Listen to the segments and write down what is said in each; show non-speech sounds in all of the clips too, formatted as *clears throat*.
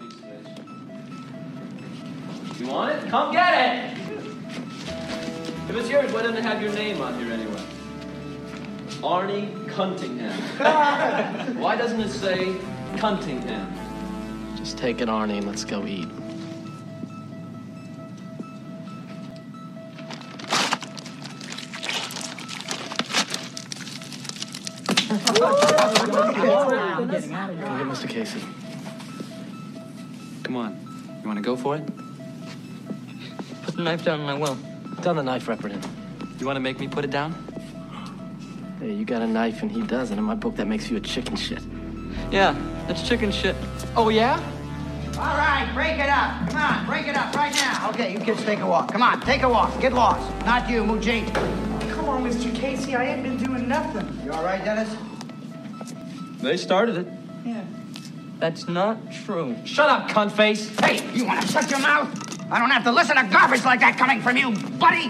piece of this. You want it? Come get it! If it's yours, why doesn't it have your name on here anyway? Arnie Cuntingham. *laughs* why doesn't it say Cuntingham? Just take it, Arnie, and let's go eat. *laughs* Come get Mr. Casey. Come on. You want to go for it? Put the knife down and I will. Down the knife, Repperton. You want to make me put it down? Hey, you got a knife and he doesn't. In my book, that makes you a chicken shit. Yeah, that's chicken shit. Oh, yeah? All right, break it up. Come on, break it up right now. Okay, you kids take a walk. Come on, take a walk. Get lost. Not you, Moochie. Come on, Mr. Casey, I ain't been doing nothing. You all right, Dennis? They started it. Yeah. That's not true. Shut up, cunt face! Hey, you want to shut your mouth? I don't have to listen to garbage like that coming from you, buddy.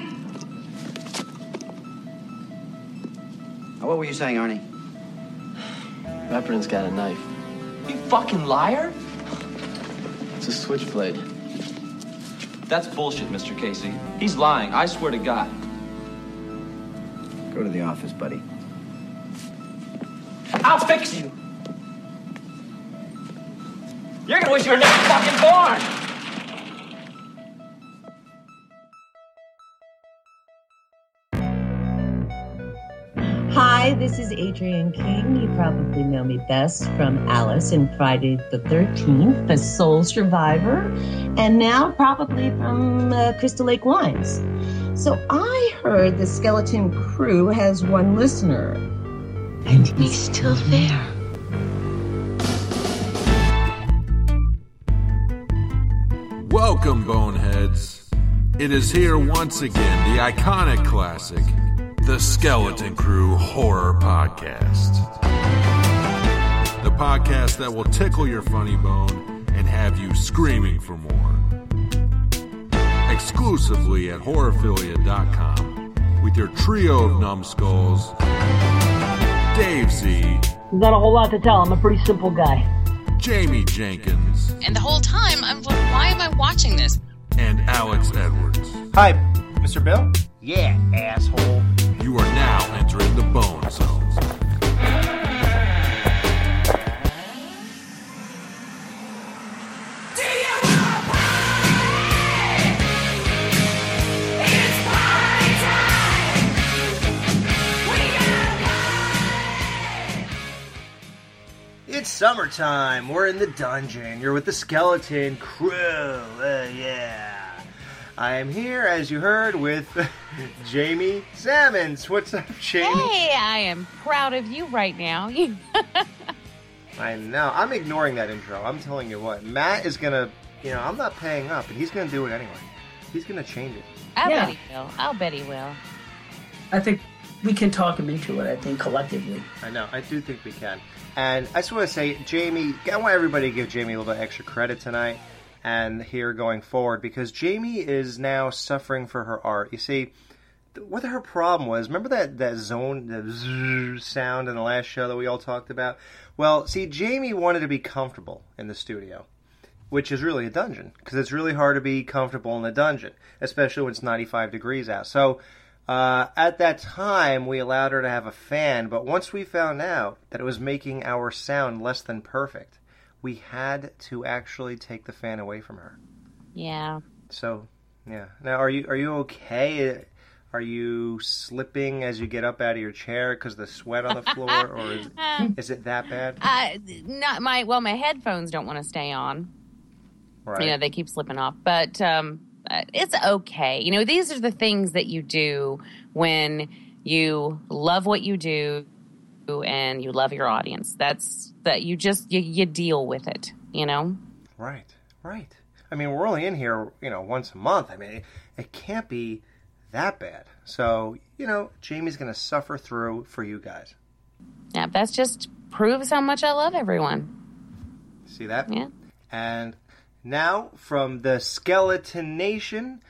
Now, what were you saying, Arnie? Repperton's got a knife. You fucking liar! It's a switchblade. That's bullshit, Mr. Casey. He's lying, I swear to God. Go to the office, buddy. I'll fix you! You're gonna wish you were never fucking born! Hi, this is Adrienne King. You probably know me best from Alice in Friday the 13th, the Sole Survivor, and now probably from uh, Crystal Lake Wines. So I heard the Skeleton Crew has one listener, and he's still there. Welcome, Boneheads. It is here once again, the iconic classic, the Skeleton Crew Horror Podcast. The podcast that will tickle your funny bone and have you screaming for more. Exclusively at horrorphilia.com with your trio of numbskulls, Dave Z, Not a whole lot to tell. I'm a pretty simple guy. Jamie Jenkins, And the whole time, I'm like, why am I watching this? and Alex Edwards. Hi, Mr. Bill? Yeah, asshole. You are now entering the Bone Zone. It's summertime. We're in the dungeon. You're with the skeleton crew. Uh, yeah. I am here, as you heard, with *laughs* Jamie Salmons. What's up, Jamie? Hey, I am proud of you right now. *laughs* I know. I'm ignoring that intro. I'm telling you what. Matt is gonna, you know, I'm not paying up, and he's gonna do it anyway. He's gonna change it. I Yeah. bet he will. I'll bet he will. I think we can talk him into it, I think, collectively. I know. I do think we can. And I just want to say, Jamie, I want everybody to give Jamie a little bit extra credit tonight and here going forward because Jamie is now suffering for her art. You see, what her problem was, remember that, that zone, zzz sound in the last show that we all talked about? Well, see, Jamie wanted to be comfortable in the studio, which is really a dungeon because it's really hard to be comfortable in a dungeon, especially when it's 95 degrees out. So, uh, at that time, we allowed her to have a fan, but once we found out that it was making our sound less than perfect, we had to actually take the fan away from her. Yeah. So, yeah. Now, are you are you okay? Are you slipping as you get up out of your chair because the sweat on the floor, or is, *laughs* is it that bad? Uh, not my well, my headphones don't want to stay on. Right. You know, they keep slipping off. But um, it's okay. You know, these are the things that you do when you love what you do and you love your audience. That's that you just you, you deal with it. You know. Right, right. I mean, we're only in here, you know, once a month. I mean, it, it can't be that bad. So, you know, Jamie's going to suffer through for you guys. Yeah, that's just proves how much I love everyone. See that? Yeah. And now from the Skeleton Nation,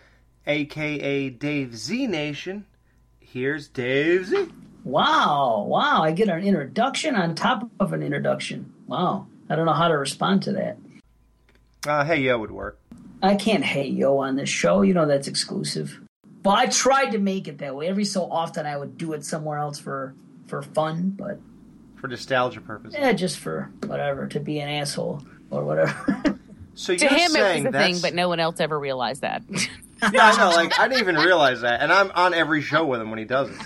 aka Dave Z Nation, here's Dave Z. Wow, wow. I get an introduction on top of an introduction. Wow. I don't know how to respond to that. Uh, hey, yo would work. I can't hey yo on this show. You know that's exclusive. Well, I tried to make it that way. Every so often, I would do it somewhere else for for fun, but For nostalgia purposes. yeah, just for whatever to be an asshole or whatever. *laughs* So to you're him, it was a thing, but no one else ever realized that. *laughs* yeah, I know. Like I didn't even realize that, and I'm on every show with him when he does it.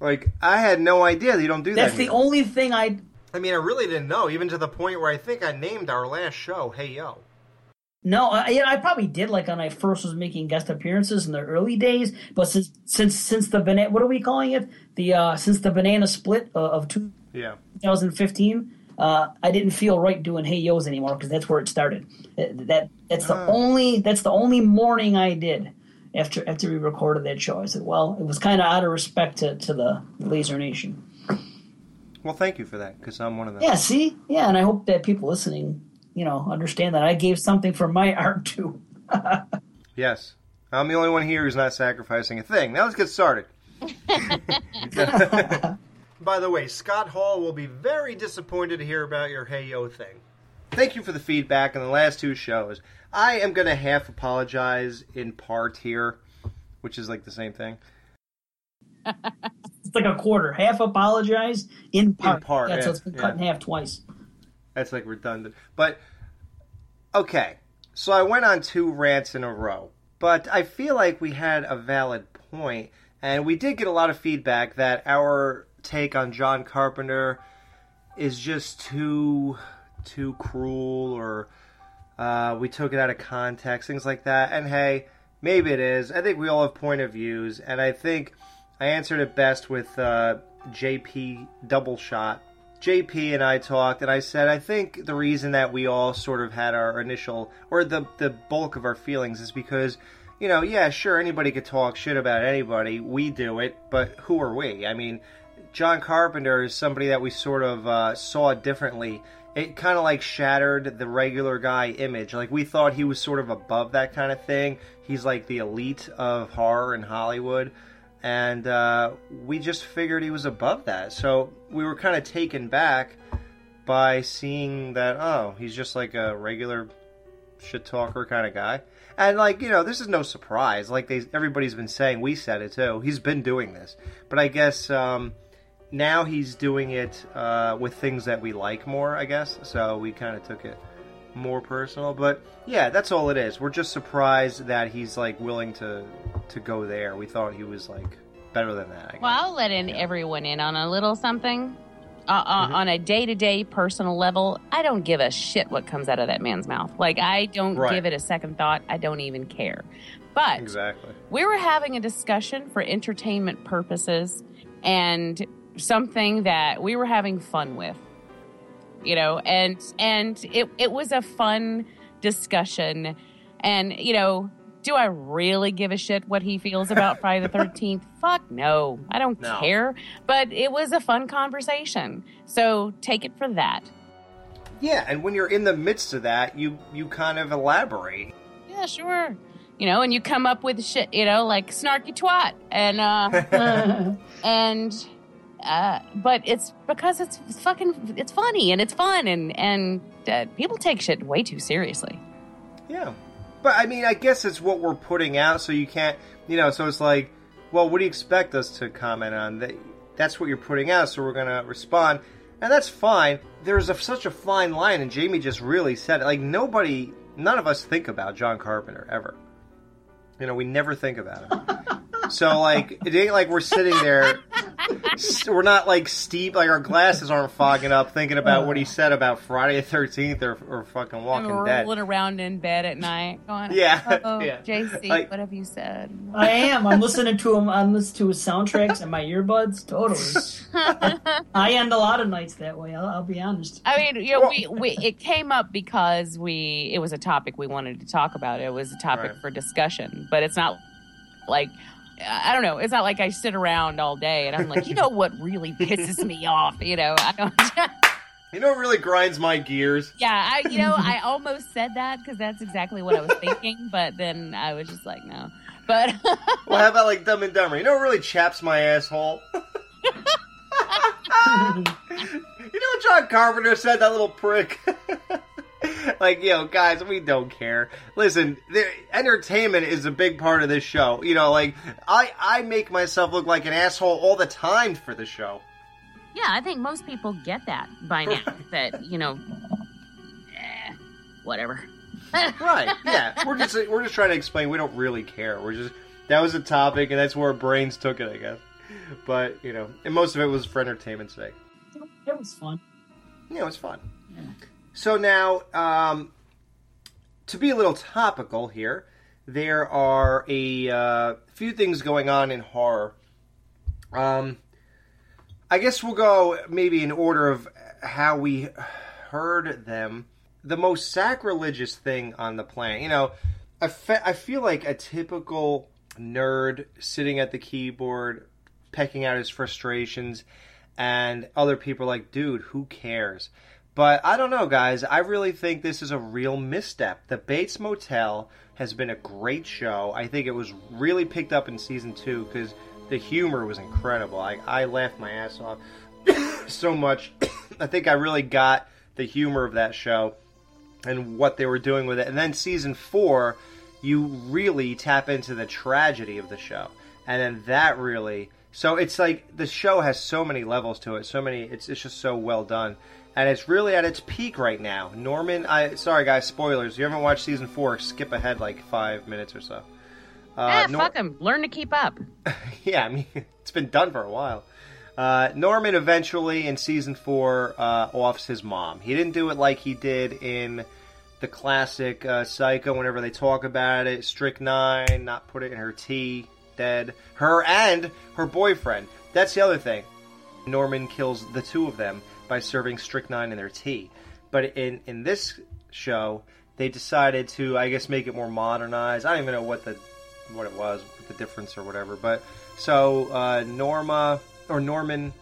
Like I had no idea that you don't do That's that. That's the anymore. only thing I. I mean, I really didn't know, even to the point where I think I named our last show "Hey Yo." No, I, yeah, I probably did like when I first was making guest appearances in the early days. But since since since the banana, what are we calling it? The uh since the banana split uh, of two, Yeah. 2015, uh, I didn't feel right doing Hey Yo's anymore because that's where it started. Uh, That that's the Ah. only that's the only morning I did after after we recorded that show. I said, well, it was kind of out of respect to, to the Laser Nation. Well, thank you for that, because I'm one of them. Yeah, see, yeah, and I hope that people listening, you know, understand that I gave something for my *laughs* art too. Yes. I'm the only one here who's not sacrificing a thing. Now let's get started. *laughs* *laughs* By the way, Scott Hall will be very disappointed to hear about your Hey Yo thing. Thank you for the feedback on the last two shows. I am going to half apologize in part here, which is like the same thing. It's like a quarter, half apologize in part. part, yeah, so yeah, it's been cut yeah. in half twice. That's like redundant. But okay, so I went on two rants in a row, but I feel like we had a valid point, and we did get a lot of feedback that our take on John Carpenter is just too too cruel, or uh, we took it out of context, things like that. And hey, maybe it is. I think we all have point of views, and I think I answered it best with uh, JP Double Shot. JP and I talked, and I said I think the reason that we all sort of had our initial, or the the bulk of our feelings, is because, you know, yeah, sure, anybody could talk shit about anybody. We do it, but who are we? I mean, John Carpenter is somebody that we sort of uh, saw differently. It kind of like shattered the regular guy image. Like we thought he was sort of above that kind of thing. He's like the elite of horror in Hollywood and uh, we just figured he was above that. So we were kind of taken back by seeing that oh, he's just like a regular shit talker kind of guy. And like you know, this is no surprise. Like they, everybody's been saying, we said it too. He's been doing this, but I guess um, now he's doing it uh, with things that we like more. I guess so. We kind of took it more personal, but yeah, that's all it is. We're just surprised that he's like willing to to go there. We thought he was like better than that. I guess. Well, I'll let in everyone in on a little something. Uh, uh, Mm-hmm. On a day to day personal level, I don't give a shit what comes out of that man's mouth. Like, I don't Right. give it a second thought. I don't even care. But Exactly. we were having a discussion for entertainment purposes and something that we were having fun with you know and and it, it was a fun discussion. And you know do i really give a shit what he feels about *laughs* friday the 13th fuck no. I don't No. care. But it was a fun conversation. So take it for that. Yeah, and when you're in the midst of that, you you kind of elaborate. yeah sure. You know and you come up with shit you know like snarky twat and uh *laughs* and uh but it's because it's fucking it's funny and it's fun and and uh, people take shit way too seriously Yeah. But I mean, I guess it's what we're putting out, so you can't, you know, so it's like, well, what do you expect us to comment on? That That's what you're putting out, so we're going to respond. And that's fine. There's a, such a fine line, and Jamie just really said it. Like, nobody, none of us think about John Carpenter, ever. You know, we never think about him. *laughs* so, like, it ain't like we're sitting there, we're not like steep, like our glasses aren't fogging up thinking about what he uh. said about Friday the 13th or, or fucking Walking I'm Dead. rolling around in bed at night going, Yeah, oh, *laughs* yeah. JC, Like- what have you said? I am. I'm listening to him. I'm listening to his soundtracks and my earbuds. Totally. *laughs* I end a lot of nights that way. I'll, I'll be honest. I mean, you know, we, we it came up because we it was a topic we wanted to talk about. It was a topic Right. for discussion, but it's not like I don't know. It's not like I sit around all day and I'm like, you know what really pisses me *laughs* off. You know, I don't. *laughs* You know what really grinds my gears? yeah, I you know I almost said that because that's exactly what I was thinking, *laughs* but then I was just like, no. But Well, how about like Dumb and Dumber? You know what really chaps my asshole? you know what John Carpenter said, that little prick? *laughs* like, yo, guys, we don't care. Listen, the, entertainment is a big part of this show. You know, like I I make myself look like an asshole all the time for the show. Yeah, I think most people get that by now. *laughs* that you know, eh, whatever. *laughs* right? Yeah, we're just we're just trying to explain. We don't really care. We're just that was a topic, and that's where our brains took it, I guess. But you know, and most of it was for entertainment's sake. It was fun. Yeah, it was fun. So now, um, to be a little topical here, there are a uh, few things going on in horror. Um, I guess we'll go maybe in order of how we heard them. The most sacrilegious thing on the planet, you know, I, fe- I feel like a typical nerd sitting at the keyboard, pecking out his frustrations, and other people like, dude, who cares? But I don't know, guys. I really think this is a real misstep. The Bates Motel has been a great show. I think it was really picked up in season two because the humor was incredible. I, I laughed my ass off *coughs* so much. *coughs* I think I really got the humor of that show and what they were doing with it. And then season four, you really tap into the tragedy of the show. And then that really. So it's like the show has so many levels to it, so many. It's, it's just so well done and it's really at its peak right now. Norman, I sorry guys, spoilers. If you haven't watched season four, skip ahead like five minutes or so. Uh, ah, Nor- fuck him. Learn to keep up. *laughs* yeah, I mean *laughs* it's been done for a while. Uh, Norman eventually in season four uh, offs his mom. He didn't do it like he did in the classic uh, Psycho. Whenever they talk about it, strychnine, not put it in her tea, dead. Her and her boyfriend. That's the other thing. Norman kills the two of them by serving strychnine in their tea. But in in this show, they decided to, I guess, make it more modernized. I don't even know what the what it was, what the difference or whatever. But so uh, Norma or Norman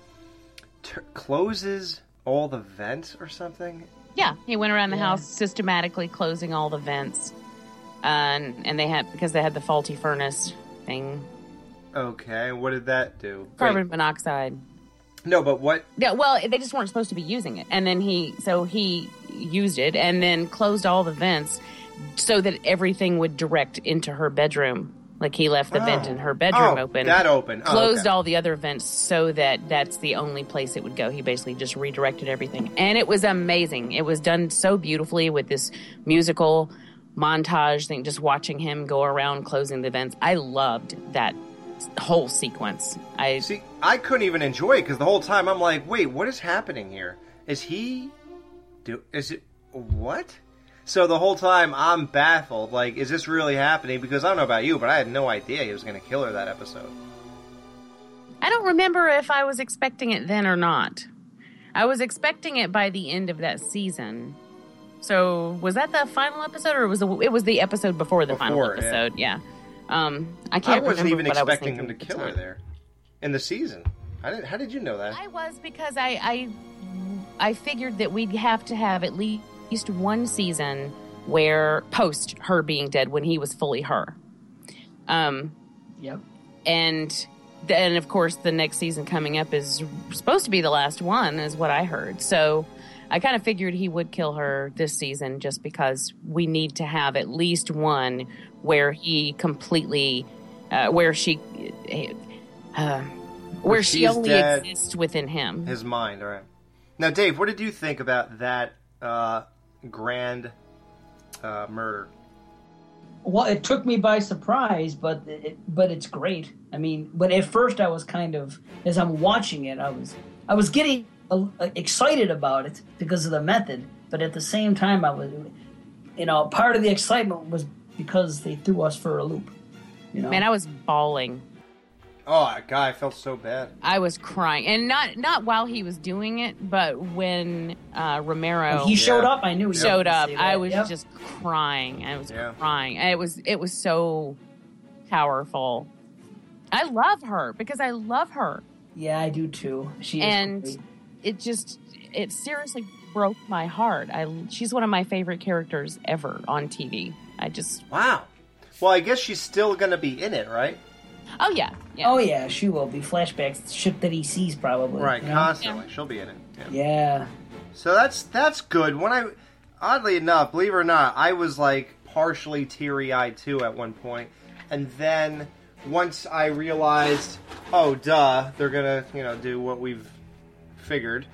t- closes all the vents or something. Yeah, he went around the yeah. house systematically closing all the vents, and and they had because they had the faulty furnace thing. Okay, what did that do? Carbon Wait. monoxide. No, but what? Yeah, well, they just weren't supposed to be using it, and then he so he used it and then closed all the vents so that everything would direct into her bedroom. Like he left the oh. vent in her bedroom oh, open. That open. Oh, closed okay. all the other vents so that that's the only place it would go. He basically just redirected everything. And it was amazing. It was done so beautifully with this musical montage thing, just watching him go around closing the vents. I loved that whole sequence. I see. I couldn't even enjoy it because the whole time I'm like, wait, what is happening here? Is he? Do is it what? So the whole time I'm baffled. Like, is this really happening? Because I don't know about you, but I had no idea he was going to kill her that episode. I don't remember if I was expecting it then or not. I was expecting it by the end of that season. So was that the final episode, or was the, it was the episode before the before, final episode? yeah. yeah. Um, I can't. I wasn't even expecting was him to kill her there in the season. I didn't, how did you know that? I was because I, I I figured that we'd have to have at least one season where post her being dead when he was fully her. Um, yep. And then, of course, the next season coming up is supposed to be the last one, is what I heard. So I kind of figured he would kill her this season just because we need to have at least one where he completely, uh, where she, uh, where she only dead, exists within him. His mind, all right. Now, Dave, what did you think about that uh, grand uh, murder? Well, it took me by surprise, but it, but it's great. I mean, but at first I was kind of, as I'm watching it, I was I was getting uh, excited about it because of the method, but at the same time, I was, you know, part of the excitement was because they threw us for a loop. You know? Man, I was bawling. Oh, God, I felt so bad. I was crying, and not not while he was doing it, but when uh, Romero when he showed yeah. up. I knew he showed up. I was yep. just crying. I was yeah. crying. And it was it was so powerful. I love her because I love her. Yeah, I do too. She and it just it seriously broke my heart. I she's one of my favorite characters ever on TV. I just wow. Well, I guess she's still going to be in it, right? Oh yeah. yeah. Oh yeah, she will be flashbacks, shit that he sees probably. Right, you know? constantly. Yeah. She'll be in it. Yeah. yeah. So that's that's good. When I oddly enough, believe it or not, I was like partially teary eyed too at one point, and then once I realized, oh duh, they're gonna you know do what we've figured.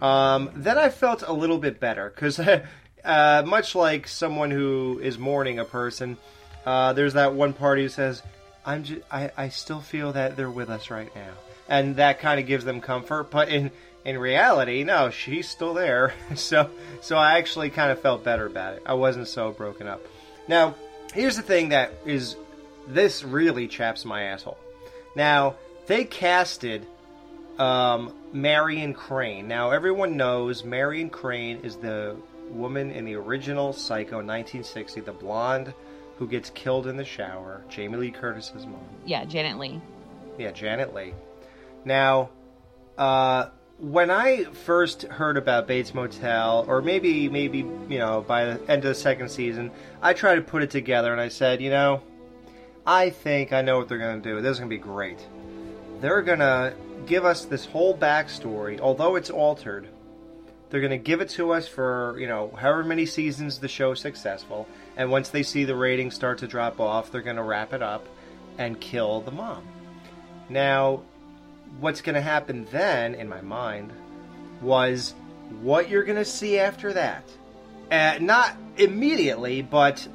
Um, then I felt a little bit better because, *laughs* uh, much like someone who is mourning a person, uh, there's that one party who says, "I'm ju- I, I still feel that they're with us right now," and that kind of gives them comfort. But in in reality, no, she's still there. *laughs* so so I actually kind of felt better about it. I wasn't so broken up. Now, here's the thing that is this really chaps my asshole. Now they casted um, Marion Crane. Now, everyone knows Marion Crane is the woman in the original Psycho 1960, the blonde who gets killed in the shower, Jamie Lee Curtis's mom. Yeah, Janet Leigh. Yeah, Janet Leigh. Now, uh, when I first heard about Bates Motel, or maybe, maybe, you know, by the end of the second season, I tried to put it together and I said, you know, I think I know what they're going to do. This is going to be great. They're going to give us this whole backstory, although it's altered. They're going to give it to us for, you know, however many seasons the show's successful. And once they see the ratings start to drop off, they're going to wrap it up and kill the mom. Now, what's going to happen then, in my mind, was what you're going to see after that. Uh, not immediately, but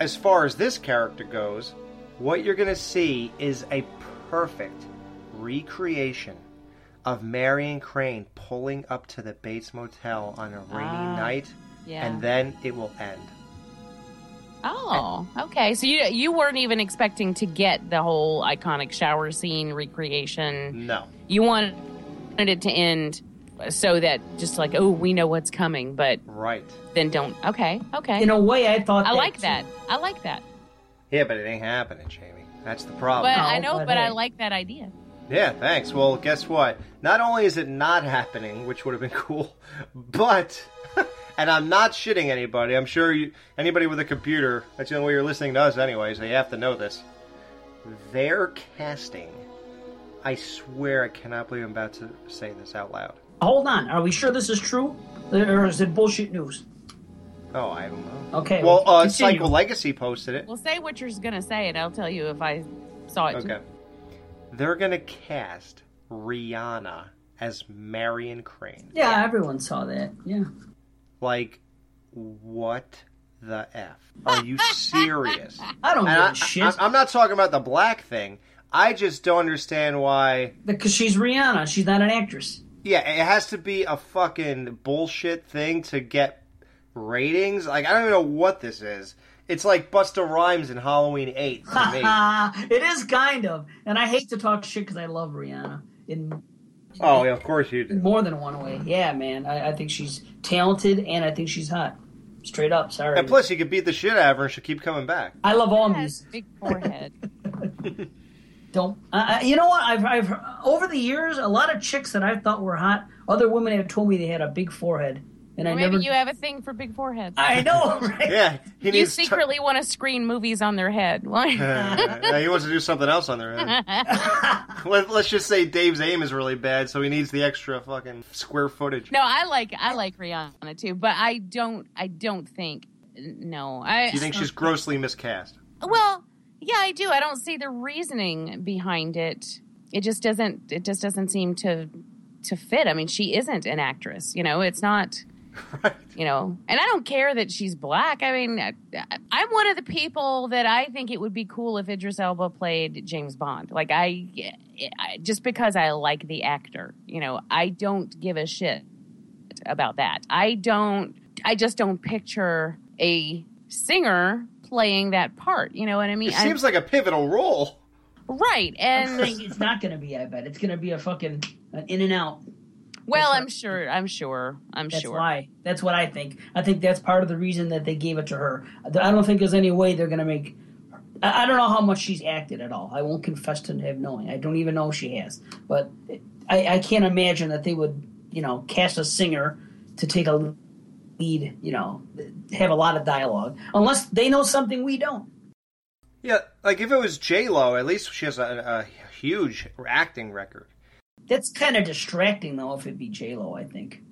as far as this character goes, what you're going to see is a perfect recreation of Marion Crane pulling up to the Bates Motel on a rainy Ah, night, yeah. and then it will end. Oh, okay. So you you weren't even expecting to get the whole iconic shower scene recreation. No. You wanted it to end so that just like, oh, we know what's coming, but Right. then don't. Okay, okay. In a way, I thought I that like too. that. I like that. Yeah, but it ain't happening, Jamie. That's the problem. But I know, but but I like that idea. Yeah, thanks. Well, guess what? Not only is it not happening, which would have been *laughs* cool, but *laughs* and I'm not shitting anybody. I'm sure you, anybody with a computer, that's the only way you're listening to us anyway, so you have to know this. They're casting, I swear I cannot believe I'm about to say this out loud. Hold on. Are we sure this is true? Or is it bullshit news? Oh, I don't know. Okay. Well, uh, continue. Psycho Legacy posted it. Well, say what you're gonna say, and I'll tell you if I saw it. Okay. They're gonna cast Rihanna as Marion Crane. Yeah, everyone saw that. Yeah. Like, what the f? Are you serious? *laughs* I don't give I, a shit. I, I'm not talking about the black thing. I just don't understand why. Because she's Rihanna. She's not an actress. Yeah, it has to be a fucking bullshit thing to get ratings. Like, I don't even know what this is. It's like Busta Rhymes in Halloween 8 to me. *laughs* it is kind of. And I hate to talk shit because I love Rihanna in oh, yeah, of course you do. more than one way. Yeah, man. I, I think she's talented and I think she's hot. Straight up. Sorry. And plus, you could beat the shit out of her and she'll keep coming back. I love all music. big forehead. *laughs* Don't. Uh, you know what? I've, I've over the years, a lot of chicks that I thought were hot, other women have told me they had a big forehead, and I maybe never. you have a thing for big foreheads. I know, *laughs* right? Yeah, You needs to- secretly want to screen movies on their head. *laughs* Why? *laughs* yeah, he wants to do something else on their head. Let, let's just say Dave's aim is really bad, so he needs the extra fucking square footage. No, I like I like Rihanna too, but I don't I don't think no. I Do you think she's grossly miscast? well, yeah, I do. I don't see the reasoning behind it. It just doesn't it just doesn't seem to to fit. I mean, she isn't an actress, you know. It's not *laughs* you know, and I don't care that she's black. I mean, I, I'm one of the people that I think it would be cool if Idris Elba played James Bond. Like I, I just because I like the actor, you know, I don't give a shit about that. I don't. I just don't picture a singer playing that part. You know what I mean? It seems like a pivotal role. right, I'm and saying it's not going to be. I bet it's going to be a fucking an in and out. Well, I'm sure. I'm sure. I'm That's sure. That's why. That's what I think. I think that's part of the reason that they gave it to her. I don't think there's any way they're going to make. I I don't know how much she's acted at all. I won't confess to have knowing. I don't even know if she has. But I, I can't imagine that they would, you know, cast a singer to take a lead, you know, have a lot of dialogue. Unless they know something we don't. Yeah, like if it was J Lo, at least she has a, a huge acting record. That's kind of distracting, though, if it be J Lo. I think.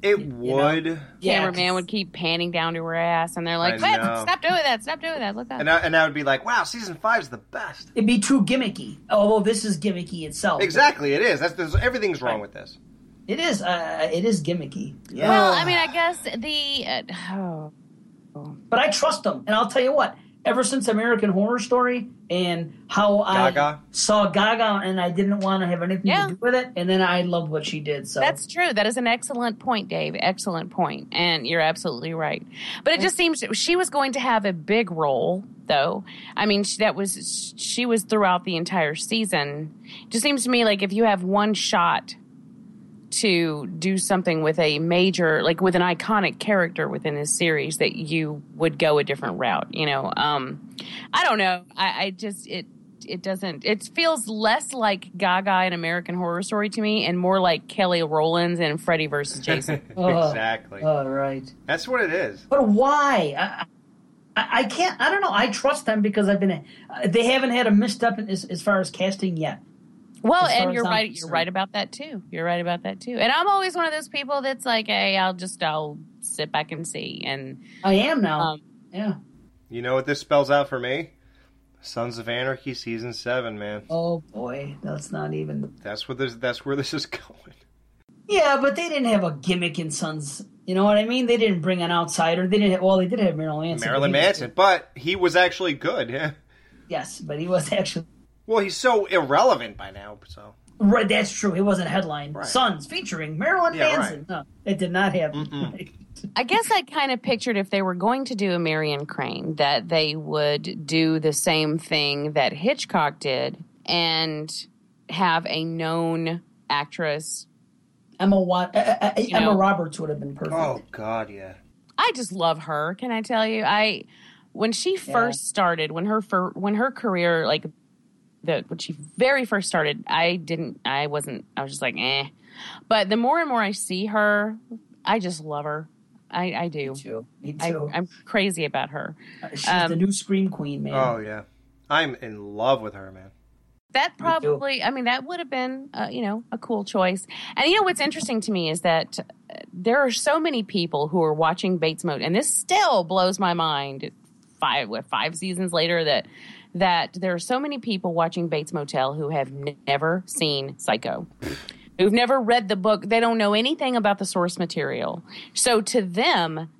It would. Cameraman would keep panning down to her ass, and they're like, I Stop doing that! Stop doing that! Look that!" And I, and I would be like, wow, season five's the best. It'd be too gimmicky. Although this is gimmicky itself. Exactly, it is. That's there's, everything's wrong with this. It is. Uh, it is gimmicky. Yeah. Well, I mean, I guess the uh, *sighs* oh, but I trust them, and I'll tell you what. Ever since American Horror Story and how Gaga? I saw Gaga, and I didn't want to have anything Yeah. to do with it, and then I loved what she did. So That's true. That is an excellent point, Dave. Excellent point. And you're absolutely right. But it just seems she was going to have a big role, though. I mean, she, that was she was throughout the entire season. It just seems to me like if you have one shot to do something with a major, like with an iconic character within this series, that you would go a different route. You know, um, I don't know. I, I just it it doesn't. It feels less like Gaga in American Horror Story to me, and more like Kelly Rowlands and Freddy versus Jason. *laughs* Oh, exactly. All right. That's what it is. But why? I, I, I can't. I don't know. I trust them because I've been. Uh, they haven't had a misstep in, as, as far as casting yet. Well, and you're I'm right. You're right about that too. You're right about that too. And I'm always one of those people that's like, hey, I'll just I'll sit back and see. And I am now. Um, yeah. You know what this spells out for me? Sons of Anarchy season seven, man. Oh boy, that's not even. That's what this. That's where this is *laughs* going. Yeah, but they didn't have a gimmick in Sons. You know what I mean? They didn't bring an outsider. They didn't. Have, well, they did have Marilyn Manson. Marilyn but he- Manson, but he was actually good. Yeah. Yes, but he was *laughs* actually Well, he's so irrelevant by now. So right. That's true. It wasn't headline. Sons featuring Marilyn Yeah, Manson. No, it did not have. I guess I kind of pictured if they were going to do a Marion Crane that they would do the same thing that Hitchcock did and have a known actress. Emma Wat- uh, uh, You Emma know. Roberts would have been perfect. Oh God, yeah. I just love her. Can I tell you? I when she first started, when her fir- when her career like the when she very first started, I didn't. I wasn't. I was just like, eh. But the more and more I see her, I just love her. I, I do. Me too. Me I, too. I'm crazy about her. She's Um, the new Scream Queen, man. Oh yeah. I'm in love with her, man. That probably, I mean, that would have been, uh, you know, a cool choice. And you know what's interesting to me is that uh, there are so many people who are watching Bates Motel, and this still blows my mind. Five, what, five seasons later, that that there are so many people watching Bates Motel who have n- never seen Psycho, who've never read the book. They don't know anything about the source material. So to them,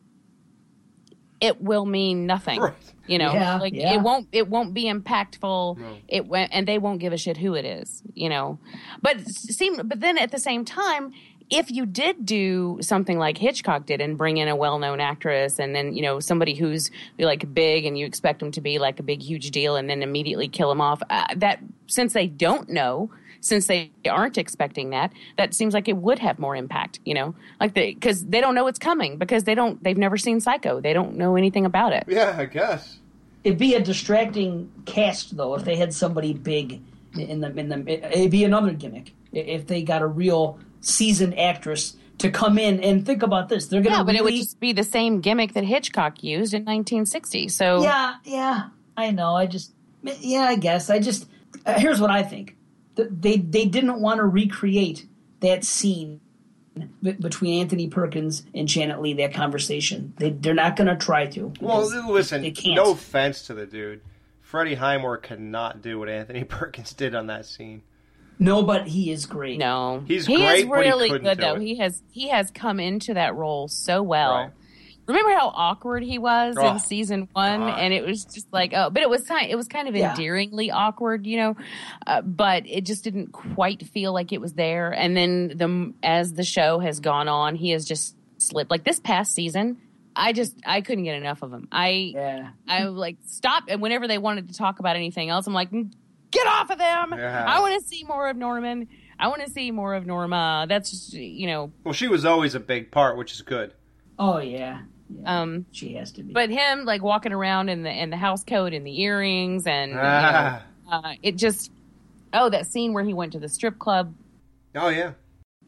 it will mean nothing. You know, Yeah, like yeah. it won't it won't be impactful. It won't, and they won't give a shit who it is. You know, but seem but then at the same time, if you did do something like Hitchcock did and bring in a well known actress and then you know somebody who's like big and you expect them to be like a big huge deal and then immediately kill them off, uh, that since they don't know. Since they aren't expecting that, that seems like it would have more impact, you know, like they because they don't know what's coming because they don't they've never seen Psycho, they don't know anything about it. Yeah, I guess. It'd be a distracting cast though if they had somebody big in the in the. It'd be another gimmick if they got a real seasoned actress to come in and think about this. They're gonna Yeah, but it would just be the same gimmick that Hitchcock used in 1960. So Yeah, yeah, I know. I just, yeah, I guess. I just, uh, here's what I think. They they didn't want to recreate that scene between Anthony Perkins and Janet Leigh. That conversation. They they're not going to try to. Well, listen. they can't. No offense to the dude, Freddie Highmore cannot do what Anthony *laughs* Perkins did on that scene. No, but he is great. No, He's he great, is but he really good though. it. He has he has come into that role so well. Right. Remember how awkward he was Oh, in season one, God. and it was just like, oh, but it was kind, it was kind of Yeah. endearingly awkward, you know, uh, but it just didn't quite feel like it was there. And then the as the show has gone on, he has just slipped. Like this past season, I just I couldn't get enough of him. I Yeah. I like stop, and whenever they wanted to talk about anything else, I'm like, get off of them. Yeah. I want to see more of Norman. I want to see more of Norma. That's you know, Well, she was always a big part, which is good. Oh yeah. yeah. um, she has to be. but him like walking around in the in the house coat and the earrings and you know, Ah. uh, it just oh that scene where he went to the strip club. Oh yeah.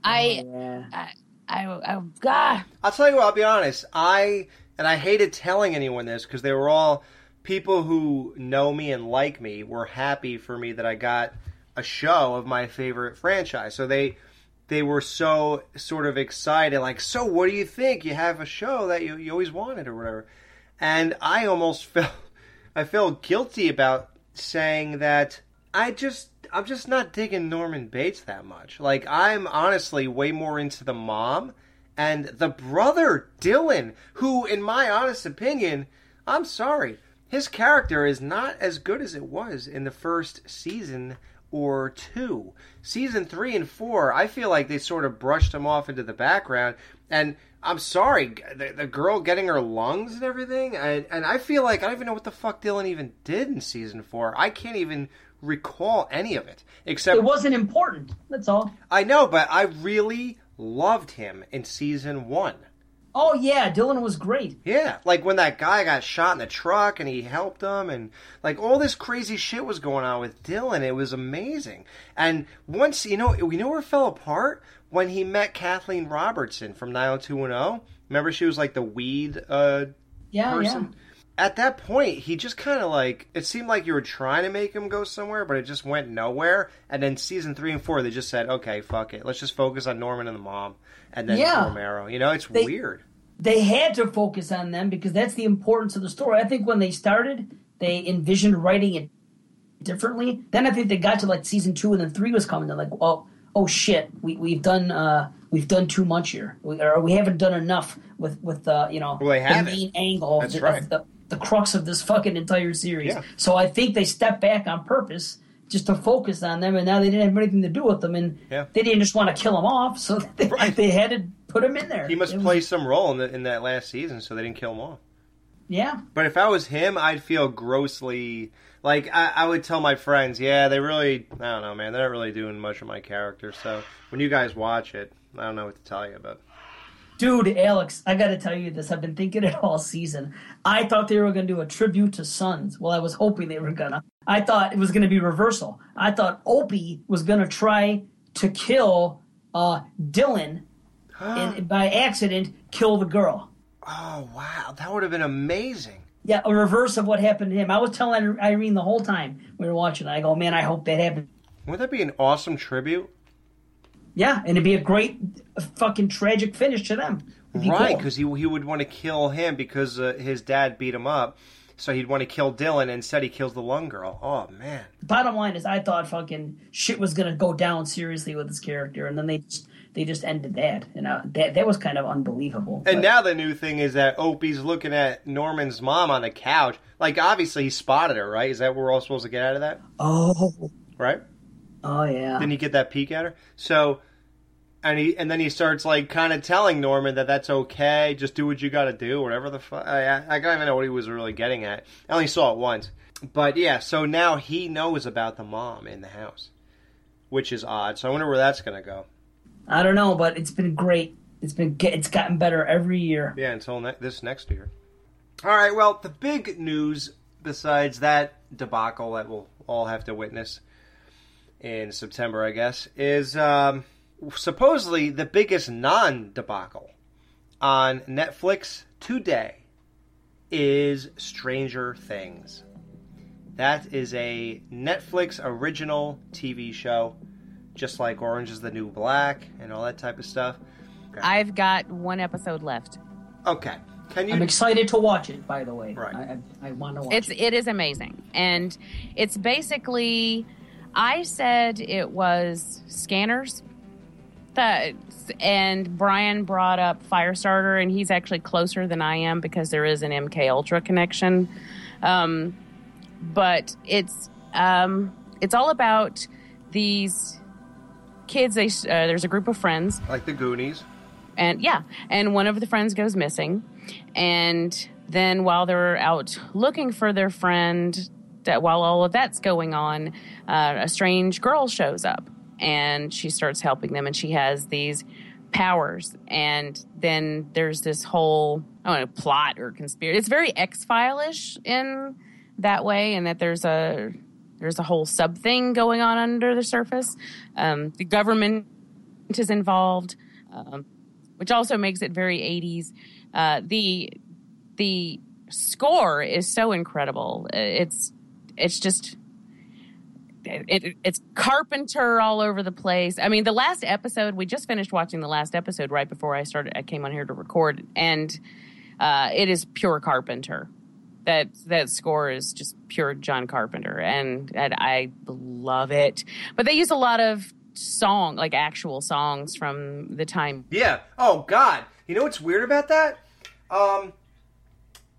I, yeah. I I I God. I'll tell you what. I'll be honest. I and I hated telling anyone this because they were all people who know me and like me were happy for me that I got a show of my favorite franchise. So they they were so sort of excited, like, so what do you think? You have a show that you, you always wanted or whatever. And I almost *laughs* felt, I felt guilty about saying that I just, I'm just not digging Norman Bates that much. Like, I'm honestly way more into the mom and the brother, Dylan, who, in my honest opinion, I'm sorry, his character is not as good as it was in the first season or two. Season three and four, I feel like they sort of brushed him off into the background. And I'm sorry, the, the girl getting her lungs and everything, and, and I feel like I don't even know what the fuck Dylan even did in season four. I can't even recall any of it except It wasn't important. That's all. I know, but I really loved him in season one. Oh yeah, Dylan was great. Yeah, like when that guy got shot in the truck and he helped him, and like all this crazy shit was going on with Dylan. It was amazing. And once you know, we know where it fell apart when he met Kathleen Robertson from 90210. Remember, she was like the weed uh, Yeah, person. At that point, he just kind of like it seemed like you were trying to make him go somewhere, but it just went nowhere. And then season three and four, they just said, "Okay, fuck it, let's just focus on Norman and the mom." And then Yeah. Romero. You know, it's They- weird. They had to focus on them because that's the importance of the story. I think when they started, they envisioned writing it differently. Then I think they got to like season two and then three was coming. They're like, oh, oh shit, we we've done uh, we've done too much here, we, or we haven't done enough with with uh, you know Well, the main angle That's the, right. the the crux of this fucking entire series. Yeah. So I think they stepped back on purpose. Just to focus on them, and now they didn't have anything to do with them, and Yeah. they didn't just want to kill them off, so *laughs* they, they had to put him in there. He must It was- play some role in, the, in that last season, so they didn't kill him off. Yeah, But if I was him, I'd feel grossly like I, I would tell my friends, "Yeah, they really, I don't know, man, they're not really doing much of my character." So when you guys watch it, I don't know what to tell you about. Dude, Alex, I gotta tell you this. I've been thinking it all season. I thought they were gonna do a tribute to Sons. Well, I was hoping they were gonna. I thought it was gonna be reversal. I thought Opie was gonna try to kill uh, Dylan *gasps* and by accident kill the girl. Oh wow, that would have been amazing. Yeah, a reverse of what happened to him. I was telling Irene the whole time we were watching. I go, man, I hope that happens. Wouldn't that be an awesome tribute? Yeah, and it'd be a great, fucking tragic finish to them. Be Right, cool. because he he would want to kill him because uh, his dad beat him up, so he'd want to kill Dylan. and Instead, he kills the lung girl. Oh man, bottom line is I thought fucking shit was gonna go down seriously with his character, and then they just they just ended that, and uh, that that was kind of unbelievable. And But- now the new thing is that Opie's looking at Norman's mom on the couch. Like, obviously, he spotted her, right? Is that what we're all supposed to get out of that? oh Right? Oh yeah, Didn't he get that peek at her? So, and he and then he starts like kind of telling Norman that that's okay. Just do what you got to do, whatever the fuck. I, I I don't even know what he was really getting at. I only saw it once, but yeah. So now he knows about the mom in the house, which is odd. So I wonder where that's gonna go. I don't know, but it's been great. It's been it's gotten better every year. Yeah, until ne- this next year. All right. Well, the big news besides that debacle that we'll all have to witness in September, I guess, is um, supposedly the biggest non-debacle on Netflix today is Stranger Things. That is a Netflix original TV show, just like Orange is the New Black and all that type of stuff. I've got one episode left. Okay. Can you I'm excited to watch it. By the way, Right. I, I, I want to watch It's it. it is amazing, and it's basically. I said it was scanners. That and Brian brought up Firestarter, and he's actually closer than I am because there is an MK Ultra connection. Um, but it's um, it's all about these kids. They uh, there's a group of friends like the Goonies? and yeah and one of the friends goes missing and then while they're out looking for their friend that while all of that's going on uh, a strange girl shows up and she starts helping them and she has these powers and then there's this whole i don't know plot or conspiracy it's very x-file-ish in that way and that there's a there's a whole sub thing going on under the surface um, the government is involved um, which also makes it very 80s. Uh, the the score is so incredible. It's it's just it, it's Carpenter all over the place. I mean, the last episode we just finished watching the last episode right before I started. I came on here to record, and uh, it is pure Carpenter. That that score is just pure John Carpenter, and, and I love it. But they use a lot of song, like actual songs from the time. Yeah. Oh God. You know what's weird about that? Um,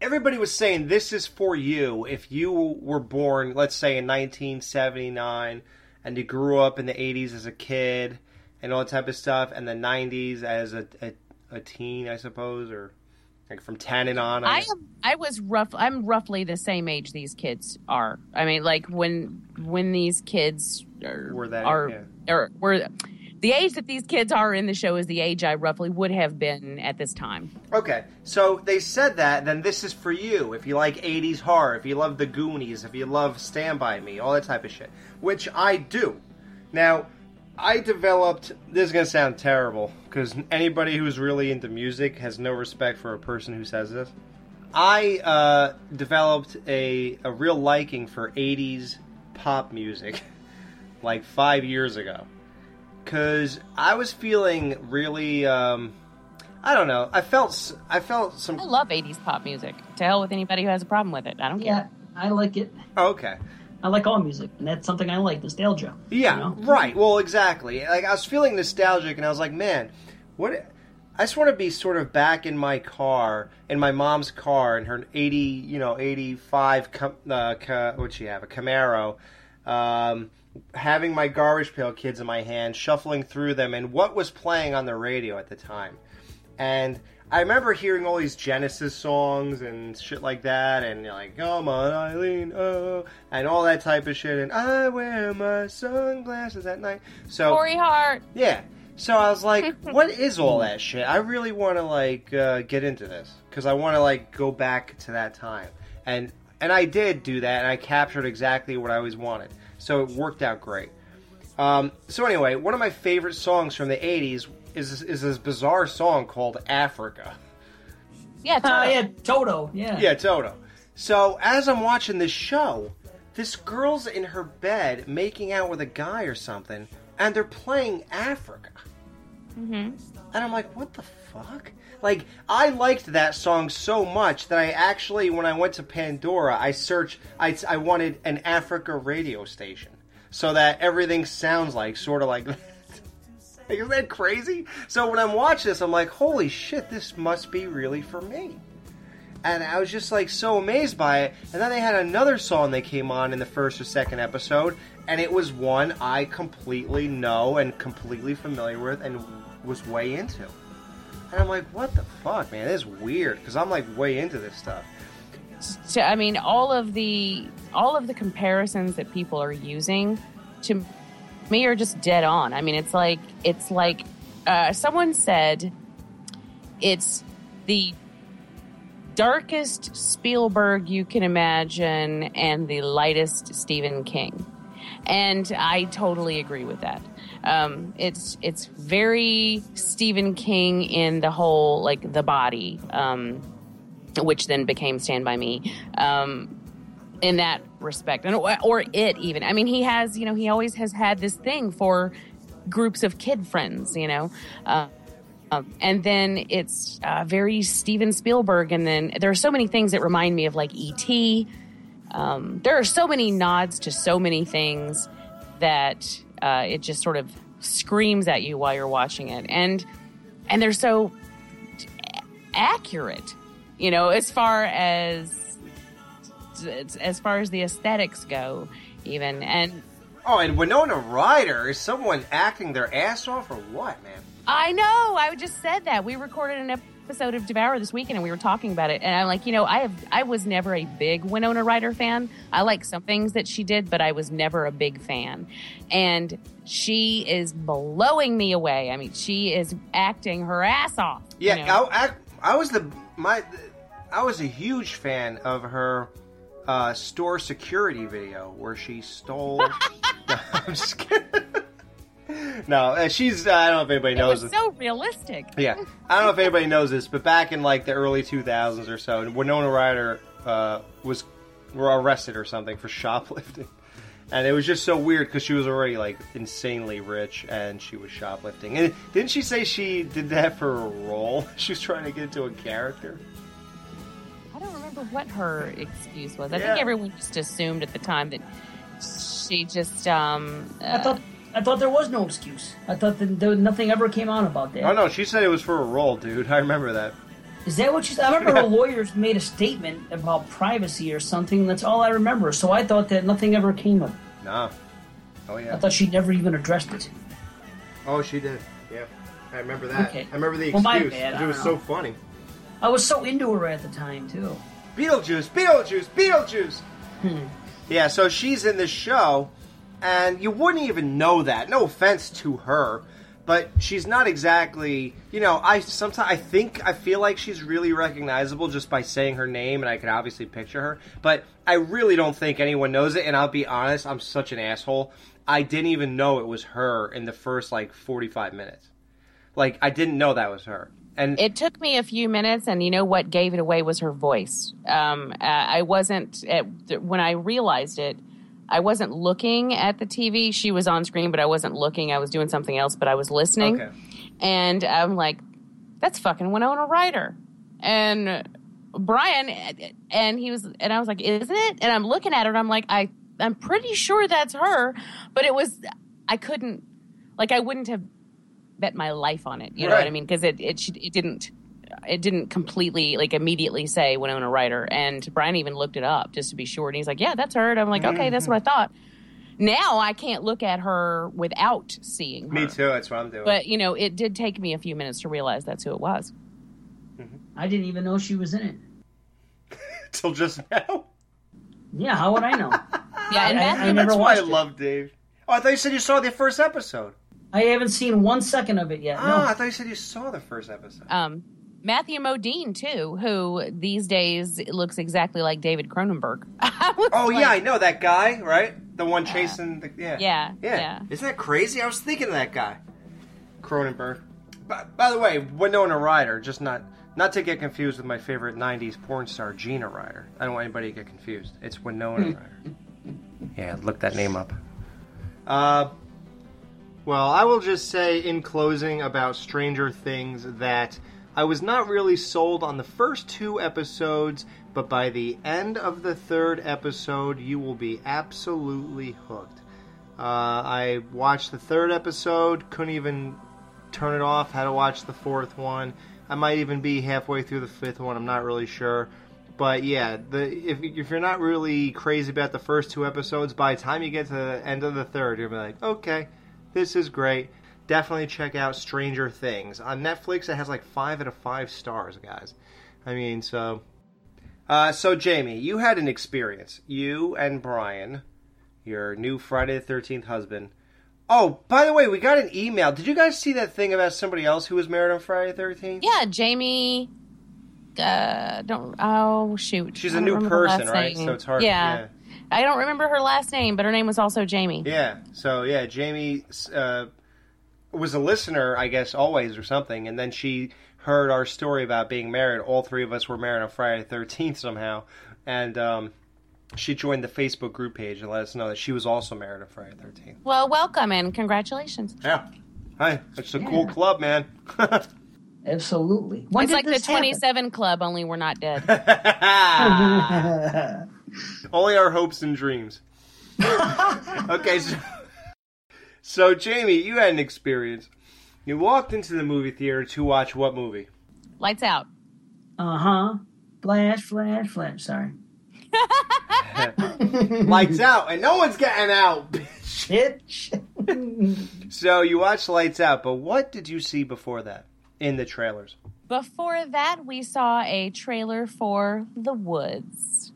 everybody was saying this is for you if you were born, let's say in 1979, and you grew up in the 80s as a kid and all that type of stuff, and the 90s as a, a, a teen, I suppose, or like from 10 and on. I am. I was rough. I'm roughly the same age these kids are. I mean, like when when these kids are Were that- are yeah. or were the age that these kids are in the show is the age I roughly would have been at this time. Okay, so they said that, then this is for you. If you like 80s horror, if you love The Goonies, if you love Stand By Me, all that type of shit. Which I do. Now, I developed. This is going to sound terrible, because anybody who's really into music has no respect for a person who says this. I uh, developed a, a real liking for 80s pop music *laughs* like five years ago. Because I was feeling really. Um, I don't know. I felt I felt some. I love 80s pop music. To hell with anybody who has a problem with it. I don't Yeah, care. I like it. Okay. I like all music, and that's something I like nostalgia. Yeah, you know? right. Well, exactly. Like I was feeling nostalgic, and I was like, man, what? I just want to be sort of back in my car, in my mom's car, in her eighty, you know, eighty-five. Cam- uh, ca- what'd she have? A Camaro. Um, having my garbage pail kids in my hand, shuffling through them, and what was playing on the radio at the time. And I remember hearing all these Genesis songs and shit like that, and you're like, "Come on, Eileen," oh, and all that type of shit. And I wear my sunglasses at night. So Corey Hart. yeah. So I was like, *laughs* "What is all that shit?" I really want to like uh, get into this because I want to like go back to that time, and and I did do that, and I captured exactly what I always wanted. So it worked out great. Um, so anyway, one of my favorite songs from the '80s is is this bizarre song called "Africa." Yeah, Oh, yeah, Toto. Yeah. Yeah, Toto. So as I'm watching this show, this girl's in her bed making out with a guy or something, and they're playing Africa. Mm-hmm. And I'm like, what the fuck? Like, I liked that song so much that I actually, when I went to Pandora, I searched, I, I wanted an Africa radio station. So that everything sounds like, sort of like that. Like, *laughs* isn't that crazy? So when I'm watching this, I'm like, holy shit, this must be really for me. And I was just like so amazed by it. And then they had another song that came on in the first or second episode, and it was one I completely know and completely familiar with and was way into. And I'm like, what the fuck, man? This is weird because I'm like way into this stuff. So, I mean, all of the all of the comparisons that people are using to me are just dead on. I mean, it's like it's like uh, someone said it's the darkest Spielberg you can imagine and the lightest Stephen King. And I totally agree with that. Um, it's it's very Stephen King in the whole like the body, um, which then became Stand by Me. Um, in that respect, and or it even. I mean, he has you know he always has had this thing for groups of kid friends, you know. Uh, um, and then it's uh, very Steven Spielberg, and then there are so many things that remind me of like E.T. Um, there are so many nods to so many things that uh, it just sort of screams at you while you're watching it, and and they're so accurate, you know, as far as as far as the aesthetics go, even and Oh, and Winona Ryder is someone acting their ass off or what, man? I know. I just said that. We recorded an episode of Devour this weekend and we were talking about it. And I'm like, you know, I have I was never a big Winona Ryder fan. I like some things that she did, but I was never a big fan. And she is blowing me away. I mean, she is acting her ass off. you Yeah, know? I, I, I was the my, I was a huge fan of her uh, store security video where she stole. *laughs* *laughs* no, I'm just kidding. No, uh, she's. I don't know if anybody it knows. was so realistic. Yeah, I don't know if anybody knows this, but back in like the early 2000s or so, Winona Ryder uh, was were arrested or something for *laughs* shoplifting, And it was just so weird because she was already like insanely rich and she was shoplifting. And didn't she say she did that for a role? *laughs* She was trying to get into a character. I don't remember what her excuse was. I Yeah. think everyone just assumed at the time that she just um I thought I thought there was no excuse. I thought that there, nothing ever came out about that. Oh no, she said it was for a role, dude. I remember that. Is that what she said? I remember her *laughs* lawyers made a statement about privacy or something. That's all I remember. So I thought that nothing ever came of it. Nah. Oh yeah. I thought she never even addressed it. Oh, she did. Yeah. I remember that. Okay. I remember the Well, my excuse. bad, it was don't so funny. I was so into her at the time too. Beetlejuice, Beetlejuice, Beetlejuice. Hmm. Yeah, so she's in this show, and you wouldn't even know that. No offense to her, but she's not exactly. You know, I sometimes I think I feel like she's really recognizable just by saying her name, and I can obviously picture her. But I really don't think anyone knows it. And I'll be honest, I'm such an asshole. I didn't even know it was her in the first like 45 minutes. Like I didn't know that was her. And it took me a few minutes, and you know what gave it away was her voice. Um, uh, I wasn't at, when I realized it. I wasn't looking at the TV. She was on screen, but I wasn't looking. I was doing something else, but I was listening. Okay. And I'm like, "That's fucking Winona Ryder." And Brian, and he was, and I was like, "Isn't it?" And I'm looking at her, and I'm like, "I, I'm pretty sure that's her," but it was, I couldn't, like, I wouldn't have bet my life on it. You know what I mean? Because it, it it didn't it didn't completely like immediately say Winona Ryder. And Brian even looked it up just to be sure. And he's like, "Yeah, that's her." And I'm like, "Okay, that's what I thought." Now I can't look at her without seeing her. me too. That's what I'm doing. But you know, it did take me a few minutes to realize that's who it was. I didn't even know she was in it. *laughs* Till just now. Yeah, how would I know? *laughs* Yeah, and I- I Matthew, never That's why I love Dave. Oh, I thought you said you saw the first episode. I haven't seen one second of it yet. Oh, No. I thought you said you saw the first episode. um, Matthew Modine too, who these days looks exactly like David Cronenberg. *laughs* Oh yeah, I know that guy, right? The one chasing the yeah. Yeah, yeah. yeah. Isn't that crazy? I was thinking of that guy, Cronenberg. By, by the way, Winona Ryder, just not not to get confused with my favorite '90s porn star Gina Ryder. I don't want anybody to get confused. It's Winona *laughs* Ryder. Yeah, look that name up. Uh, well, I will just say in closing about Stranger Things that I was not really sold on the first two episodes, but by the end of the third episode, you will be absolutely hooked. Uh, I watched the third episode, couldn't even turn it off, had to watch the fourth one. I might even be halfway through the fifth one, I'm not really sure. But yeah, the if, if you're not really crazy about the first two episodes, by the time you get to the end of the third, you'll be like, okay, this is great. Definitely check out Stranger Things on Netflix. It has like five out of five stars, guys. I mean, so. Uh, so Jamie, you had an experience. You and Brian, your new Friday the Thirteenth husband. Oh, by the way, we got an email. Did you guys see that thing about somebody else who was married on Friday the Thirteenth? Yeah, Jamie. Uh, don't. Oh shoot. She's a new person, right? name. So it's hard- Yeah. yeah. I don't remember her last name, but her name was also Jamie. Yeah. So yeah, Jamie uh, was a listener, I guess, always or something, and then she heard our story about being married. All three of us were married on Friday the Thirteenth somehow, and um, she joined the Facebook group page and let us know that she was also married on Friday the Thirteenth. Well, welcome and congratulations. Yeah. Hi, it's a cool club, man. *laughs* Absolutely. When it's like the this happen? 27 Club, only we're not dead. *laughs* Only our hopes and dreams. *laughs* okay, so, so Jamie, you had an experience. You walked into the movie theater to watch what movie? Lights out. Uh huh. Flash, flash, flash. Sorry. *laughs* Lights out, and no one's getting out. Bitch. so you watched Lights Out, but what did you see before that in the trailers? Before that, we saw a trailer for The Woods.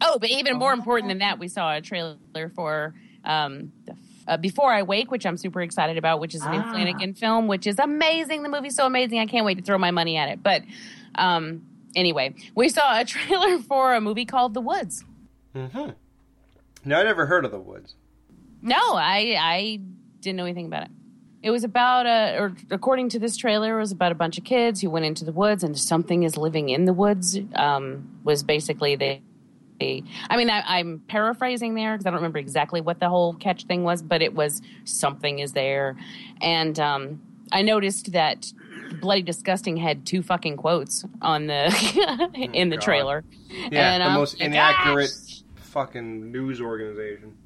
Oh, but even more important than that, we saw a trailer for um, the, uh, Before I Wake, which I'm super excited about, which is a new Ah. Flanagan film, which is amazing. The movie's so amazing. I can't wait to throw my money at it. But um, anyway, we saw a *laughs* trailer for a movie called The Woods. Mm-hmm. No, I never heard of The Woods. No, I I didn't know anything about it. It was about a, or according to this trailer, it was about a bunch of kids who went into the woods and something is living in the woods. Um, was basically the I mean, I, I'm paraphrasing there because I don't remember exactly what the whole catch thing was, but it was something is there, and um, I noticed that Bloody Disgusting had two fucking quotes on the *laughs* *laughs* in the God. trailer. Yeah, and, the most inaccurate gosh, fucking news organization.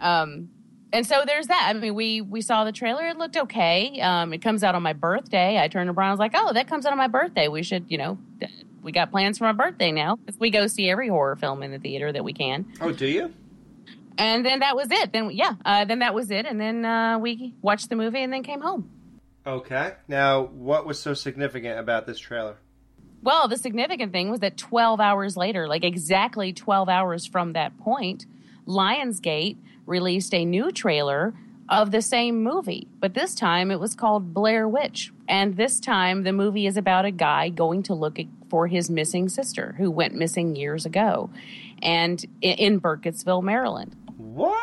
Um, and so there's that. I mean, we we saw the trailer. It looked okay. Um, it comes out on my birthday. I turned to Brian. I was like, "Oh, that comes out on my birthday. We should, you know, we got plans for my birthday now. We go see every horror film in the theater that we can." Oh, do you? And then that was it. Then yeah, uh, then that was it. And then uh, we watched the movie and then came home. Okay. Now, what was so significant about this trailer? Well, the significant thing was that 12 hours later, like exactly 12 hours from that point, Lionsgate released a new trailer of the same movie. But this time it was called Blair Witch. And this time the movie is about a guy going to look at- for his missing sister who went missing years ago and i- in Burkittsville, Maryland. What?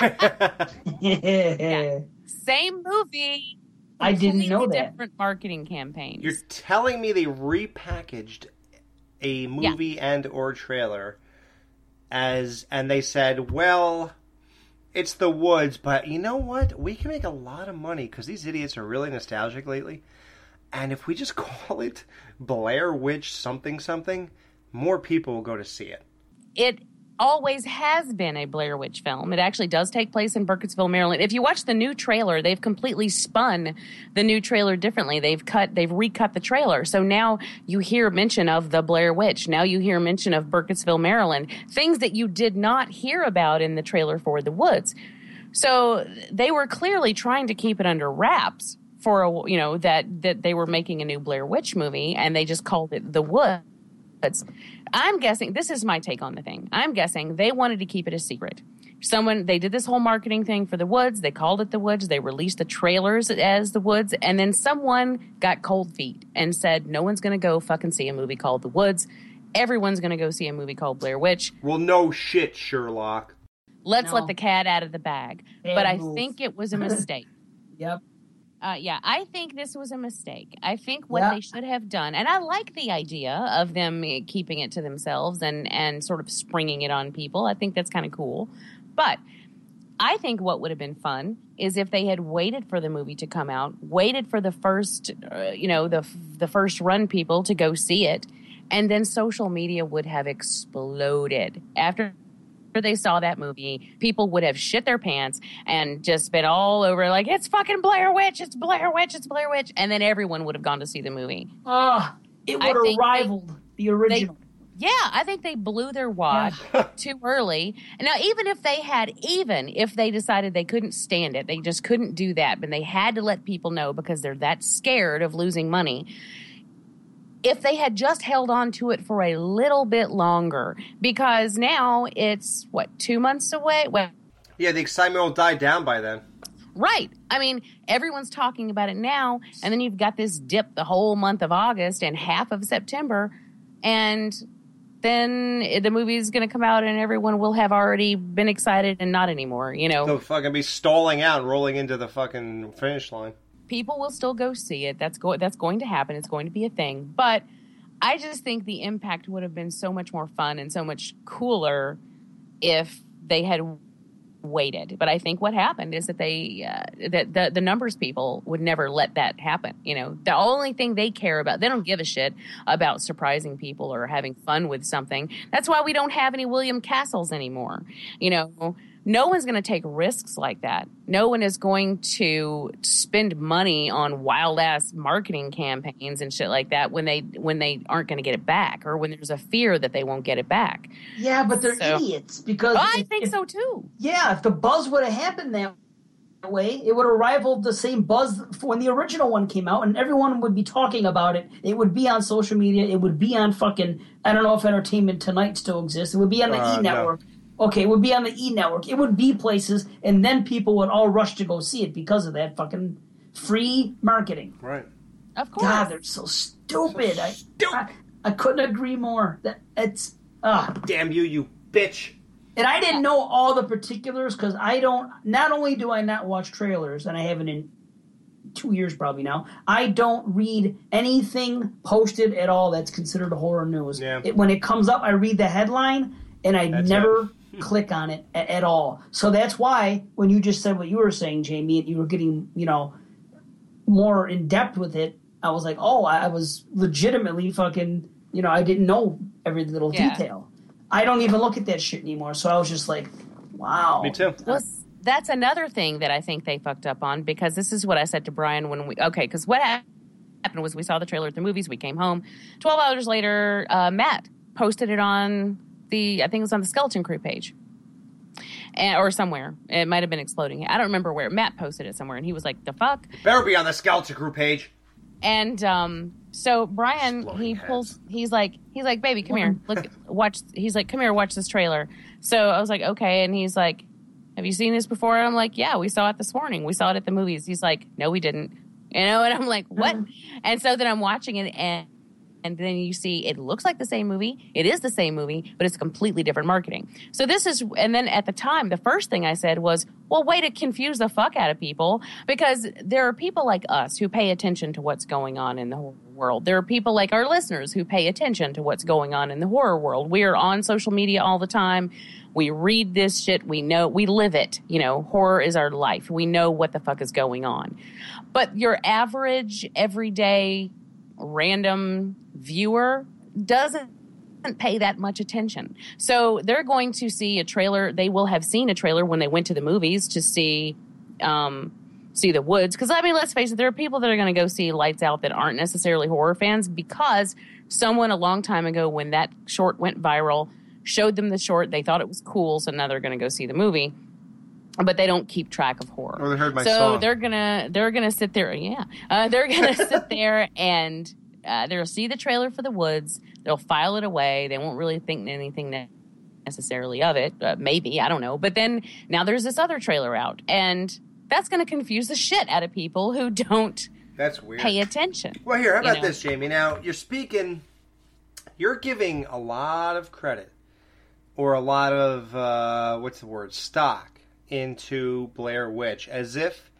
*laughs* Yeah. Same movie. I didn't know that. Different marketing campaigns. You're telling me they repackaged a movie and or trailer as and they said, "Well, it's the woods, but you know what? We can make a lot of money cuz these idiots are really nostalgic lately. And if we just *laughs* call it Blair Witch something something, more people will go to see it." it always has been a Blair Witch film. It actually does take place in Burkittsville, Maryland. If you watch the new trailer, they've completely spun the new trailer differently. They've cut, they've recut the trailer. So now you hear mention of the Blair Witch. Now you hear mention of Burkittsville, Maryland. Things that you did not hear about in the trailer for The Woods. So they were clearly trying to keep it under wraps for a, you know that that they were making a new Blair Witch movie and they just called it The Woods. I'm guessing this is my take on the thing. I'm guessing they wanted to keep it a secret. Someone they did this whole marketing thing for the woods. They called it the woods. They released the trailers as the woods, and then someone got cold feet and said, "No one's going to go fucking see a movie called The Woods. Everyone's going to go see a movie called Blair Witch. Well, no shit, Sherlock. Let's No. let the cat out of the bag." Bad but I move. think it was a *laughs* mistake. Yep. Uh, yeah, I think this was a mistake. I think what Yeah. they should have done, and I like the idea of them eh, keeping it to themselves and and sort of springing it on people. I think that's kind of cool. But I think what would have been fun is if they had waited for the movie to come out, waited for the first, uh, you know, the the first run people to go see it, and then social media would have exploded after they saw that movie, people would have shit their pants and just been all over like it's fucking Blair Witch, it's Blair Witch, it's Blair Witch, and then everyone would have gone to see the movie. Ah, it would have think they- rivaled the original. Yeah, I think they blew their wad *sighs* too early. Now, even if they had, even if they decided they couldn't stand it, they just couldn't do that, but they had to let people know because they're that scared of losing money. If they had just held on to it for a little bit longer, because now it's what two months away. Well, Yeah, the excitement will die down by then. Right. I mean, everyone's talking about it now, and then you've got this dip the whole month of August and half of September, and then the movie's going to come out, and everyone will have already been excited and not anymore. You know, They'll fucking be stalling out and rolling into the fucking finish line. People will still go see it. That's go- that's going to happen. It's going to be a thing. But I just think the impact would have been so much more fun and so much cooler if they had waited. But I think what happened is that they uh, that the the numbers people would never let that happen. You know, the only thing they care about, they don't give a shit about surprising people or having fun with something. That's why we don't have any William Castles anymore. You know, no one's going to take risks like that. No one is going to spend money on wild ass marketing campaigns and shit like that when they when they aren't going to get it back or when there's a fear that they won't get it back. Yeah, but they're So- idiots because I if- think if- so too. Yeah, if the buzz would have happened that way, it would have rivaled the same buzz for when the original one came out, and everyone would be talking about it. It would be on social media. It would be on fucking. I don't know if Entertainment Tonight still exists. It would be on the Uh, E Network. Okay, it would be on the E Network. It would be places, and then people would all rush to go see it because of that fucking free marketing. Right. Of course. God, they're so stupid. I, I I couldn't agree more. That it's ah. Damn you, you bitch. And I didn't know all the particulars because I don't. Not only do I not watch trailers, and I haven't in two years probably now. I don't read anything posted at all that's considered horror news. Yeah. It, when it comes up, I read the headline and I That's never click on it at, at all. So that's why when you just said what you were saying, Jamie, and you were getting you know more in depth with it, I was like, oh, I, I was legitimately fucking you know I didn't know every little Yeah. detail. I don't even look at that shit anymore. So I was just like, wow. Me too. Well, that's another thing that I think they fucked up on because this is what I said to Brian when we okay because what happened was we saw the trailer at the movies we came home 12 hours later uh, Matt posted it on the I think it was on the Skeleton Crew page and, or somewhere it might have been exploding I don't remember where Matt posted it somewhere and he was like the fuck Better be on the Skeleton Crew page. and um, so Brian, he pulls. He's like, he's like, baby, come here, look, watch. He's like, come here, watch this trailer. So I was like, okay, and he's like, have you seen this before? And I'm like, yeah, we saw it this morning. We saw it at the movies. He's like, no, we didn't. You know, and I'm like, what? and so then I'm watching it, and and then you see it looks like the same movie. It is the same movie, but it's completely different marketing. So this is, and then at the time, the first thing I said was, well, way to confuse the fuck out of people because there are people like us who pay attention to what's going on in the world. There are people like our listeners who pay attention to what's going on in the horror world. We are on social media all the time. We read this shit. We know, we live it. You know, horror is our life. We know what the fuck is going on. But your average, everyday, random viewer doesn't pay that much attention. So they're going to see a trailer. They will have seen a trailer when they went to the movies to see um, see the woods. Because I mean, let's face it, there are people that are going to go see Lights Out that aren't necessarily horror fans because someone a long time ago, when that short went viral, showed them the short. They thought it was cool, so now they're going to go see the movie. But they don't keep track of horror. Or they heard my so song. they're gonna they're gonna sit there. Yeah, uh, they're gonna *laughs* sit there and uh, they'll see the trailer for the woods. They'll file it away. They won't really think anything necessarily of it. Uh, maybe I don't know. But then now there's this other trailer out, and that's going to confuse the shit out of people who don't That's weird. pay attention. Well, here, how you about know? this, Jamie? Now, you're speaking, you're giving a lot of credit or a lot of, uh, what's the word, stock into Blair Witch as if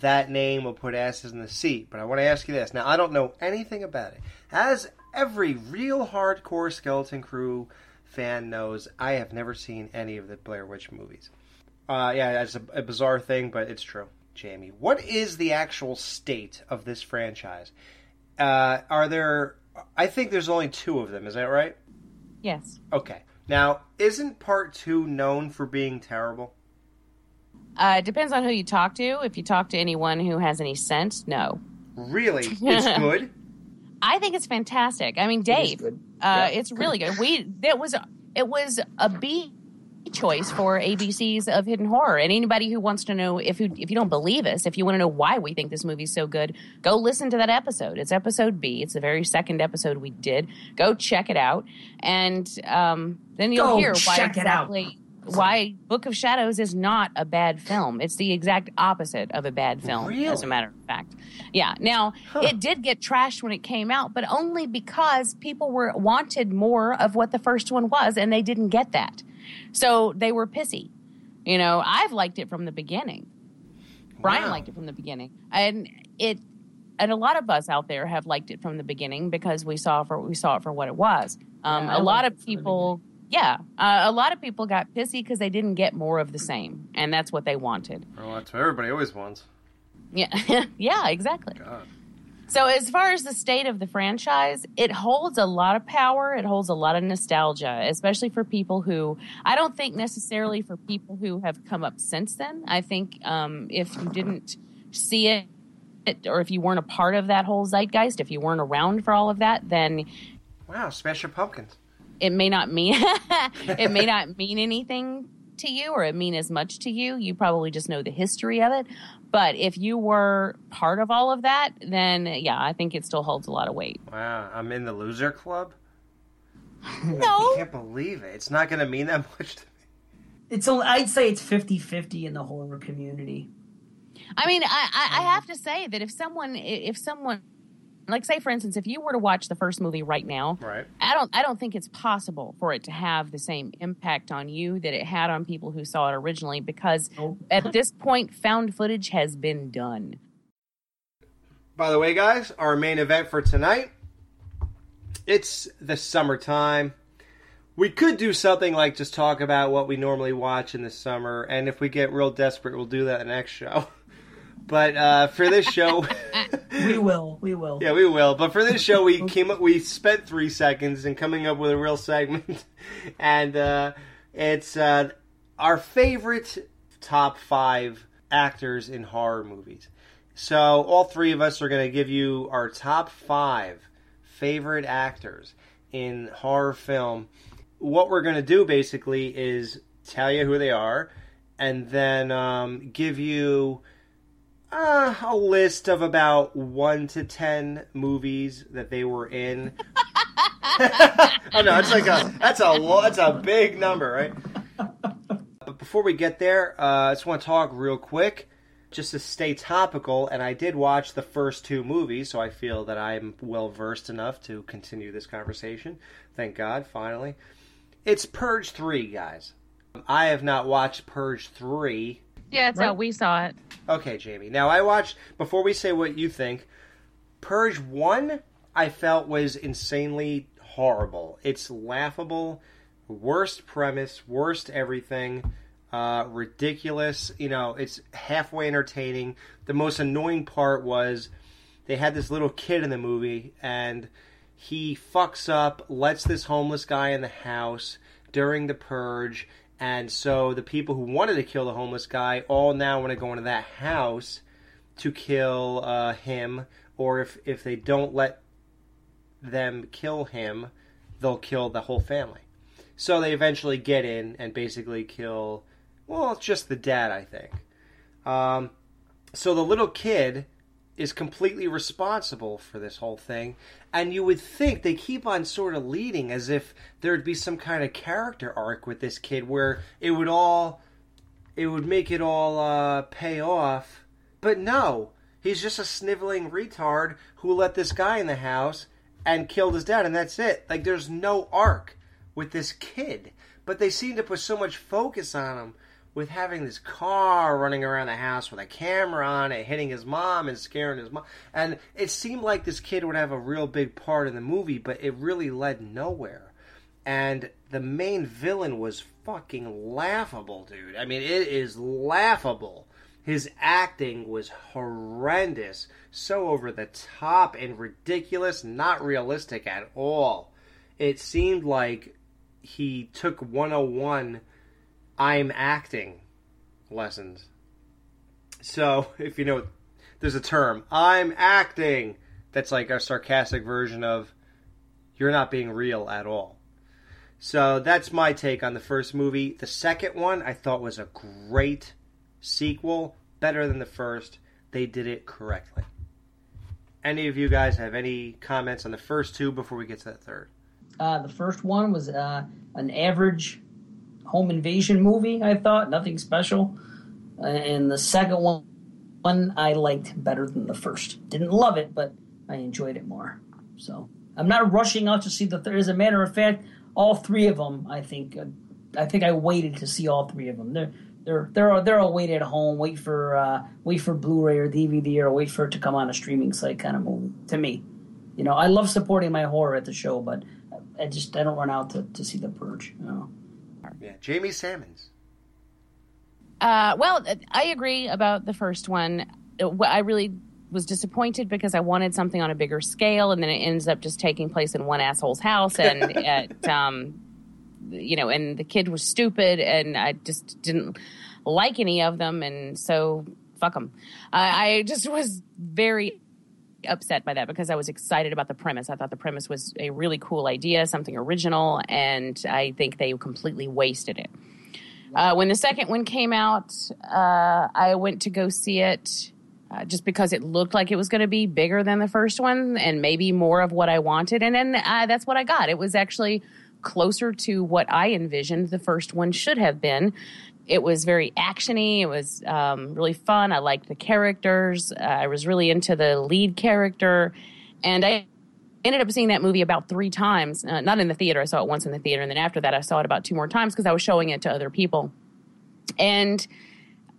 that name will put asses in the seat. But I want to ask you this. Now, I don't know anything about it. As every real hardcore Skeleton Crew fan knows, I have never seen any of the Blair Witch movies. Uh, yeah, that's a, a bizarre thing, but it's true. Jamie, what is the actual state of this franchise? Uh, are there? I think there's only two of them. Is that right? Yes. Okay. Now, isn't part two known for being terrible? Uh, it depends on who you talk to. If you talk to anyone who has any sense, no. Really, *laughs* it's good. I think it's fantastic. I mean, Dave, uh, it's really good. We it was it was a B choice for ABC's of Hidden Horror, and anybody who wants to know if you if you don't believe us, if you want to know why we think this movie's so good, go listen to that episode. It's episode B. It's the very second episode we did. Go check it out, and um, then you'll Go hear why check it out. exactly why Book of Shadows is not a bad film. It's the exact opposite of a bad film, as a matter of fact. Yeah. Now, it did get trashed when it came out, but only because people were wanted more of what the first one was, and they didn't get that. So they were pissy. You know, I've liked it from the beginning. Brian Wow. liked it from the beginning, and it. And a lot of us out there have liked it from the beginning because we saw for we saw it for what it was. Um, Yeah, a lot of people, yeah, uh, a lot of people got pissy because they didn't get more of the same, and that's what they wanted. Well, that's what everybody always wants. Yeah, *laughs* yeah, exactly. God. So as far as the state of the franchise, it holds a lot of power. It holds a lot of nostalgia, especially for people who I don't think necessarily for people who have come up since then. I think um, if you didn't see it, or if you weren't a part of that whole zeitgeist, if you weren't around for all of that, then Wow, Smash Your Pumpkins. It may not mean *laughs* it may not mean anything to you or it mean as much to you you probably just know the history of it but if you were part of all of that then yeah i think it still holds a lot of weight Wow, I'm in the loser club. no I can't believe it. It's not going to mean that *laughs* much to me. It's only, I'd say it's 50-50 in the horror community. i mean I, I i have to say that if someone if someone like say for instance if you were to watch the first movie right now Right. i don't i don't think it's possible for it to have the same impact on you that it had on people who saw it originally because at this point found footage has been done By the way, guys, our main event for tonight, it's the summertime. We could do something like just talk about what we normally watch in the summer, and if we get real desperate, we'll do that the next show. *laughs* But uh, for this show, *laughs* we will. We will. yeah, we will. But for this show, we *laughs* came up, we spent three seconds in coming up with a real segment, *laughs* and uh, it's uh, our favorite top five actors in horror movies. So all three of us are going to give you our top five favorite actors in horror film. What we're going to do basically is tell you who they are, and then um, give you uh, a list of about one to ten movies that they were in. *laughs* oh no, it's like a that's a that's a big number, right? But before we get there, uh, I just want to talk real quick, just to stay topical. And I did watch the first two movies, so I feel that I'm well versed enough to continue this conversation. Thank God, finally. It's Purge three, guys. I have not watched Purge three. Yeah, that's how we saw it. Okay, Jamie. Now I watched before we say what you think. Purge one, I felt was insanely horrible. It's laughable, worst premise, worst everything, uh, ridiculous. You know, it's halfway entertaining. The most annoying part was they had this little kid in the movie, and he fucks up, lets this homeless guy in the house during the purge, and so the people who wanted to kill the homeless guy all now want to go into that house to kill uh, him, or if if they don't let them kill him, they'll kill the whole family. So they eventually get in and basically kill. Well, it's just the dad, I think. Um, so the little kid is completely responsible for this whole thing, and you would think they keep on sort of leading as if there'd be some kind of character arc with this kid where it would all, it would make it all uh, pay off, but no, he's just a sniveling retard who let this guy in the house and killed his dad, and that's it. Like there's no arc with this kid, but they seem to put so much focus on him with having this car running around the house with a camera on it, hitting his mom and scaring his mom. And it seemed like this kid would have a real big part in the movie, but it really led nowhere. And the main villain was fucking laughable, dude. I mean, it is laughable. His acting was horrendous, so over the top and ridiculous, not realistic at all. It seemed like he took 101 I'm acting lessons. So, *laughs* if you know, there's a term, I'm acting. That's like a sarcastic version of you're not being real at all. So, that's my take on the first movie. The second one I thought was a great sequel, better than the first. They did it correctly. Any of you guys have any comments on the first two before we get to that third? Uh, the first one was uh, an average home invasion movie. I thought nothing special, and the second one, one I liked better than the first. Didn't love it, but I enjoyed it more. So I'm not rushing out to see the third. As a matter of fact, all three of them, I think, uh, I think I waited to see all three of them. They're they're they're they're all wait at home, wait for uh, wait for Blu-ray or DVD, or wait for it to come on a streaming site kind of movie. To me, you know, I love supporting my horror at the show, but I just I don't run out to, to see the Purge. You know. Yeah, Jamie Salmons. Uh, well, I agree about the first one. I really was disappointed because I wanted something on a bigger scale, and then it ends up just taking place in one asshole's house, and *laughs* it, um, you know, and the kid was stupid, and I just didn't like any of them, and so fuck them. I, I just was very upset by that because I was excited about the premise. I thought the premise was a really cool idea, something original, and I think they completely wasted it. Uh, when the second one came out, uh, I went to go see it uh, just because it looked like it was going to be bigger than the first one and maybe more of what I wanted. And then uh, that's what I got. It was actually closer to what I envisioned the first one should have been. It was very actiony. It was um, really fun. I liked the characters. Uh, I was really into the lead character, and I ended up seeing that movie about three times. Uh, not in the theater. I saw it once in the theater, and then after that, I saw it about two more times because I was showing it to other people. And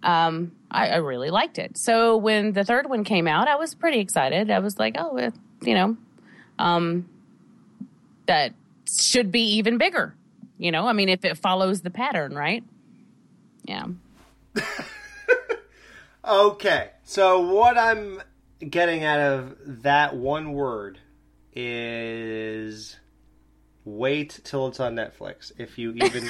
um, I, I really liked it. So when the third one came out, I was pretty excited. I was like, oh, it, you know, um, that should be even bigger. You know, I mean, if it follows the pattern, right? Yeah. Okay, so what I'm getting out of that one word is wait till it's on Netflix. If you even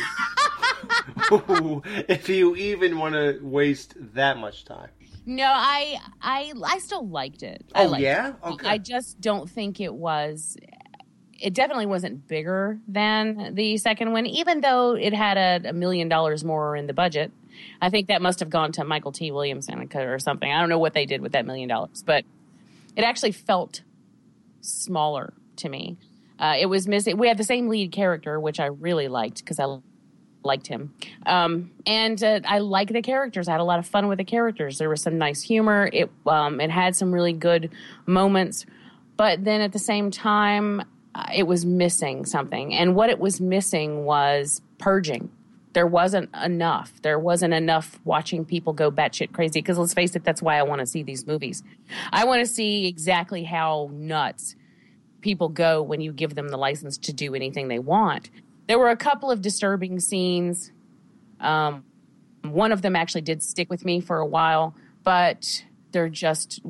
*laughs* if you even want to waste that much time. No, I I I still liked it. I Oh, liked yeah? it. Okay. I just don't think it was. It definitely wasn't bigger than the second one, even though it had a, a million dollars more in the budget. I think that must have gone to Mykelti Williamson or something. I don't know what they did with that million dollars, but it actually felt smaller to me. Uh, it was missing. We had the same lead character, which I really liked because I liked him. Um, and uh, I like the characters. I had a lot of fun with the characters. There was some nice humor. It um, it had some really good moments, but then at the same time, uh, it was missing something. And what it was missing was purging. There wasn't enough. There wasn't enough watching people go batshit crazy. Because let's face it, that's why I want to see these movies. I want to see exactly how nuts people go when you give them the license to do anything they want. There were a couple of disturbing scenes. Um, one of them actually did stick with me for a while, but they're just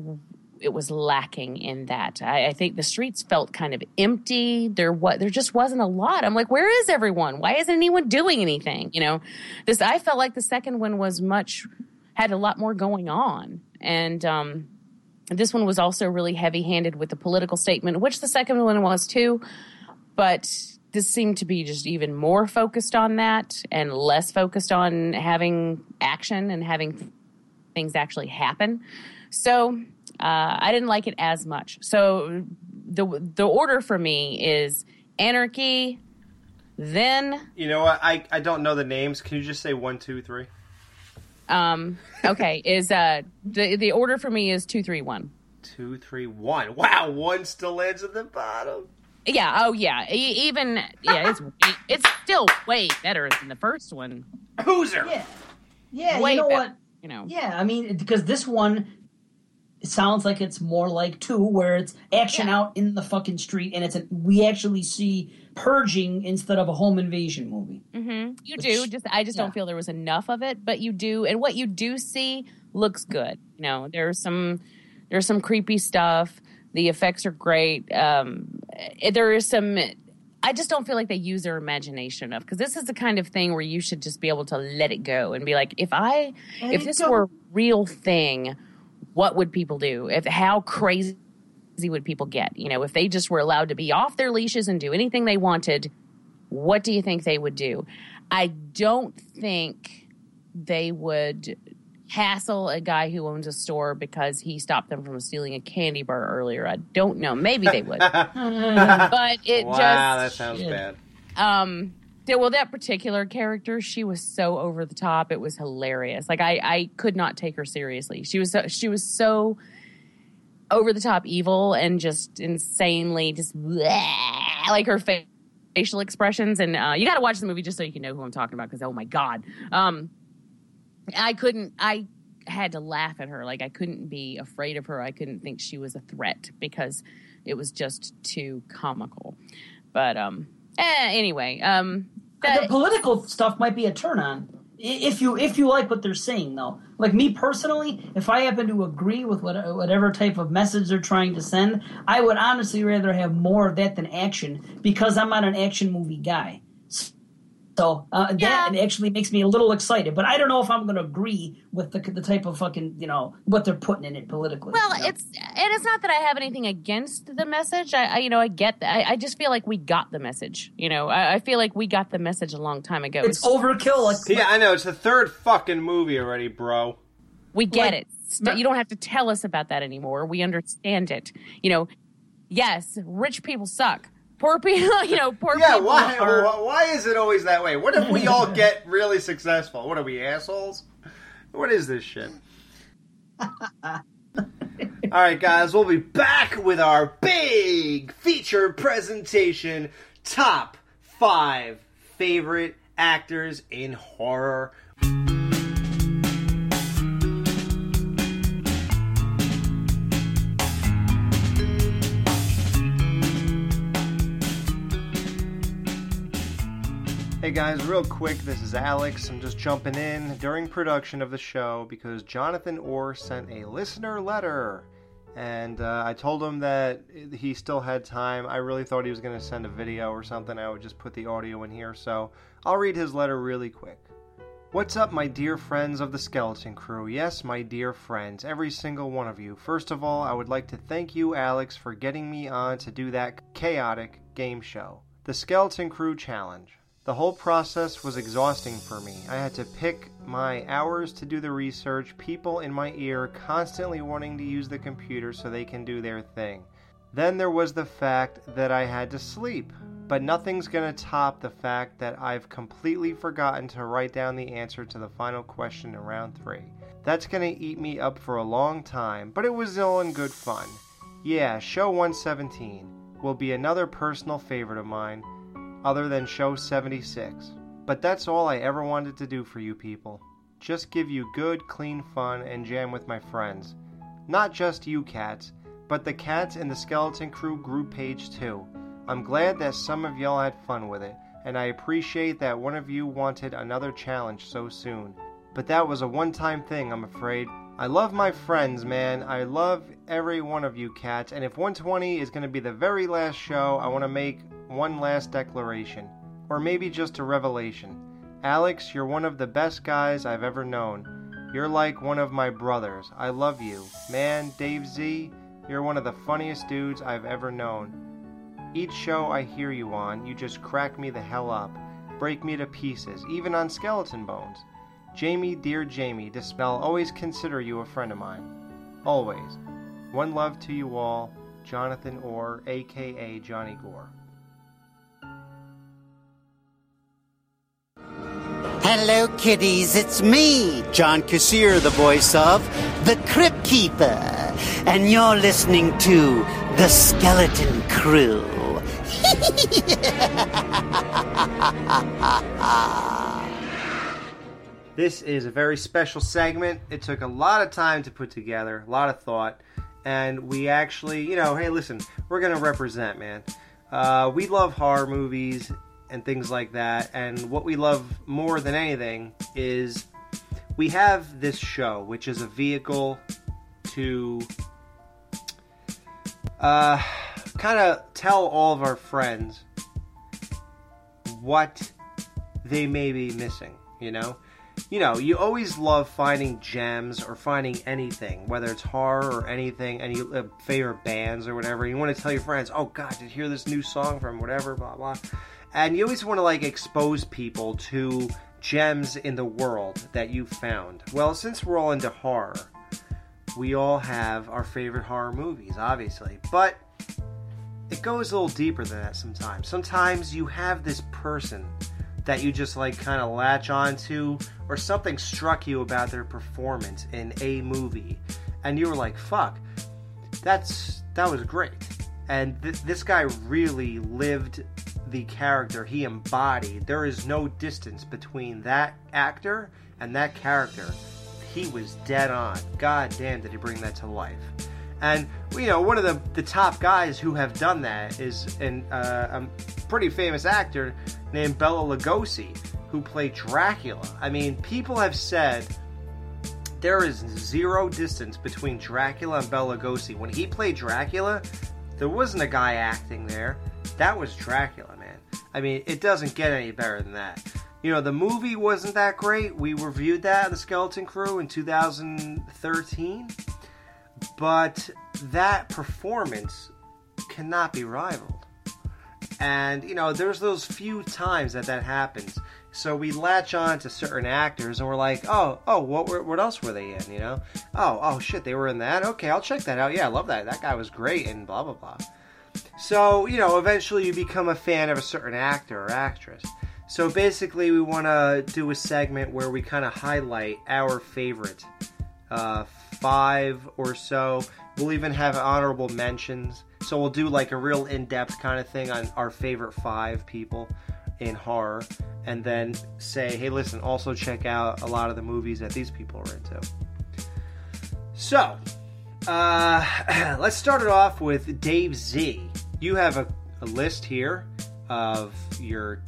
it was lacking in that. I, I think the streets felt kind of empty. There what there just wasn't a lot. I'm like, where is everyone? Why isn't anyone doing anything? You know, this I felt like the second one was much had a lot more going on, and um, this one was also really heavy handed with the political statement, which the second one was too. But this seemed to be just even more focused on that and less focused on having action and having things actually happen. So uh, I didn't like it as much. So the the order for me is anarchy, then You know what? I, I don't know the names. Can you just say one, two, three? um, okay *laughs* is uh the the order for me is two three one. Two, three, one. Wow, one still lands at the bottom. Yeah. Oh, yeah. E- even yeah, it's *laughs* it's still way better than the first one. Hooser. Yeah. Yeah, Way you know better, what? You know. Yeah, I mean, because this one it sounds like it's more like two, where it's action out in the fucking street, and it's a, we actually see purging instead of a home invasion movie. Mm-hmm. You Which- do. Just I just yeah. don't feel there was enough of it, but you do, and what you do see looks good. You know, there's some there's some creepy stuff. The effects are great. Um, eh, there is some. I just don't feel like they use their imagination enough because this is the kind of thing where you should just be able to let it go and be like, if I, if this were a real thing, what would people do? If how crazy would people get? You know, if they just were allowed to be off their leashes and do anything they wanted, what do you think they would do? I don't think they would hassle a guy who owns a store because he stopped them from stealing a candy bar earlier. I don't know. Maybe they would. *laughs* but it wow, just that sounds bad. um yeah, well that particular character she was so over the top. It was hilarious. Like i i could not take her seriously. She was so she was so over the top evil and just insanely just bleh, like her fa- facial expressions. And uh, you got to watch the movie just so you can know who i'm talking about because oh my god. Um i couldn't i had to laugh at her. Like i couldn't be afraid of her. I couldn't think she was a threat because it was just too comical. But um eh, anyway um the political stuff might be a turn on. If you if you like what they're saying though. Like me personally if i happen to agree with what, whatever type of message they're trying to send i would honestly rather have more of that than action because i'm not an action movie guy so uh, Yeah. that actually makes me a little excited but i don't know if i'm going to agree with the, the type of fucking you know what they're putting in it politically well you know? it's and it's not that i have anything against the message i, I you know i get that I, I just feel like we got the message you know I, I feel like we got the message a long time ago it's overkill like Yeah, I know. It's the third fucking movie already, bro. We get Like- it. St- you don't have to tell us about that anymore. We understand it. You know, yes, rich people suck. Poor people, *laughs* you know, poor Yeah, people why, are. why why is it always that way? What if we all *laughs* get really successful? What are we assholes? What is this shit? *laughs* all right, guys, we'll be back with our big feature presentation: top five favorite actors in horror. Hey guys, real quick, this is Alex. I'm just jumping in during production of the show because Jonathan Orr sent a listener letter. And uh, I told him that he still had time. I really thought he was going to send a video or something. I would just put the audio in here. So I'll read his letter really quick. What's up, my dear friends of the Skeleton Crew? Yes, my dear friends, every single one of you. First of all, I would like to thank you, Alex, for getting me on to do that chaotic game show, the Skeleton Crew Challenge. The whole process was exhausting for me. I had to pick my hours to do the research, people in my ear constantly wanting to use the computer so they can do their thing. Then there was the fact that I had to sleep. But nothing's gonna top the fact that I've completely forgotten to write down the answer to the final question in round 3. That's gonna eat me up for a long time, but it was all in good fun. Yeah, show 117 will be another personal favorite of mine, other than show 76. But that's all I ever wanted to do for you people. Just give you good, clean fun and jam with my friends. Not just you cats, but the cats in the Skeleton Crew group page too. I'm glad that some of y'all had fun with it, and I appreciate that one of you wanted another challenge so soon. But that was a one time thing, I'm afraid. I love my friends, man. I love every one of you cats, and if 120 is going to be the very last show, I want to make one last declaration. Or maybe just a revelation. Alex, you're one of the best guys I've ever known. You're like one of my brothers. I love you. Man, Dave Z, you're one of the funniest dudes I've ever known. Each show I hear you on, you just crack me the hell up, break me to pieces, even on skeleton bones. Jamie, dear Jamie, I'll always consider you a friend of mine. Always. One love to you all, Jonathan Orr, aka Johnny Gore. Hello, kiddies. It's me, John Kassir, the voice of the Crypt Keeper, and you're listening to the Skeleton Crew. *laughs* *laughs* This is a very special segment. It took a lot of time to put together, a lot of thought, and we actually, you know, hey, listen, we're gonna represent, man. Uh, we love horror movies and things like that, and what we love more than anything is we have this show, which is a vehicle to uh, kind of tell all of our friends what they may be missing, you know? You know, you always love finding gems or finding anything, whether it's horror or anything, any uh, favorite bands or whatever. You want to tell your friends, oh god, did you hear this new song from whatever, blah blah. And you always want to like expose people to gems in the world that you found. Well, since we're all into horror, we all have our favorite horror movies, obviously. But it goes a little deeper than that sometimes. Sometimes you have this person that you just like kind of latch onto, or something struck you about their performance in a movie, and you were like, "Fuck, that's that was great." And th- this guy really lived the character he embodied. There is no distance between that actor and that character. He was dead on. God damn, did he bring that to life. And you know, one of the, the top guys who have done that is an, uh, a pretty famous actor named Bela Lugosi, who played Dracula. I mean, people have said there is zero distance between Dracula and Bela Lugosi. When he played Dracula, there wasn't a guy acting there. That was Dracula, man. I mean, it doesn't get any better than that. You know, the movie wasn't that great. We reviewed that, The Skeleton Crew, in 2013 but that performance cannot be rivaled. And you know, there's those few times that that happens. So we latch on to certain actors, and we're like, oh, oh, what were, what else were they in? You know, oh, oh shit, they were in that. Okay, I'll check that out. Yeah, I love that. That guy was great, and blah blah blah. So you know, eventually you become a fan of a certain actor or actress. So basically, we want to do a segment where we kind of highlight our favorite uh, five or so. We'll even have honorable mentions. So we'll do like a real in depth kind of thing on our favorite five people in horror. And then say, hey, listen, also check out a lot of the movies that these people are into. So, uh, *clears throat* let's start it off with Dave Z. You have a, a list here of your,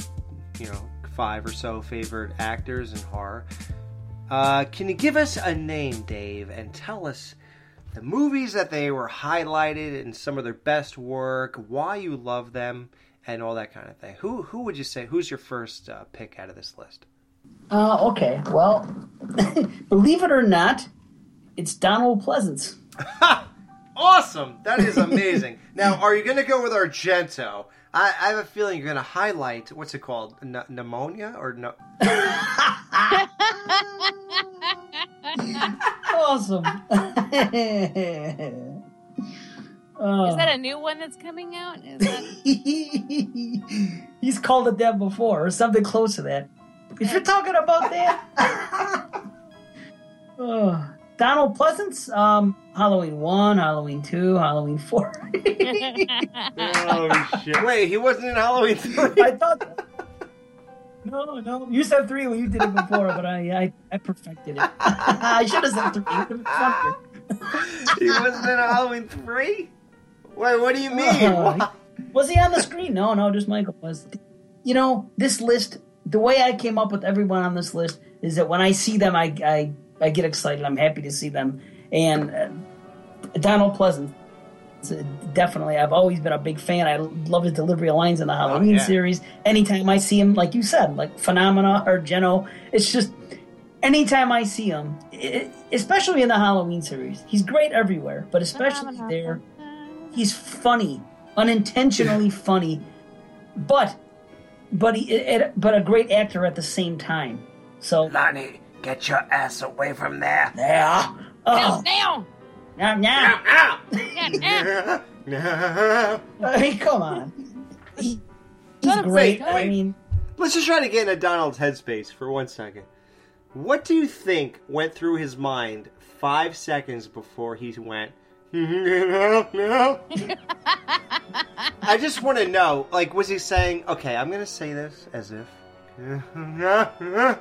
you know, five or so favorite actors in horror. Uh, can you give us a name, Dave, and tell us the movies that they were highlighted in some of their best work, why you love them, and all that kind of thing? Who who would you say? Who's your first uh, pick out of this list? Uh, okay, well, *laughs* believe it or not, it's Donald Pleasence. *laughs* Awesome! That is amazing. *laughs* now, are you going to go with Argento? I, I have a feeling you're going to highlight what's it called, N- pneumonia or no? *laughs* awesome. Uh, *laughs* Is that a new one that's coming out? Is that... *laughs* He's called it that before, or something close to that. If you're talking about that, oh, Donald Pleasence, um, Halloween one, Halloween two, Halloween four. oh *laughs* shit! Wait, he wasn't in Halloween three. *laughs* I thought. No, no, you said three when you did it before, but I, I, I perfected it. *laughs* I should have said three. It would've been funnier. he wasn't in Halloween three. Wait, what do you mean? Uh, was he on the screen? No, no, just Michael was. You know, this list, the way I came up with everyone on this list is that when I see them, I, I, I get excited. I'm happy to see them. And uh, Donald Pleasant, uh, definitely, I've always been a big fan. I love his delivery of lines in the Halloween yeah. series. Anytime I see him, like you said, like Phenomena or Geno, it's just anytime I see him, it, especially in the Halloween series, he's great everywhere, but especially there he's funny, unintentionally *laughs* funny, but but he it, but a great actor at the same time. So Lonnie, get your ass away from there. Yeah. Oh. Now, Now, now. now. I mean, *laughs* come on. He's Let him great. I mean, Let's just try to get into Donald's headspace for one second. What do you think went through his mind five seconds before he went? no, no. I just want to know. Like, was he saying, "Okay, I'm going to say this as if"? *laughs*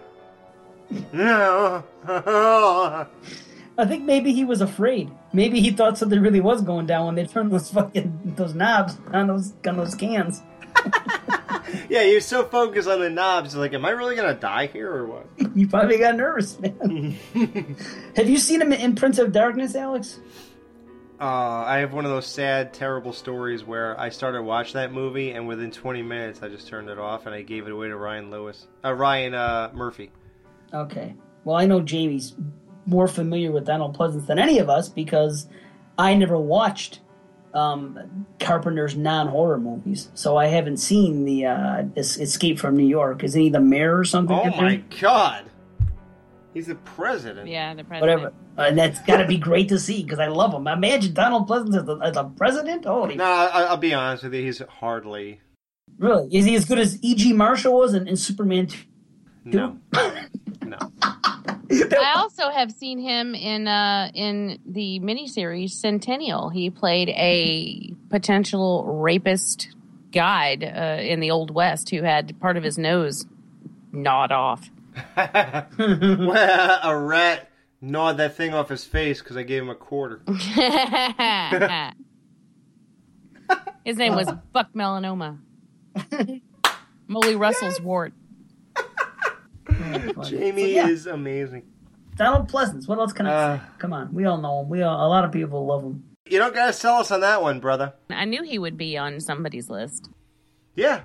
*laughs* I think maybe he was afraid. Maybe he thought something really was going down when they turned those *laughs* fucking those knobs on those on those cans. *laughs* yeah, he was so focused on the knobs. Like, am I really going to die here or what? *laughs* You probably got nervous, man. Have you seen him in Prince of Darkness, Alex? Uh, I have one of those sad, terrible stories where I started watch that movie, and within 20 minutes, I just turned it off and I gave it away to Ryan Lewis, uh, Ryan uh, Murphy. Okay. Well, I know Jamie's more familiar with Donald Pleasence than any of us because I never watched um, Carpenter's non-horror movies, so I haven't seen the uh, Es- Escape from New York. Isn't he the mayor or something? Oh in there? my god, he's the president. Yeah, the president. Whatever. Uh, and that's got to be great to see because I love him. Imagine Donald Pleasence as the, as the president. Holy, No, I, I'll be honest with you, he's hardly. really? Is he as good as E.G. Marshall was in, in Superman 2? No. no. *laughs* I also have seen him in uh, in the miniseries Centennial. He played a potential rapist guide uh, in the Old West who had part of his nose gnawed off. *laughs* well, a rat gnawed that thing off his face because I gave him a quarter. *laughs* his name was Buck Melanoma. Molly Russell's wart. *laughs* Jamie yeah. is amazing. Donald Pleasence. What else can I Uh. say? Come on, we all know him. We all, a lot of people love him. You don't gotta sell us on that one, brother. I knew he would be on somebody's list. Yeah.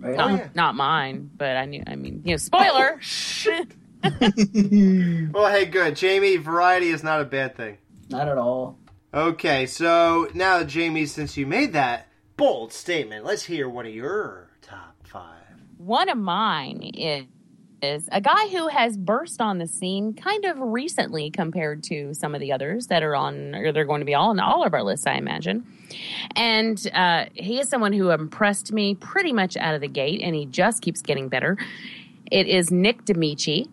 Right Not, on. not mine, but I knew. I mean, you know, spoiler. *laughs* Well, hey, good. Jamie, variety is not a bad thing. Not at all. Okay, so now, Jamie, since you made that bold statement, let's hear one of your top five. One of mine is, is a guy who has burst on the scene kind of recently compared to some of the others that are on, or they're going to be all on all of our lists, I imagine. And uh, he is someone who impressed me pretty much out of the gate, and he just keeps getting better. It is Nick Damici.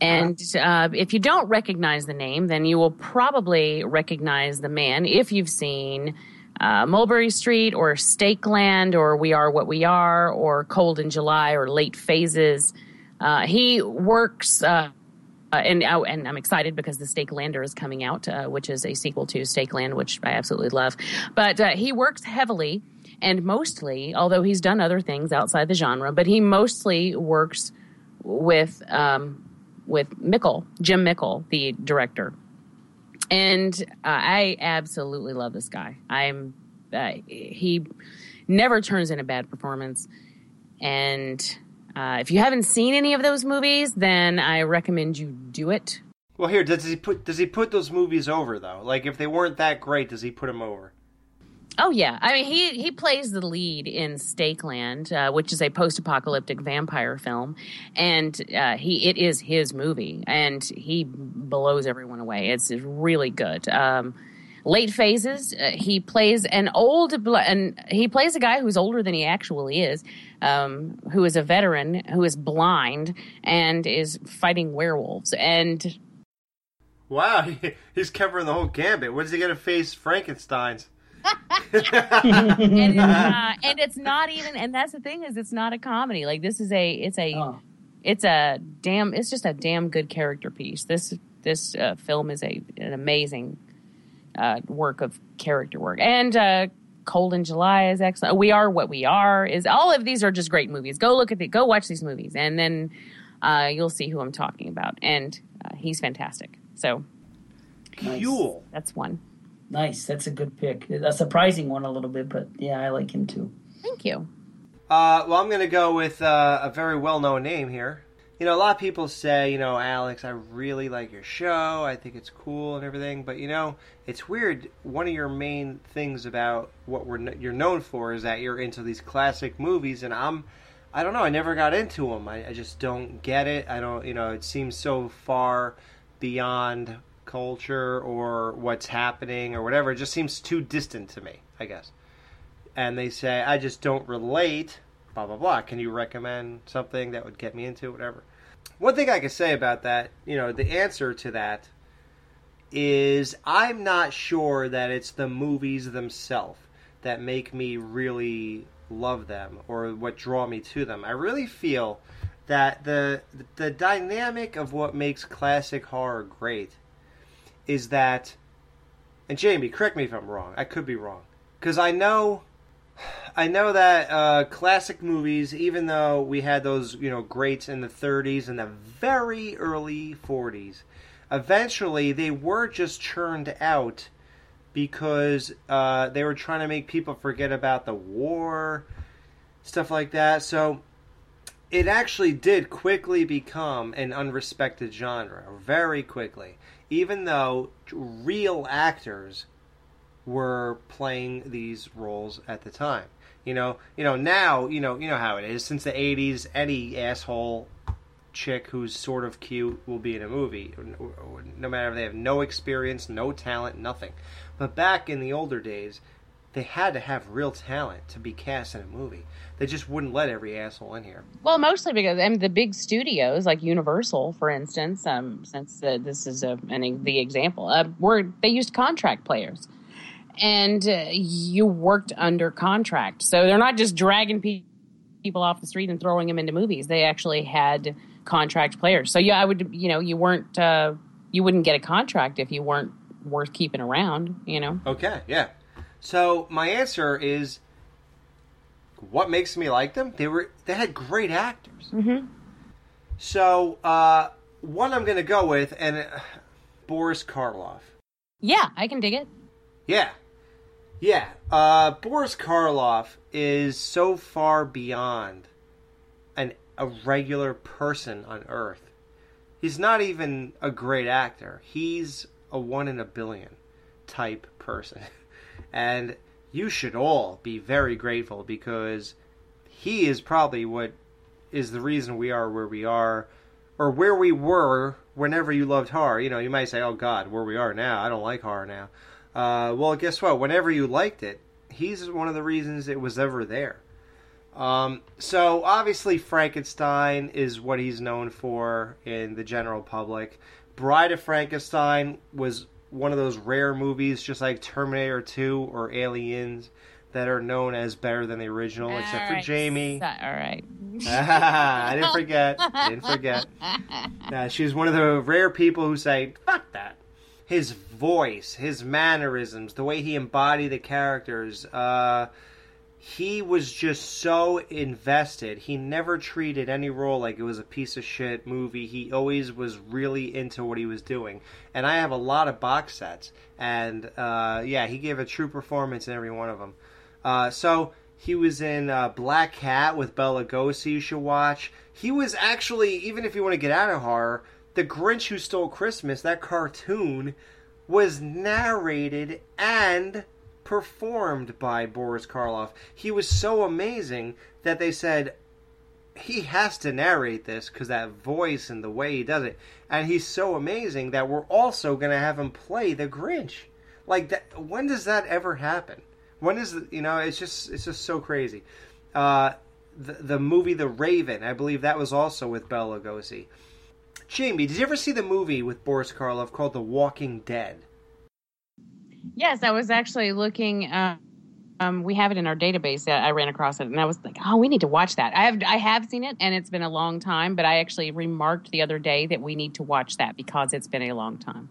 And uh, if you don't recognize the name, then you will probably recognize the man if you've seen uh, Mulberry Street or Stakeland or We Are What We Are or Cold in July or Late Phases. Uh, he works. Uh, uh, and oh, and I'm excited because the Stake Lander is coming out, uh, which is a sequel to Stake Land, which I absolutely love. But uh, he works heavily and mostly, although he's done other things outside the genre, but he mostly works with um, with Mickle, Jim Mickle, the director. And uh, I absolutely love this guy. I'm uh, he never turns in a bad performance, and uh, if you haven't seen any of those movies, then I recommend you do it. Well, here does he put does he put those movies over though? Like if they weren't that great, does he put them over? Oh yeah, I mean he he plays the lead in Stakeland, uh, which is a post-apocalyptic vampire film, and uh, he it is his movie, and he blows everyone away. It's, it's really good. Um, late phases, uh, he plays an old bl- and he plays a guy who's older than he actually is, um, who is a veteran who is blind and is fighting werewolves, and Wow, *laughs* he, he's covering the whole gambit. When's he gonna face? Frankenstein's? *laughs* and, it's, *laughs* uh, and it's not even and that's the thing is it's not a comedy. Like this is a it's a it's a damn it's just a damn good character piece. This this uh, film is a an amazing uh, work of character work and uh cold in july is excellent we are what we are is all of these are just great movies go look at the go watch these movies and then uh you'll see who i'm talking about and uh, he's fantastic so Cool. that's one Nice. That's a good pick. A surprising one a little bit, but yeah, I like him too. thank you Uh, well, I'm going to go with uh, a very well known name here. You know, a lot of people say, you know, Alex, I really like your show. I think it's cool and everything. But, you know, it's weird. One of your main things about what we're you're known for is that you're into these classic movies. And I'm, I don't know, I never got into them. I, I just don't get it. I don't, you know, it seems so far beyond culture or what's happening or whatever. It just seems too distant to me, I guess and they say I just don't relate, blah blah blah. Can you recommend something that would get me into it, whatever? One thing I can say about that, you know, the answer to that is I'm not sure that it's the movies themselves that make me really love them or what draw me to them. I really feel that the the dynamic of what makes classic horror great is that and Jamie, correct me if I'm wrong. I could be wrong. Cuz I know I know that uh, classic movies, even though we had those, you know, greats in the 30s and the very early 40s, eventually they were just churned out because uh, they were trying to make people forget about the war, stuff like that. So it actually did quickly become an unrespected genre, very quickly, even though real actors were playing these roles at the time. You know, you know now, you know, you know how it is. Since the '80s, any asshole chick who's sort of cute will be in a movie, no matter if they have no experience, no talent, nothing. But back in the older days, they had to have real talent to be cast in a movie. They just wouldn't let every asshole in here. Well, mostly because I mean, the big studios like Universal, for instance, um, since uh, this is a, an, the example, uh, were they used contract players, and uh, you worked under contract, so they're not just dragging pe- people off the street and throwing them into movies. They actually had contract players. So yeah, I would, you know, you weren't, uh, you wouldn't get a contract if you weren't worth keeping around. You know. Okay, yeah. So my answer is, what makes me like them? They were they had great actors. Mm-hmm. So uh, one I'm going to go with, and uh, Boris Karloff. Yeah, I can dig it. Yeah, yeah. Uh, Boris Karloff is so far beyond an a regular person on Earth. He's not even a great actor. He's a one in a billion type person. *laughs* And you should all be very grateful because he is probably what is the reason we are where we are or where we were whenever you loved horror. You know, you might say, oh God, where we are now. I don't like horror now. Uh, well, guess what? Whenever you liked it, he's one of the reasons it was ever there. Um, so obviously Frankenstein is what he's known for in the general public. Bride of Frankenstein was one of those rare movies, just like Terminator 2 or Aliens, that are known as better than the original, All except right, for Jamie. all right. *laughs* I didn't forget. I didn't forget. *laughs* Uh, she's one of the rare people who say, fuck that. His voice, his mannerisms, the way he embodied the characters. Uh, he was just so invested. He never treated any role like it was a piece of shit movie. He always was really into what he was doing. And I have a lot of box sets. And uh, yeah, he gave a true performance in every one of them. Uh, so he was in uh, Black Cat with Bela Lugosi. You should watch. He was actually, even if you want to get out of horror, The Grinch Who Stole Christmas, that cartoon, was narrated and performed by Boris Karloff. He was so amazing that they said he has to narrate this because that voice and the way he does it, and he's so amazing that we're also going to have him play the Grinch. Like that, when does that ever happen? When is you know? It's just it's just so crazy. Uh, the the movie The Raven, I believe that was also with Bela Lugosi. Jamie, did you ever see the movie with Boris Karloff called The Walking Dead? Yes, I was actually looking. Uh, um, we have it in our database. I ran across it, and I was like, "Oh, we need to watch that." I have I have seen it, and it's been a long time. But I actually remarked the other day that we need to watch that because it's been a long time.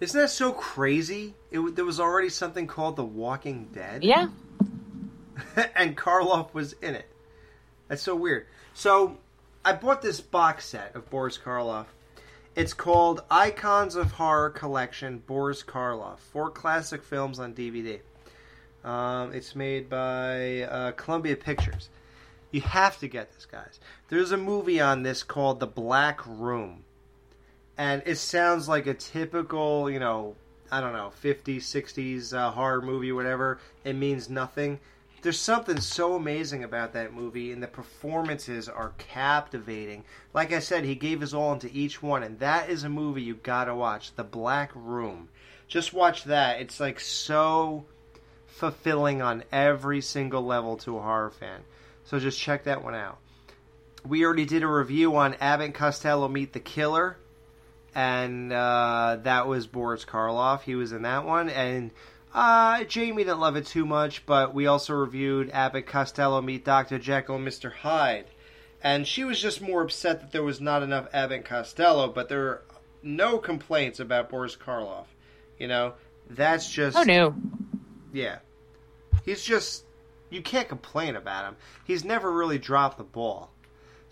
Isn't that so crazy? It, there was already something called The Walking Dead. Yeah. *laughs* and Karloff was in it. That's so weird. So I bought this box set of Boris Karloff. It's called Icons of Horror Collection Boris Karloff. Four classic films on DVD. Um, it's made by uh, Columbia Pictures. You have to get this, guys. There's a movie on this called The Black Room. And it sounds like a typical, you know, I don't know, 50s, 60s uh, horror movie, whatever. It means nothing. There's something so amazing about that movie, and the performances are captivating. Like I said, he gave his all into each one, and that is a movie you gotta watch. The Black Room. Just watch that. It's like so fulfilling on every single level to a horror fan. So just check that one out. We already did a review on Abbott and Costello Meet the Killer, and uh, that was Boris Karloff. He was in that one, and uh, Jamie didn't love it too much, but we also reviewed Abbott Costello Meet Dr. Jekyll and Mr. Hyde. And she was just more upset that there was not enough Abbott Costello, but there are no complaints about Boris Karloff. You know, that's just. Oh, no. Yeah. He's just. You can't complain about him. He's never really dropped the ball.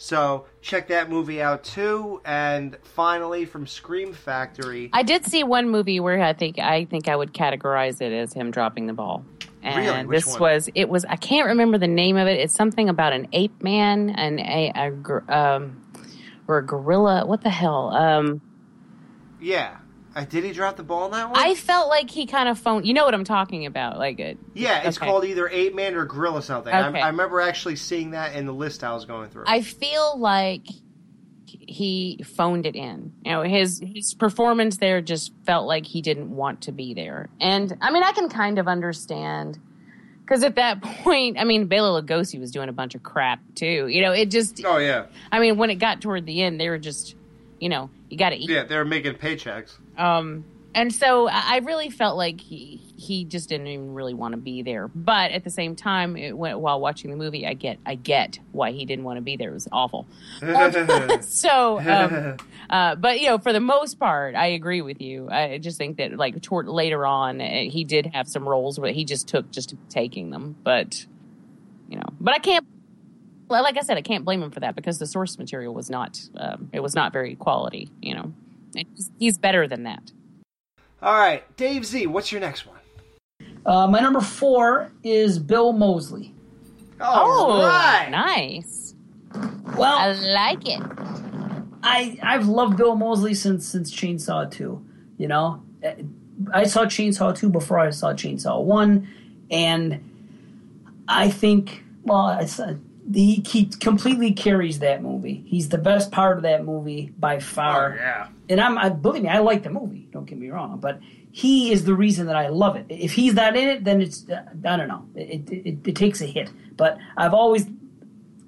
So check that movie out too. And finally, from Scream Factory. I did see one movie where I think I think I would categorize it as him dropping the ball. And Really? Which this one? was it was I can't remember the name of it. It's something about an ape man and a, a um or a gorilla. What the hell? Um Yeah. Uh, did he drop the ball in that one? I felt like he kind of phoned. You know what I'm talking about? Like it. Yeah, it's okay. called either Ape Man or Gorilla something. Okay. I, I remember actually seeing that in the list I was going through. I feel like he phoned it in. You know, his his performance there just felt like he didn't want to be there. And I mean, I can kind of understand because at that *laughs* point, I mean, Bela Lugosi was doing a bunch of crap too. You know, it just. Oh yeah, I mean, when it got toward the end, they were just, you know, you got to eat. yeah, they were making paychecks. Um, and so I really felt like he he just didn't even really want to be there. But at the same time, it went, while watching the movie, I get I get why he didn't want to be there. It was awful. *laughs* *laughs* so, um, *laughs* uh, but you know, for the most part, I agree with you. I just think that like toward later on, uh, he did have some roles where he just took just taking them. But you know, but I can't. Like I said, I can't blame him for that because the source material was not um, it was not very quality. You know, He's- he's better than that. All right, Dave Z, what's your next one? Uh, my number four is Bill Moseley. All right. nice. Well, I like it. I I've loved Bill Moseley since since Chainsaw Two. You know, I saw Chainsaw Two before I saw Chainsaw One, and I think well, it's, uh, he he completely carries that movie. He's the best part of that movie by far. Oh, yeah. And I'm I, believe me, I like the movie. Don't get me wrong, but he is the reason that I love it. If he's not in it, then it's uh, I don't know. It it, it, it takes a hit. But I've always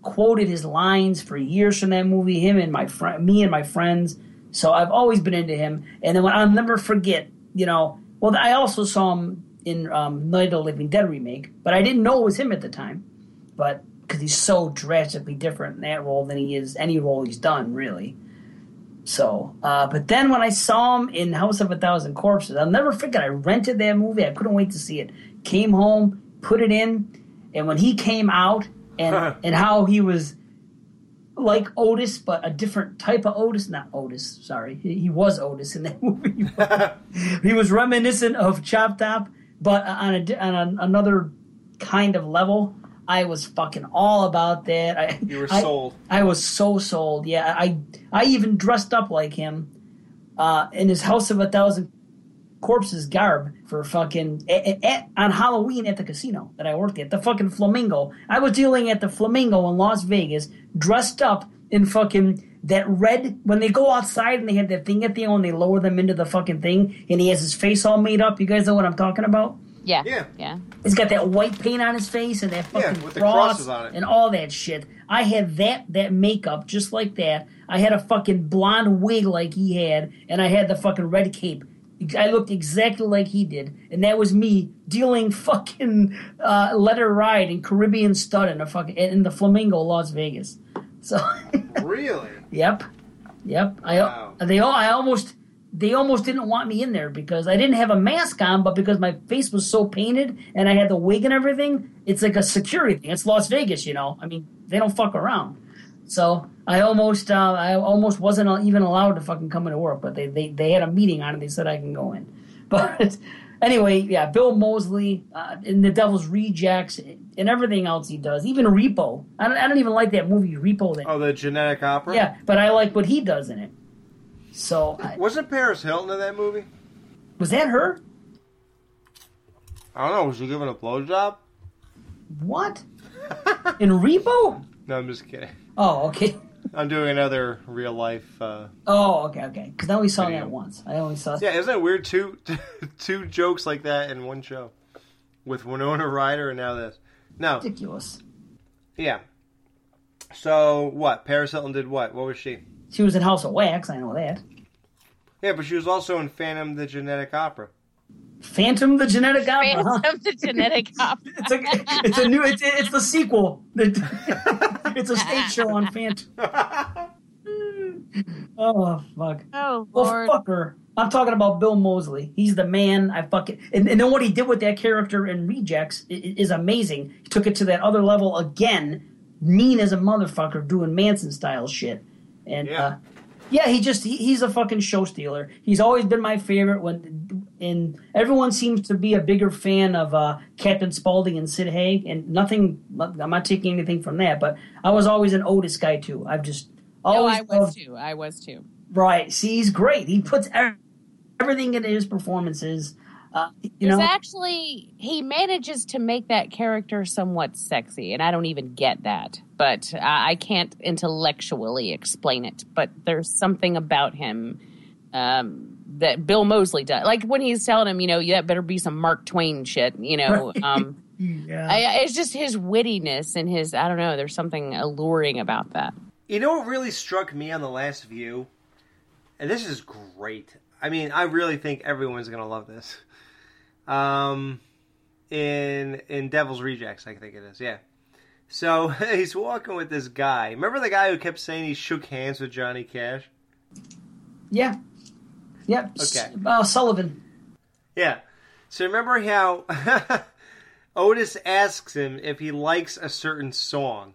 quoted his lines for years from that movie. Him and my friend, me and my friends. So I've always been into him. And then when I'll never forget, you know. Well, I also saw him in um, Night of the Living Dead remake, but I didn't know it was him at the time. But because he's so drastically different in that role than he is any role he's done, really. So, uh, but then when I saw him in House of a Thousand Corpses, I'll never forget. I rented that movie. I couldn't wait to see it. Came home, put it in, and when he came out and *laughs* and how he was like Otis, but a different type of Otis. Not Otis, sorry. He, he was Otis in that *laughs* movie. *laughs* he was reminiscent of Chop Top, but on a on a, another kind of level. I was fucking all about that. I, You were I- sold. I was so sold. Yeah, I I even dressed up like him uh, in his House of a Thousand Corpses garb for fucking at, at, on Halloween at the casino that I worked at, the fucking Flamingo. I was dealing at the Flamingo in Las Vegas, dressed up in fucking that red. When they go outside and they have that thing at the end, when they lower them into the fucking thing, and he has his face all made up. You guys know what I'm talking about? Yeah. Yeah. Yeah. He's got that white paint on his face and that Yeah, fucking with the cross crosses on it. and all that shit. I had that that makeup just like that. I had a fucking blonde wig like he had, and I had the fucking red cape. I looked exactly like he did, and that was me dealing *laughs* fucking uh, Let It Ride in Caribbean stud in a fucking in the Flamingo, Las Vegas. So, *laughs* Really? yep, yep. I Wow. they all I almost they almost didn't want me in there because I didn't have a mask on, but because my face was so painted and I had the wig and everything, it's like a security thing. It's Las Vegas, you know. I mean, they don't fuck around. So I almost, uh, I almost wasn't even allowed to fucking come into work, but they, they, they had a meeting on it. They said I can go in. *laughs* But anyway, yeah, Bill Moseley uh, in The Devil's Rejects and everything else he does, even Repo. I don't, I don't even like that movie Repo. That Oh, the genetic opera. yeah, but I like what he does in it. So I, Wasn't Paris Hilton in that movie? was that her? I don't know. Was she giving a blowjob? What? In Repo? *laughs* No, I'm just kidding. Oh, okay. *laughs* I'm doing another real life. Uh... Oh, okay, okay. Because I only saw Video. that once. I only saw. Yeah, isn't it weird? Two *laughs* two jokes like that in one show, with Winona Ryder and now this. No, Ridiculous. yeah. So what? Paris Hilton did what? What was she? She was in House of Wax. I know that. Yeah, but she was also in Phantom the Genetic Opera. Phantom the Genetic Opera. huh? Phantom the genetic *laughs* opera. It's a, it's a new. It's, it's the sequel. *laughs* It's a stage show on Phantom. *laughs* Oh fuck. Oh Well, Lord. fuck her. I'm talking about Bill Moseley. He's the man. I fucking and, and then what he did with that character in Rejects i- i- is amazing. He took it to that other level again. Mean as a motherfucker, doing Manson style shit. And Yeah. uh, yeah, he just he, he's a fucking show stealer. He's always been my favorite. When and everyone seems to be a bigger fan of uh, Captain Spaulding and Sid Haig. And nothing. I'm not taking anything from that, but I was always an Otis guy too. I've just Oh, always I was loved too. I was too. Right. See, he's great. He puts everything into his performances. Uh, you know, actually he manages to make that character somewhat sexy, and I don't even get that, but I I can't intellectually explain it. But there's something about him um, that Bill Moseley does, like when he's telling him, you know, that better be some Mark Twain shit, you know. Um, *laughs* yeah. I, it's just his wittiness and his I don't know. There's something alluring about that. You know what really struck me on the last view? And this is great. I mean, I really think everyone's gonna love this. *laughs* Um, in in Devil's Rejects, I think it is. Yeah. So *laughs* he's walking with this guy. Remember the guy who kept saying he shook hands with Johnny Cash? yeah, yep. Okay. Uh, Sullivan. Yeah. So remember how *laughs* Otis asks him if he likes a certain song,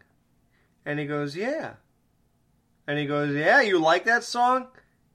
and he goes, "Yeah." And he goes, "Yeah, you like that song?"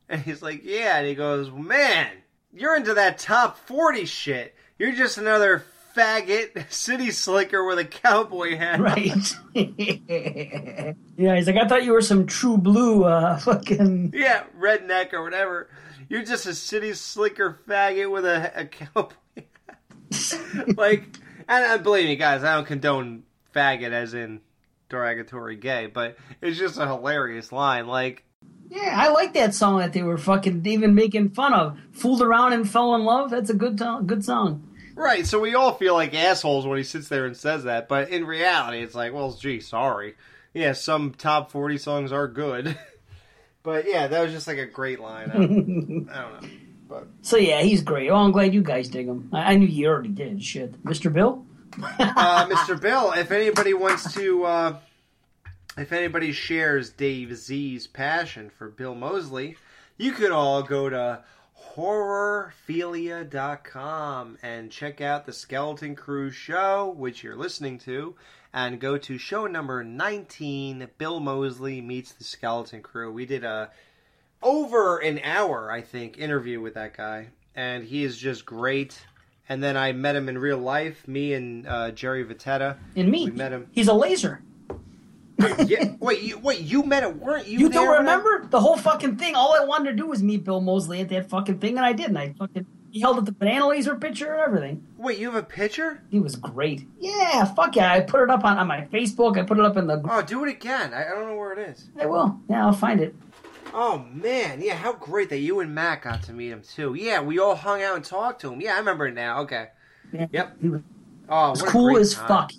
And he's like, "Yeah." And he goes, "Man, you're into that top forty shit. You're just another faggot *laughs* city slicker with a cowboy hat." Right. *laughs* yeah, he's like, I thought you were some true blue, uh, *laughs* fucking. Yeah, redneck or whatever. You're just a city slicker faggot with a, a cowboy hat. like, and uh, believe me, guys, I don't condone faggot as in derogatory gay, but it's just a hilarious line. Like, Yeah, I like that song that they were fucking even making fun of. Fooled around and fell in love. That's a good, to- good song. right, so we all feel like assholes when he sits there and says that, but in reality, it's like, well, gee, sorry. Yeah, some top 40 songs are good. *laughs* but yeah, that was just like a great line. I don't, *laughs* I don't know. But So yeah, he's great. Oh, I'm glad you guys dig him. I, I knew you already did. Shit, Mr. Bill. *laughs* uh, Mr. Bill, if anybody wants to, uh, if anybody shares Dave Z's passion for Bill Moseley, you could all go to horrorphilia.com and check out the Skeleton Crew show, which you're listening to, and go to show number 19, Bill Moseley Meets the Skeleton Crew. We did a over an hour, I think, interview with that guy, and he is just great. And then I met him in real life, me and uh, Jerry Vitetta. And me. We met him. He's a laser. Yeah, wait, you, wait, you met him? Weren't you? You don't when I- remember the whole fucking thing? All I wanted to do was meet Bill Moseley at that fucking thing, and I did. And I fucking he held up the banana laser picture and everything. Wait, you have a picture? He was great. Yeah, fuck yeah! I put it up on, on my Facebook. I put it up in the. Oh, do it again. I, I don't know where it is. I will. Yeah, I'll find it. Oh man, yeah, how great that you and Matt got to meet him too. Yeah, we all hung out and talked to him. Yeah, I remember it now. Okay. Yeah. Yep. He was, Oh, what cool as time. fuck.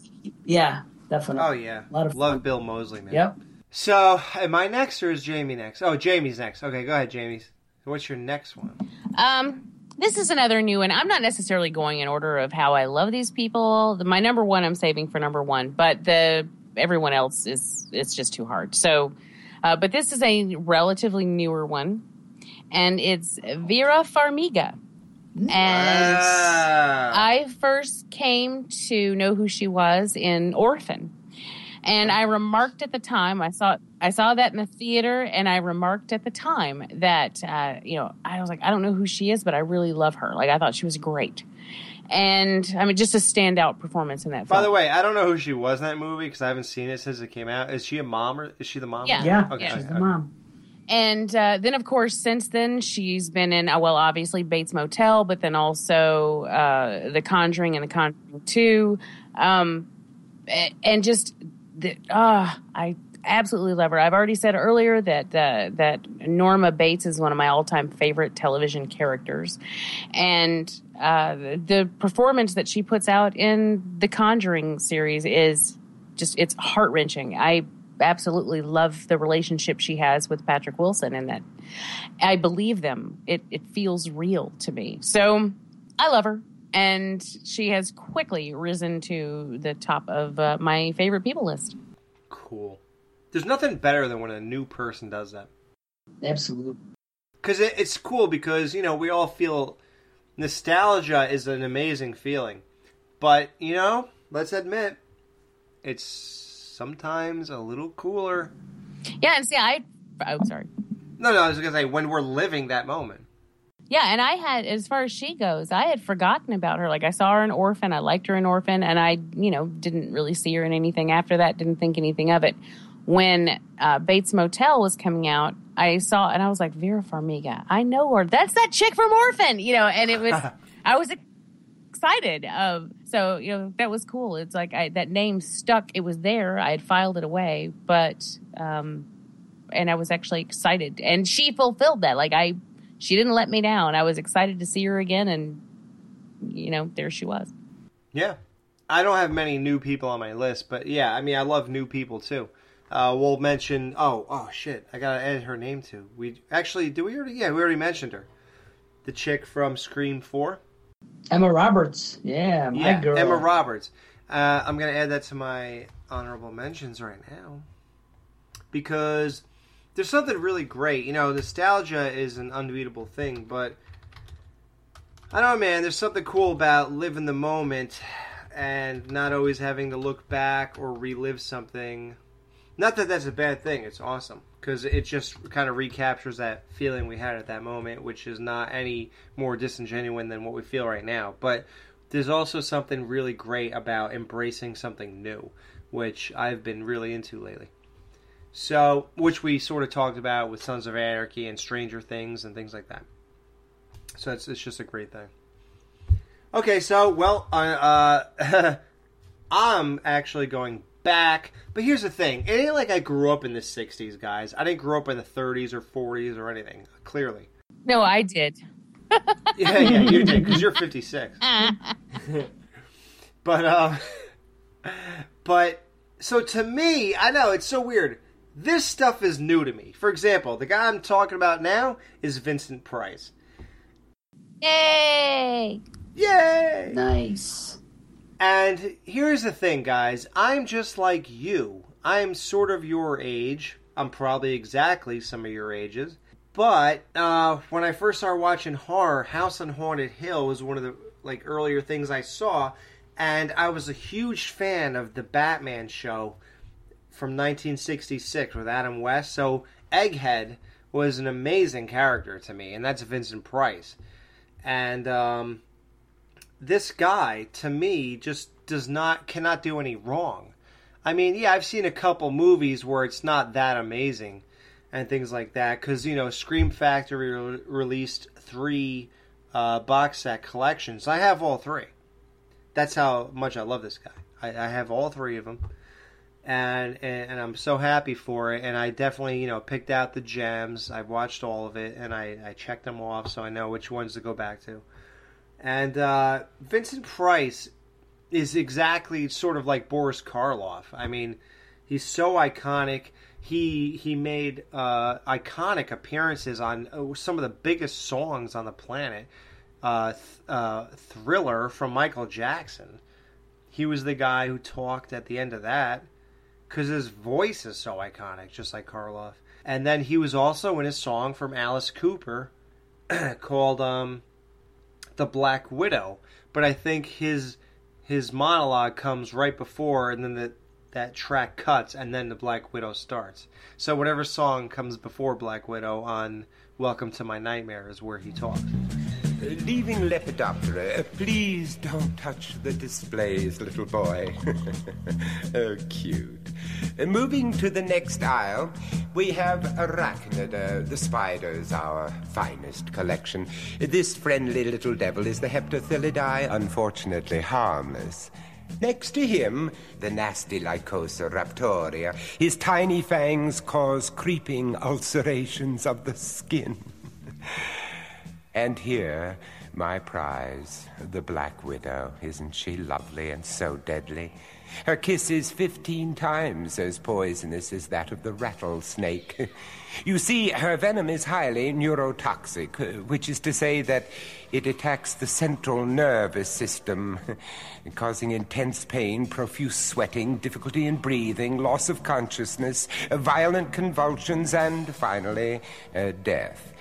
Yeah, definitely. Oh yeah, A lot of love Bill Moseley, man. Yep. So, am I next or is Jamie next? Oh, Jamie's next. Okay, go ahead, Jamie. What's your next one? Um, this is another new one. I'm not necessarily going in order of how I love these people. The- My number one, I'm saving for number one, but the everyone else is it's just too hard. So, uh, but this is a relatively newer one, and it's Vera Farmiga. And I first came to know who she was in Orphan. And I remarked at the time, I saw I saw that in the theater, and I remarked at the time that uh, you know I was like, I don't know who she is, but I really love her. Like I thought she was great, and I mean just a standout performance in that. By film. the way, I don't know who she was in that movie because I haven't seen it since it came out. Is she a mom or is she the mom? Yeah. Yeah, Okay. she's okay, the mom. And uh, then, of course, since then, she's been in, uh, well, obviously Bates Motel, but then also uh, The Conjuring and The Conjuring 2. Um, and just, the, ah, I absolutely love her. I've already said earlier that uh, that Norma Bates is one of my all time favorite television characters. And uh, the, the performance that she puts out in The Conjuring series is just, it's heart wrenching. I absolutely love the relationship she has with Patrick Wilson and that I believe them. It it feels real to me. So I love her and she has quickly risen to the top of uh, my favorite people list. Cool. There's nothing better than when a new person does that. Absolutely. Because it, it's cool because, you know, we all feel nostalgia is an amazing feeling. But, you know, let's admit, it's sometimes a little cooler. Yeah, and see I oh sorry. No, no, I was going to say, when we're living that moment. Yeah, and I had, as far as she goes, I had forgotten about her. Like I saw her in Orphan, I liked her in Orphan, and I, you know, didn't really see her in anything after that. Didn't think anything of it. When uh, Bates Motel was coming out, I saw and I was like, Vera Farmiga, I know her. That's that chick from Orphan, you know. And it was, *laughs* I was excited. Um, so you know that was cool. It's like I, that name stuck. It was there. I had filed it away, but um, and I was actually excited, and she fulfilled that. Like I, she didn't let me down. I was excited to see her again, and you know there she was. Yeah. I don't have many new people on my list, but yeah, I mean, I love new people too. Uh, we'll mention. Oh, oh shit! I gotta add her name too. We actually, do we already? Yeah, we already mentioned her. The chick from Scream Four. Emma Roberts. Yeah, my yeah, girl. Emma Roberts. Uh, I'm gonna add that to my honorable mentions right now because there's something really great. You know, nostalgia is an unbeatable thing, but I don't know, man. There's something cool about living the moment and not always having to look back or relive something. Not that that's a bad thing. It's awesome because it just kind of recaptures that feeling we had at that moment, which is not any more disingenuous than what we feel right now. But there's also something really great about embracing something new, which I've been really into lately. So, which we sort of talked about with Sons of Anarchy and Stranger Things and things like that. So it's it's just a great thing. Okay, so well, uh, uh, *laughs* I'm actually going back, but here's the thing: it ain't like I grew up in the '60s, guys. I didn't grow up in the 30s or 40s or anything. Clearly, No, I did. *laughs* yeah, yeah, you did because you're 56. *laughs* but um, but so to me, I know it's so weird. This stuff is new to me. For example, the guy I'm talking about now is Vincent Price. Yay! Yay! Nice. And here's the thing, guys. I'm just like you. I'm sort of your age. I'm probably exactly some of your ages. but uh, when I first started watching horror, House on Haunted Hill was one of the like earlier things I saw, and I was a huge fan of the Batman show from 1966 with Adam West. So Egghead was an amazing character to me, and that's Vincent Price. And um, this guy, to me, just does not cannot do any wrong. I mean, yeah, I've seen a couple movies where it's not that amazing and things like that because you know Scream Factory re- released three uh, box set collections. I have all three. That's how much I love this guy. I, I have all three of them, and, and and I'm so happy for it. And I definitely you know picked out the gems. I've watched all of it, and I I checked them off so I know which ones to go back to. And uh, Vincent Price is exactly sort of like Boris Karloff. I mean, he's so iconic. He he made uh, iconic appearances on uh, some of the biggest songs on the planet. Uh, th- uh, Thriller from Michael Jackson. He was the guy who talked at the end of that because his voice is so iconic, just like Karloff. And then he was also in a song from Alice Cooper *clears throat* called um, "The Black Widow." But I think his his monologue comes right before, and then the, that track cuts, and then the Black Widow starts. So whatever song comes before Black Widow on "Welcome to My Nightmare" is where he talks. Leaving Lepidoptera, please don't touch the displays, little boy. *laughs* oh, cute. Uh, Moving to the next aisle, we have Arachnida, the spiders, our finest collection. This friendly little devil is the Heptathelidae, unfortunately harmless. Next to him, the nasty Lycosa raptoria. His tiny fangs cause creeping ulcerations of the skin. *laughs* And here, my prize, the Black Widow. Isn't she lovely and so deadly? Her kiss is fifteen times as poisonous as that of the rattlesnake. *laughs* You see, her venom is highly neurotoxic, which is to say that it attacks the central nervous system, *laughs* causing intense pain, profuse sweating, difficulty in breathing, loss of consciousness, violent convulsions, and finally, uh, death.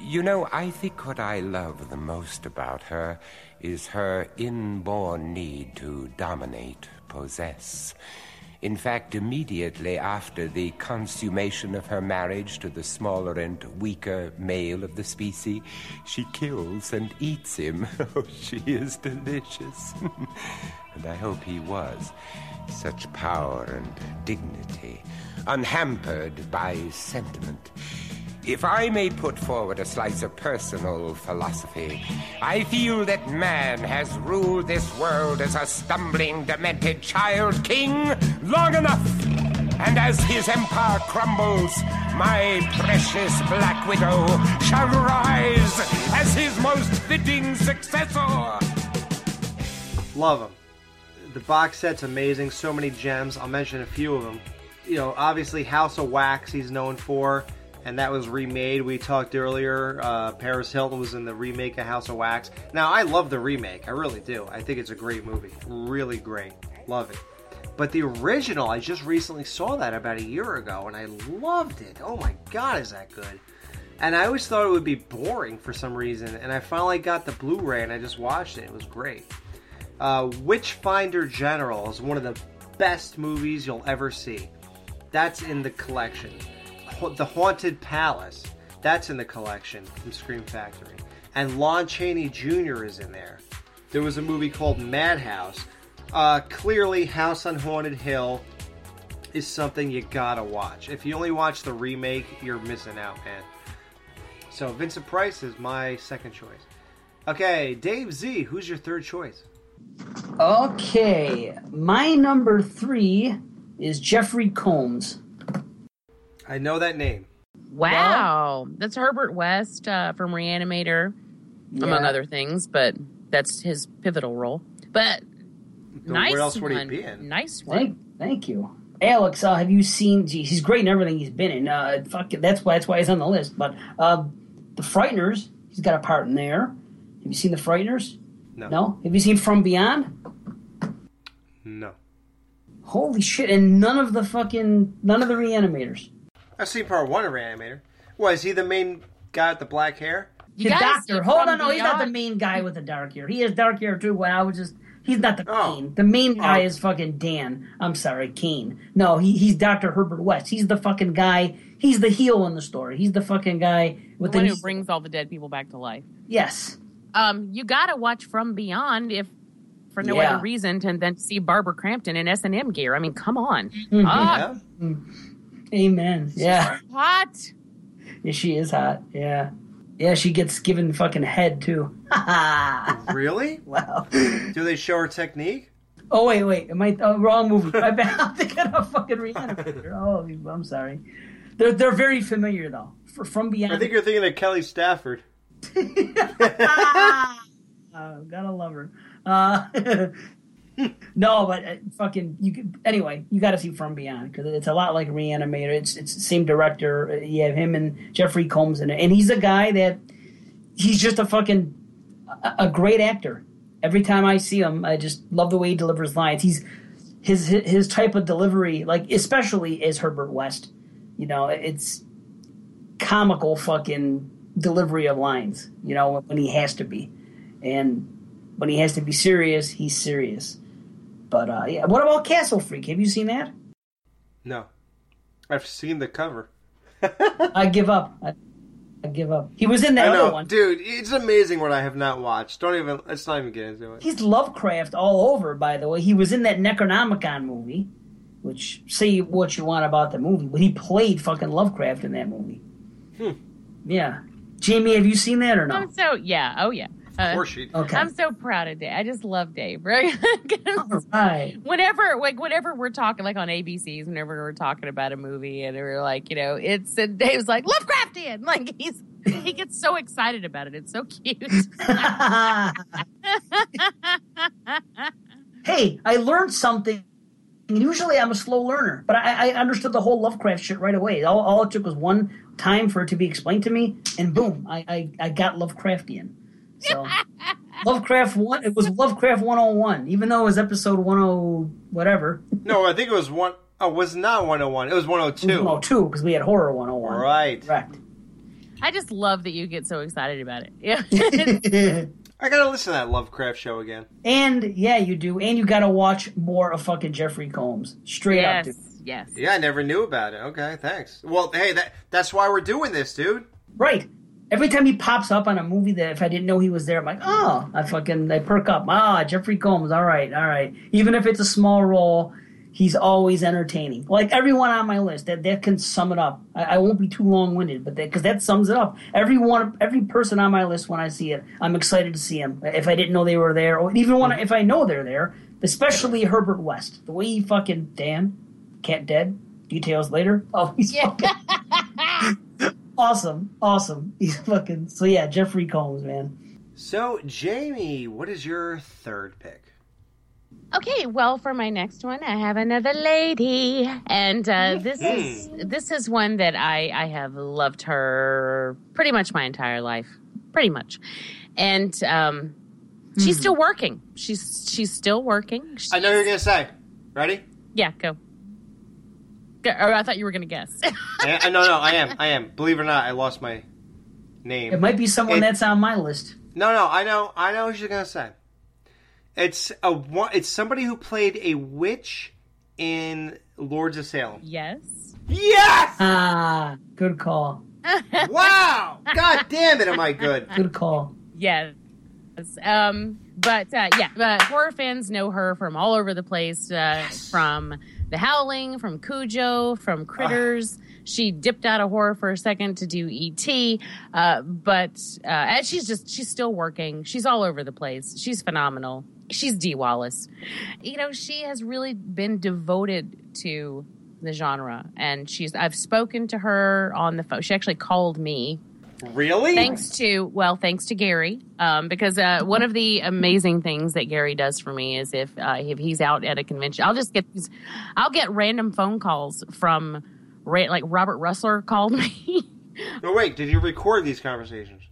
You know, I think what I love the most about her is her inborn need to dominate, possess. In fact, immediately after the consummation of her marriage to the smaller and weaker male of the species, she kills and eats him. *laughs* Oh, she is delicious. *laughs* and I hope he was. Such power and dignity, unhampered by sentiment. If I may put forward a slice of personal philosophy, I feel that man has ruled this world as a stumbling, demented child king long enough. And as his empire crumbles, my precious Black Widow shall rise as his most fitting successor. Love him. The box set's amazing. So many gems. I'll mention a few of them. You know, obviously House of Wax he's known for, and that was remade. We talked earlier. Uh, Paris Hilton was in the remake of House of Wax. Now I love the remake. I really do. I think it's a great movie. Really great. Love it. But the original, I just recently saw that about a year ago, and I loved it. Oh my god, is that good? And I always thought it would be boring for some reason, and I finally got the Blu-ray and I just watched it. It was great. Uh, Witchfinder General is one of the best movies you'll ever see. That's in the collection. The Haunted Palace, that's in the collection from Scream Factory. And Lon Chaney Jr. is in there. There was a movie called Madhouse. Uh, clearly, House on Haunted Hill is something you gotta watch. If you only watch the remake, you're missing out, man. So Vincent Price is my second choice. Okay, Dave Z, who's your third choice? Okay, my number three is Jeffrey Combs. I know that name. Wow, that's Herbert West uh, from Reanimator, among other things, but that's his pivotal role. But But nice where else would he one. be in? Nice one. Thank, thank you, Alex. Uh, have you seen? Gee, he's great in everything he's been in. Uh, fuck, that's why that's why he's on the list. But uh, the Frighteners, he's got a part in there. Have you seen the Frighteners? No. No. Have you seen From Beyond? No. Holy shit! And none of the fucking none of the Reanimators. I've seen part one of Reanimator. What is he the main guy with the black hair? The gotta doctor. Hold on, no, he's not the main guy with the dark hair. He has dark hair too. When I was just, he's not the Oh. main. The main guy Oh. is fucking Dan. I'm sorry, Cain. No, he he's Doctor Herbert West. He's the fucking guy. He's the heel in the story. He's the fucking guy with the the, one who brings all the dead people back to life. Yes. Um, you gotta watch From Beyond if for no Yeah. other reason than then see Barbara Crampton in S and M gear. I mean, come on, Mhm. Ah, Amen. Yeah. hot. yeah, she is hot. Yeah. Yeah, she gets given fucking head too. *laughs* Really? wow. Do they show her technique? Oh wait, wait. Am I oh, wrong movie? I bet *laughs* I'm thinking of fucking Rihanna. Oh, I'm sorry. They're they're very familiar though. For, from beyond. I think you're thinking of Kelly Stafford. Uh, *laughs* gotta love her. Uh, no, but uh, fucking you. Could, anyway, you got to see From Beyond because it's a lot like Reanimator. It's it's the same director. You have him and Jeffrey Combs in it, and he's a guy that he's just a fucking a, a great actor. Every time I see him, I just love the way he delivers lines. He's his his, type of delivery, like especially as Herbert West. You know, it's comical fucking delivery of lines. You know, when he has to be and when he has to be serious, he's serious. But uh, yeah, what about Castle Freak? Have you seen that? No. I've seen the cover. *laughs* I give up. I, I give up. He was in that I know, other one. dude. It's amazing what I have not watched. Don't even. Let's not even get into it. He's Lovecraft all over. By the way, he was in that Necronomicon movie. Which say what you want about the movie, but he played fucking Lovecraft in that movie. Hmm. Yeah, Jamie, have you seen that or not? I'm so yeah. Oh yeah. Uh, course she- did. Okay. I'm so proud of Dave. I just love Dave, right? *laughs* 'Cause Right. whenever like whenever we're talking like on ABCs, whenever we're talking about a movie and we're like, you know, it's and Dave's like Lovecraftian. Like he's he gets so excited about it. It's so cute. *laughs* hey, I learned something. Usually I'm a slow learner, but I, I understood the whole Lovecraft shit right away. All, all it took was one time for it to be explained to me, and boom, I, I, I got Lovecraftian. So Lovecraft one, it was Lovecraft 101, even though it was episode 10 whatever. No, I think it was one. Oh, it was not 101. It was 102. 102 because we had horror 101. Right. Correct. I just love that you get so excited about it. Yeah. *laughs* I gotta listen to that Lovecraft show again. and yeah, you do, and you got to watch more of fucking Jeffrey Combs. Straight up, dude. yes. Yeah, I never knew about it. Okay, thanks. Well, hey, that that's why we're doing this, dude. Right. Every time he pops up on a movie that if I didn't know he was there, I'm like, oh, I fucking I perk up. Ah, Jeffrey Combs. All right, all right. Even if it's a small role, he's always entertaining. Like everyone on my list, that that can sum it up. I, I won't be too long winded, but because that, sums it up. Everyone, every person on my list, when I see it, I'm excited to see him. If I didn't know they were there, or even when I, if I know they're there, especially Herbert West, the way he fucking Dan, cat dead. Details later. *laughs* Oh, he's fucking awesome, awesome. *laughs* He's fucking so yeah. Jeffrey Combs, man. So, Jamie, what is your third pick? Okay, well, for my next one, I have another lady, and uh, this is this is one that I I have loved her pretty much my entire life, pretty much, and um, she's still working. She's she's still working. I know you're gonna say. Ready? Yeah, go. Go- Oh, I thought you were gonna guess. *laughs* I, I- no, no, I am. I am. Believe it or not, I lost my name. It might be someone It- that's on my list. No, no, I know, I know who she's gonna say. It's a. It's somebody who played a witch in Lords of Salem. yes. Yes! Ah, good call. *laughs* wow! God damn it, am I good? *laughs* Good call. Yes. Um, but uh, yeah, but horror fans know her from all over the place. Uh, From The Howling, from Cujo, from Critters. She dipped out of horror for a second to do ET, uh, but uh, and she's just she's still working. She's all over the place. She's phenomenal. She's Dee Wallace. You know, she has really been devoted to the genre, and she's I've spoken to her on the phone. She actually called me Really? Thanks to well, thanks to Gary, um, because uh, one of the amazing things that Gary does for me is if uh, if he's out at a convention, I'll just get these, I'll get random phone calls from like Robert Rusler called me. No, wait. Did you record these conversations?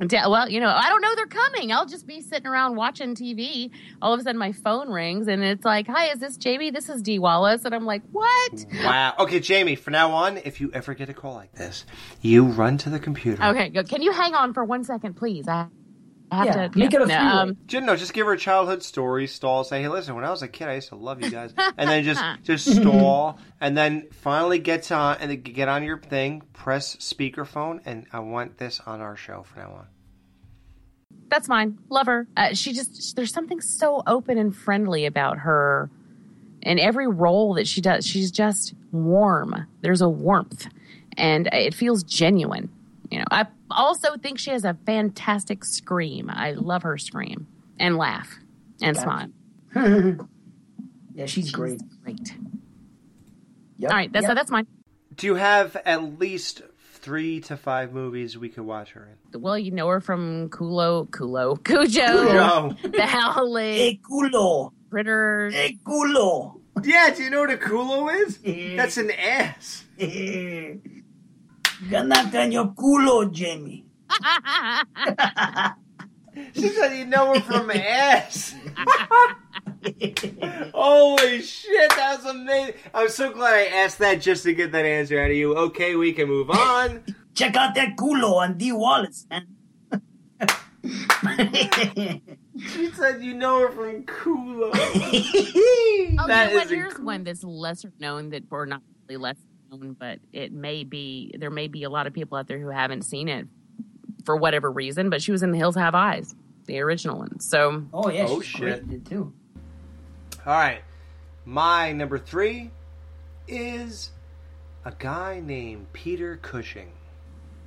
Well, you know, I don't know they're coming. I'll just be sitting around watching TV. All of a sudden, my phone rings and it's like, "Hi, is this Jamie? This is Dee Wallace." And I'm like, "What?" Wow. Okay, Jamie. From now on, if you ever get a call like this, you run to the computer. Okay, good. Can you hang on for one second, please? I I have Yeah, to make it a no, three-way. um, Ju- no, just give her a childhood story, stall, say, hey, listen, when I was a kid, I used to love you guys. *laughs* And then just, *laughs* just stall, and then finally get on, and get on your thing, press speakerphone, and I want this on our show from now on. That's fine. Love her. Uh, she just there's something so open and friendly about her. In every role that she does, she's just warm. There's a warmth, and it feels genuine. You know, I also think she has a fantastic scream. I love her scream and laugh and Gotcha. smile. *laughs* yeah, she's great. Great. Yep. All right, that's Yep. that's mine. Do you have at least three to five movies we could watch her in? Well, you know her from Kulo, Kulo, Cujo, Cujo. The Howling, Hey, culo. Critters. Hey, culo. Yeah, do you know what a culo is? *laughs* That's an ass. *laughs* Ganaka en your culo, Jamie. *laughs* She said you know her from *laughs* ass. *laughs* Holy shit, that was amazing. I'm so glad I asked that just to get that answer out of you. Okay, we can move on. Check out that culo on Dee Wallace, man. She said you know her from culo. Oh, That you know what? is Here's one that's lesser known that, or not really less known, but it may be there may be a lot of people out there who haven't seen it for whatever reason. But she was in The Hills Have Eyes, the original one. So, Oh yeah, Oh, she's shit. great in it too. All right, my number three is a guy named Peter Cushing.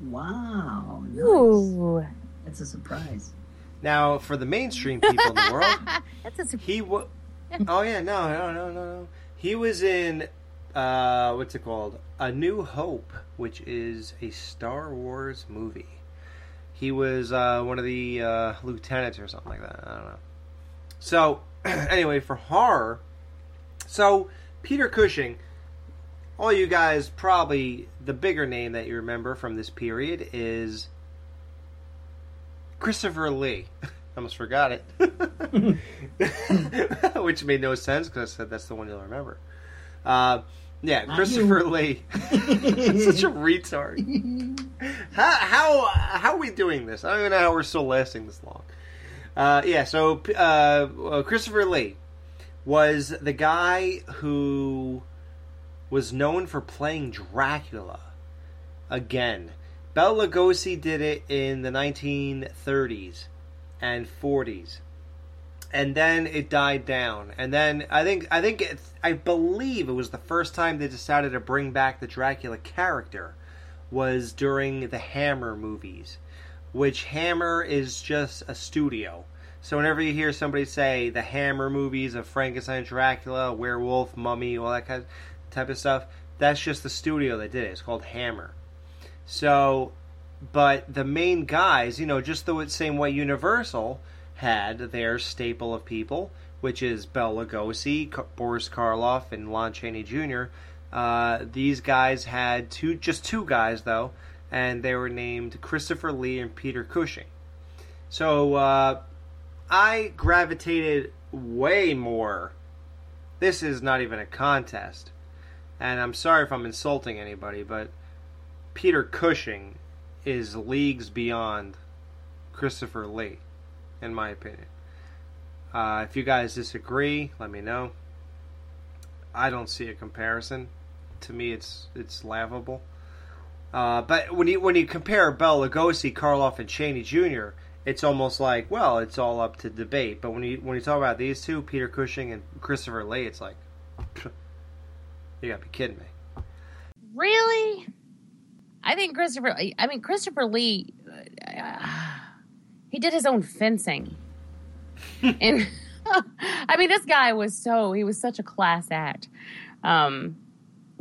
Wow, nice. Ooh. That's a surprise. Now, for the mainstream people in the world, *laughs* that's a he was. Oh yeah, no, no, no, no, no. He was in uh, what's it called? A New Hope, which is a Star Wars movie. He was uh, one of the uh, lieutenants or something like that. I don't know. So, *clears throat* anyway, for horror, so Peter Cushing, all you guys probably the bigger name that you remember from this period is Christopher Lee. *laughs* I Almost forgot it. *laughs* *laughs* Which made no sense because I said that's the one you'll remember. Uh, yeah, Not Christopher you. Lee. *laughs* *laughs* Such a retard. *laughs* how, how how are we doing this? I don't even know how we're still lasting this long. Uh, yeah, so uh, uh, Christopher Lee was the guy who was known for playing Dracula again. Bela Lugosi did it in the 1930s and 40s, and then it died down. And then I think I think it, I believe it was the first time they decided to bring back the Dracula character was during the Hammer movies, which Hammer is just a studio. So whenever you hear somebody say the Hammer movies of Frankenstein, Dracula, Werewolf, Mummy, all that kind of type of stuff, that's just the studio that did it. It's called Hammer. So, but the main guys, you know, just the same way Universal had their staple of people, which is Bela Lugosi, Boris Karloff, and Lon Chaney Jr. Uh, these guys had two, just two guys though, and they were named Christopher Lee and Peter Cushing. So uh, I gravitated way more. This is not even a contest, and I'm sorry if I'm insulting anybody, but Peter Cushing is leagues beyond Christopher Lee, in my opinion. Uh, if you guys disagree, let me know. I don't see a comparison. To me, it's it's laughable. Uh, but when you when you compare Bela Lugosi, Karloff, and Chaney Jr., it's almost like well, it's all up to debate. But when you when you talk about these two, Peter Cushing and Christopher Lee, it's like *laughs* you gotta be kidding me. really, I think Christopher. I mean, Christopher Lee. Uh, he did his own fencing, and *laughs* I mean, this guy was so he was such a class act. Um,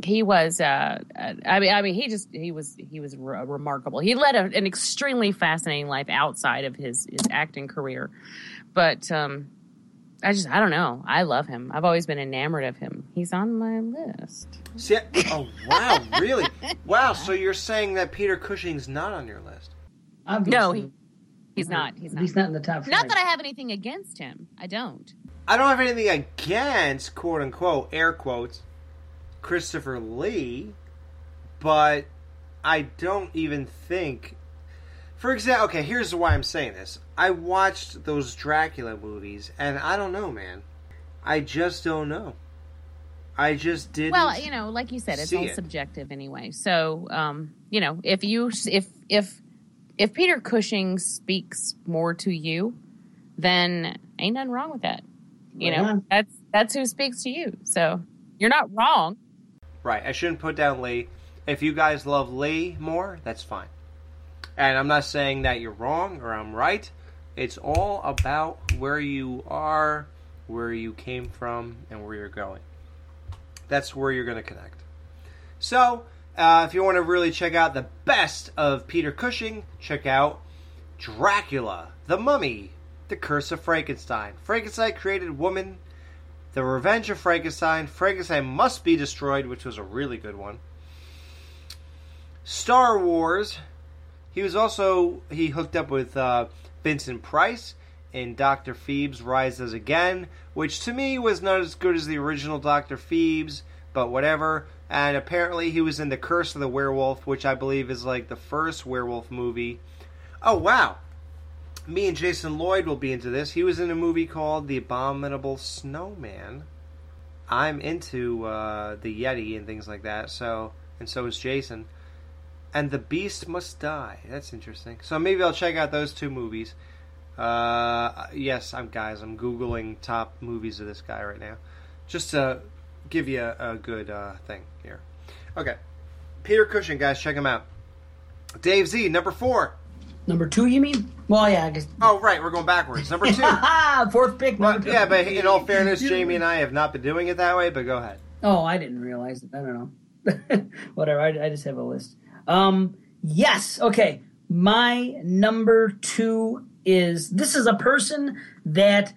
he was. Uh, uh, I mean, I mean, he just he was he was re- remarkable. He led a, an extremely fascinating life outside of his his acting career, but um, I just I don't know. I love him. I've always been enamored of him. He's on my list. See, oh wow, really? Wow, so you're saying that Peter Cushing's not on your list? No, he, He's not. He's not. He's not in the top five. Not that I have anything against him. I don't. I don't have anything against quote unquote air quotes Christopher Lee, but I don't even think. For example, okay, here's why I'm saying this. I watched those Dracula movies, and I don't know, man. I just don't know. I just didn't. Well, you know, like you said, it's see all it. subjective anyway. So, um, you know, if you if if if Peter Cushing speaks more to you, then ain't nothing wrong with that. You know, on. that's that's who speaks to you. So you're not wrong. Right, I shouldn't put down Lee. If you guys love Lee more, that's fine. And I'm not saying that you're wrong or I'm right. It's all about where you are, where you came from, and where you're going. That's where you're going to connect. So, uh, if you want to really check out the best of Peter Cushing, check out Dracula, The Mummy, The Curse of Frankenstein. Frankenstein created woman, The Revenge of Frankenstein, Frankenstein Must Be Destroyed, which was a really good one. Star Wars. He was also he hooked up with uh, Vincent Price in Doctor Phibes Rises Again, which to me was not as good as the original Doctor Phibes, but whatever. And apparently he was in The Curse of the Werewolf, which I believe is like the first werewolf movie. Oh wow! Me and Jason Lloyd will be into this. He was in a movie called The Abominable Snowman. I'm into uh, the Yeti and things like that. So and so is Jason. And the Beast Must Die. That's interesting. So maybe I'll check out those two movies. Uh, yes, I'm guys. I'm googling top movies of this guy right now, just to give you a, a good uh, thing here. Okay, Peter Cushing, guys, check him out. Dave Z, number four. Number two, you mean? Well, yeah, I guess. Oh, right, we're going backwards. Number two. *laughs* Fourth pick. Well, yeah, but in all fairness, *laughs* Jamie and I have not been doing it that way. But go ahead. Oh, I didn't realize it. I don't know. *laughs* Whatever. I, I just have a list. Um, yes. Okay. My number two is this is a person that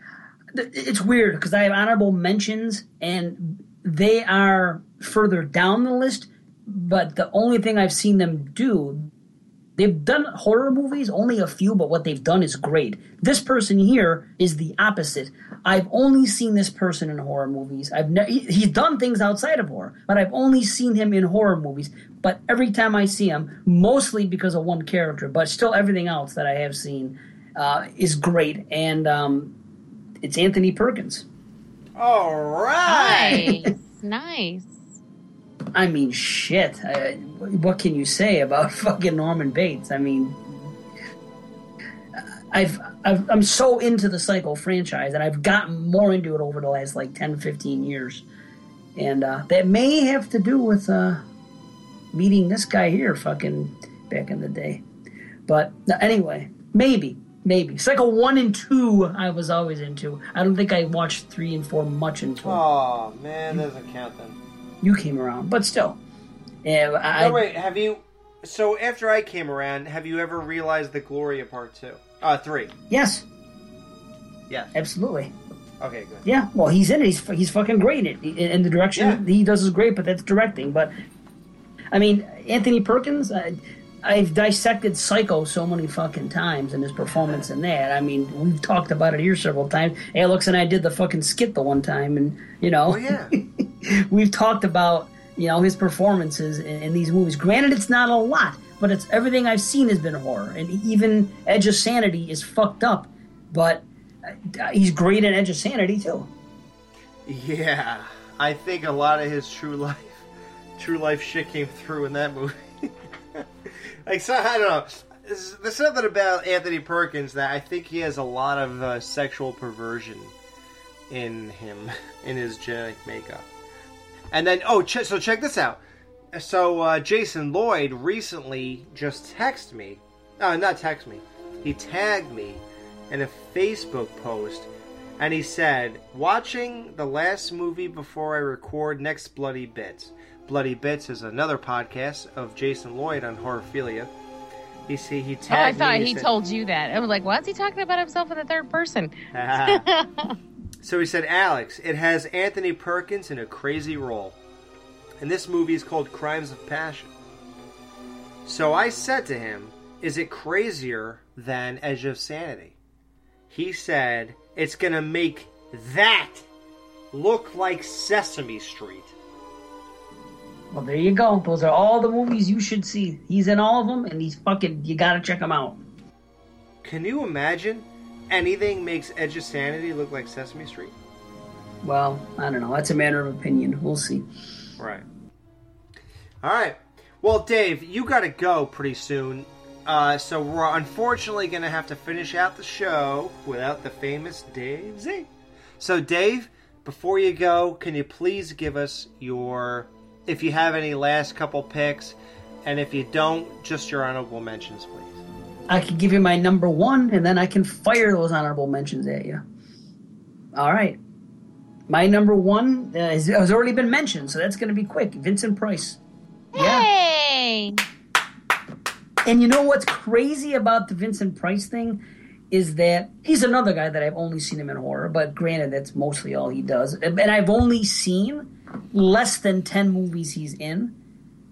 it's weird because I have honorable mentions and they are further down the list, but the only thing I've seen them do, they've done horror movies, only a few, but what they've done is great. This person here is the opposite. I've only seen this person in horror movies. I've ne- he's done things outside of horror, but I've only seen him in horror movies. But every time I see him, mostly because of one character, but still everything else that I have seen uh, is great, and um, it's Anthony Perkins. All right. Nice, nice. I mean, shit. I, what can you say about *laughs* fucking Norman Bates? I mean, I've, I've I'm so into the Psycho franchise, and I've gotten more into it over the last like 10, 15 years, and uh, that may have to do with uh, meeting this guy here, fucking back in the day. But anyway, maybe. Maybe Psycho one and two, I was always into. I don't think I watched three and four much until Oh man, doesn't count then. you came around, but still. Yeah, I, no, wait. Have you? So after I came around, have you ever realized the Gloria Part Two? Uh, three. Yes, Yes. absolutely. Okay, good. Yeah, well, he's in it. He's he's fucking great in it. In the direction he does is great, but that's directing. But I mean, Anthony Perkins. I, I've dissected Psycho so many fucking times and his performance in that. I mean, we've talked about it here several times. Alex and I did the fucking skit the one time, and you know, Oh yeah. *laughs* we've talked about you know his performances in, in these movies. Granted, it's not a lot, but it's everything I've seen has been horror, and even Edge of Sanity is fucked up, but uh, he's great in Edge of Sanity too. Yeah, I think a lot of his true life, true life shit came through in that movie. Like, so I don't know. There's, something about Anthony Perkins that I think he has a lot of uh, sexual perversion in him, *laughs* in his genetic makeup. And then, oh, ch- so check this out. So uh, Jason Lloyd recently just texted me, uh, not text me, he tagged me in a Facebook post, and he said, "Watching the last movie before I record next Bloody Bits." Bloody Bits is another podcast of Jason Lloyd on horophilia. He see he Oh, I thought he said- told you that. I was like, why is he talking about himself in the third person? *laughs* So he said, Alex, it has Anthony Perkins in a crazy role. And this movie is called Crimes of Passion. So I said to him, Is it crazier than Edge of Sanity. He said it's going to make that look like Sesame Street. Well, there you go. Those are all the movies you should see. He's in all of them, and he's fucking. You gotta check him out. Can you imagine anything makes Edge of Sanity look like Sesame Street? Well, I don't know. That's a matter of opinion. We'll see. Right. All right. Well, Dave, you got to go pretty soon. Uh, so we're unfortunately going to have to finish out the show without the famous Dave Z. So, Dave, before you go, can you please give us your, if you have any last couple picks, and if you don't, just your honorable mentions, please. I can give you my number one, and then I can fire those honorable mentions at you. All right. My number one uh, has, has already been mentioned, so that's going to be quick. Vincent Price. Hey! And you know what's crazy about the Vincent Price thing is that he's another guy that I've only seen him in horror, but granted, that's mostly all he does. And I've only seen less than 10 movies he's in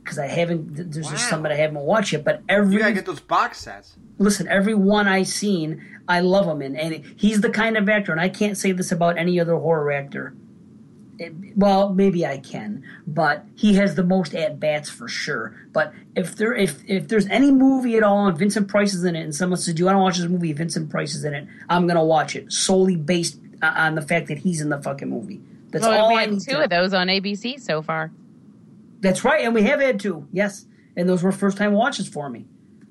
because I haven't, there's just some that I haven't watched yet, but every. You got to get those box sets. Listen, every one I seen, I love him in, and he's the kind of actor, and I can't say this about any other horror actor. It- well, maybe I can, but he has the most at bats for sure. But if there, if if there's any movie at all and Vincent Price is in it, and someone says, "Do you want to watch this movie?" Vincent Price is in it. I'm gonna watch it solely based uh, on the fact that he's in the fucking movie. That's well, all we I had need two to- of those on ABC so far. That's right, and we have had two. Yes, and those were first time watches for me.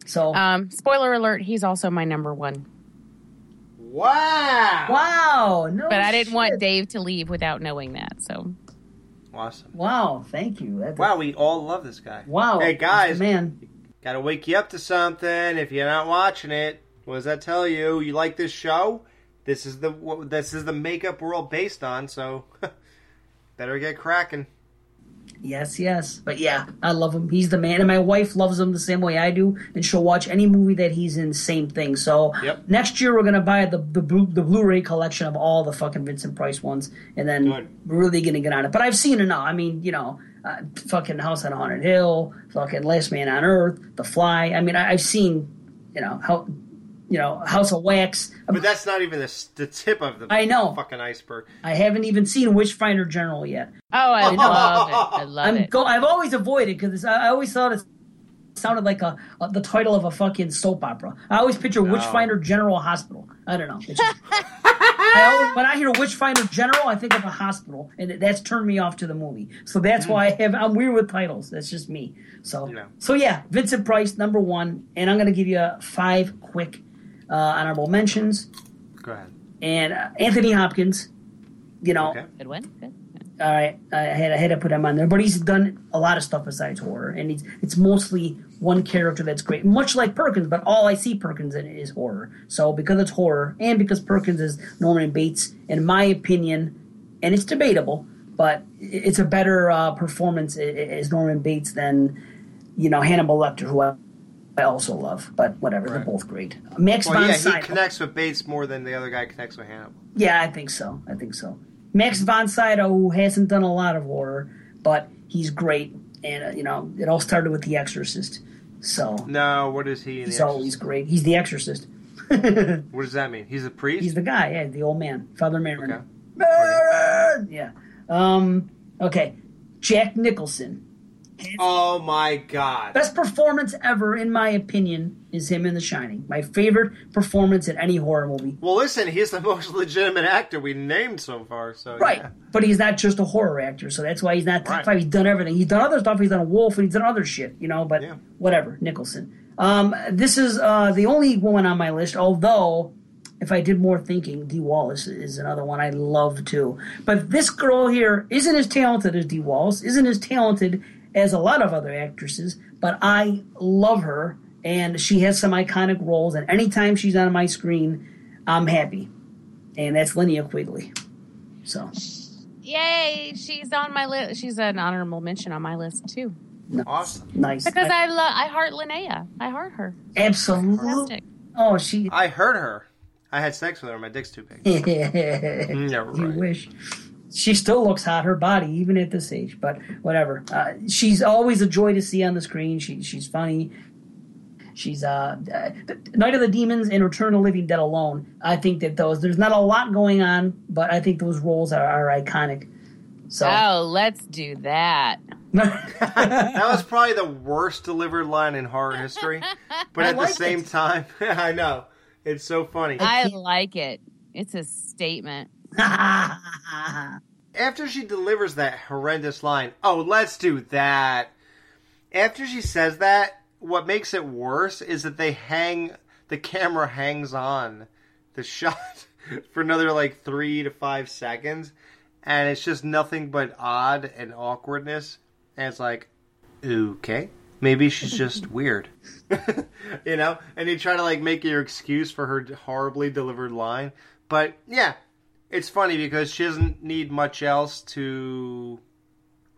So, Um, spoiler alert: He's also my number one. Wow! Wow! No, but I didn't want Dave to leave without knowing that. So Awesome. Wow! Thank you. That- Wow, we all love this guy. Wow! Hey, guys. man. Got to wake you up to something. If you're not watching it, what does that tell you? You like this show? This is the this is the makeup we're all based on. So *laughs* better get cracking. Yes, yes. But yeah, I love him. He's the man. And my wife loves him the same way I do. And she'll watch any movie that he's in, same thing. So Yep. next year we're going to buy the, the, Blu- the Blu-ray collection of all the fucking Vincent Price ones. And then we're really going to get on it. But I've seen enough. I mean, you know, uh, fucking House on Haunted Hill, fucking Last Man on Earth, The Fly. I mean, I, I've seen, you know, how, you know, House of Wax. But that's not even the, the tip of the I know. fucking iceberg. I haven't even seen Witchfinder General yet. Oh, I *laughs* love it. I love I'm it. Go, I've always avoided because I, I always thought it sounded like a, a the title of a fucking soap opera. I always picture Witchfinder General Hospital. I don't know. It's *laughs* just- I always, when I hear Witchfinder General, I think of a hospital, and that's turned me off to the movie. So that's Hmm. why I have I'm weird with titles. That's just me. So so yeah, Vincent Price number one, and I'm going to give you five quick uh, honorable mentions. Go ahead. And uh, Anthony Hopkins, you know, Good one. Good. all right, I had I had to put him on there, but he's done a lot of stuff besides horror, and he's, it's mostly one character that's great, much like Perkins. But all I see Perkins in is horror. So because it's horror, and because Perkins is Norman Bates, in my opinion, and it's debatable, but it's a better uh, performance i- i- as Norman Bates than you know Hannibal Lecter, who I, I also love. But whatever, they're both great. Max Well, von yeah, he connects with Bates more than the other guy connects with Hannibal. Yeah, I think so. I think so. Max von Sydow, who hasn't done a lot of horror, but he's great, and uh, you know, it all started with The Exorcist. So No, what is he? In he's the always great. He's The Exorcist. *laughs* What does that mean? He's a priest. He's the guy, yeah, the old man, Father Merrin. Yeah. Um. Okay. Jack Nicholson. Oh my god. Best performance ever, in my opinion, is him in The Shining. My favorite performance in any horror movie. Well, listen, he's the *laughs* most legitimate actor we named so far. So Right. yeah. But he's not just a horror actor, so that's why he's not top Right. five. He's done everything. He's done other stuff. He's done a wolf and he's done other shit, you know, but whatever. Nicholson. Um, this is uh, the only woman on my list, although if I did more thinking, Dee Wallace is another one I love too. But this girl here isn't as talented as Dee Wallace, isn't as talented as a lot of other actresses, but I love her and she has some iconic roles and anytime she's on my screen, I'm happy. And that's Linnea Quigley. So Yay! She's on my list. She's an honorable mention on my list too. Awesome. Nice. Because I, love. I heart Linnea. I heart her. Absolutely. Fantastic. Oh, she. I heard her. I had sex with her. My dick's too big. *laughs* Yeah, You wish. She still looks hot, her body, even at this age. But whatever. Uh, she's always a joy to see on the screen. She she's funny. She's uh, uh, Night of the Demons and Return of the Living Dead alone. I think that those there's not a lot going on, but I think those roles are, are iconic. So Oh, let's do that. *laughs* *laughs* that was probably the worst delivered line in horror history. But *laughs* I at the same it. time, I know it's so funny. I like it. It's a statement. After she delivers that horrendous line, oh, let's do that. After she says that, what makes it worse is that they hang the camera hangs on the *laughs* shot for another like three to five seconds, and it's just nothing but odd and awkwardness. And it's like, okay, maybe she's just *laughs* weird, *laughs* you know. And you try to like make your excuse for her horribly delivered line, but yeah, it's funny because she doesn't need much else to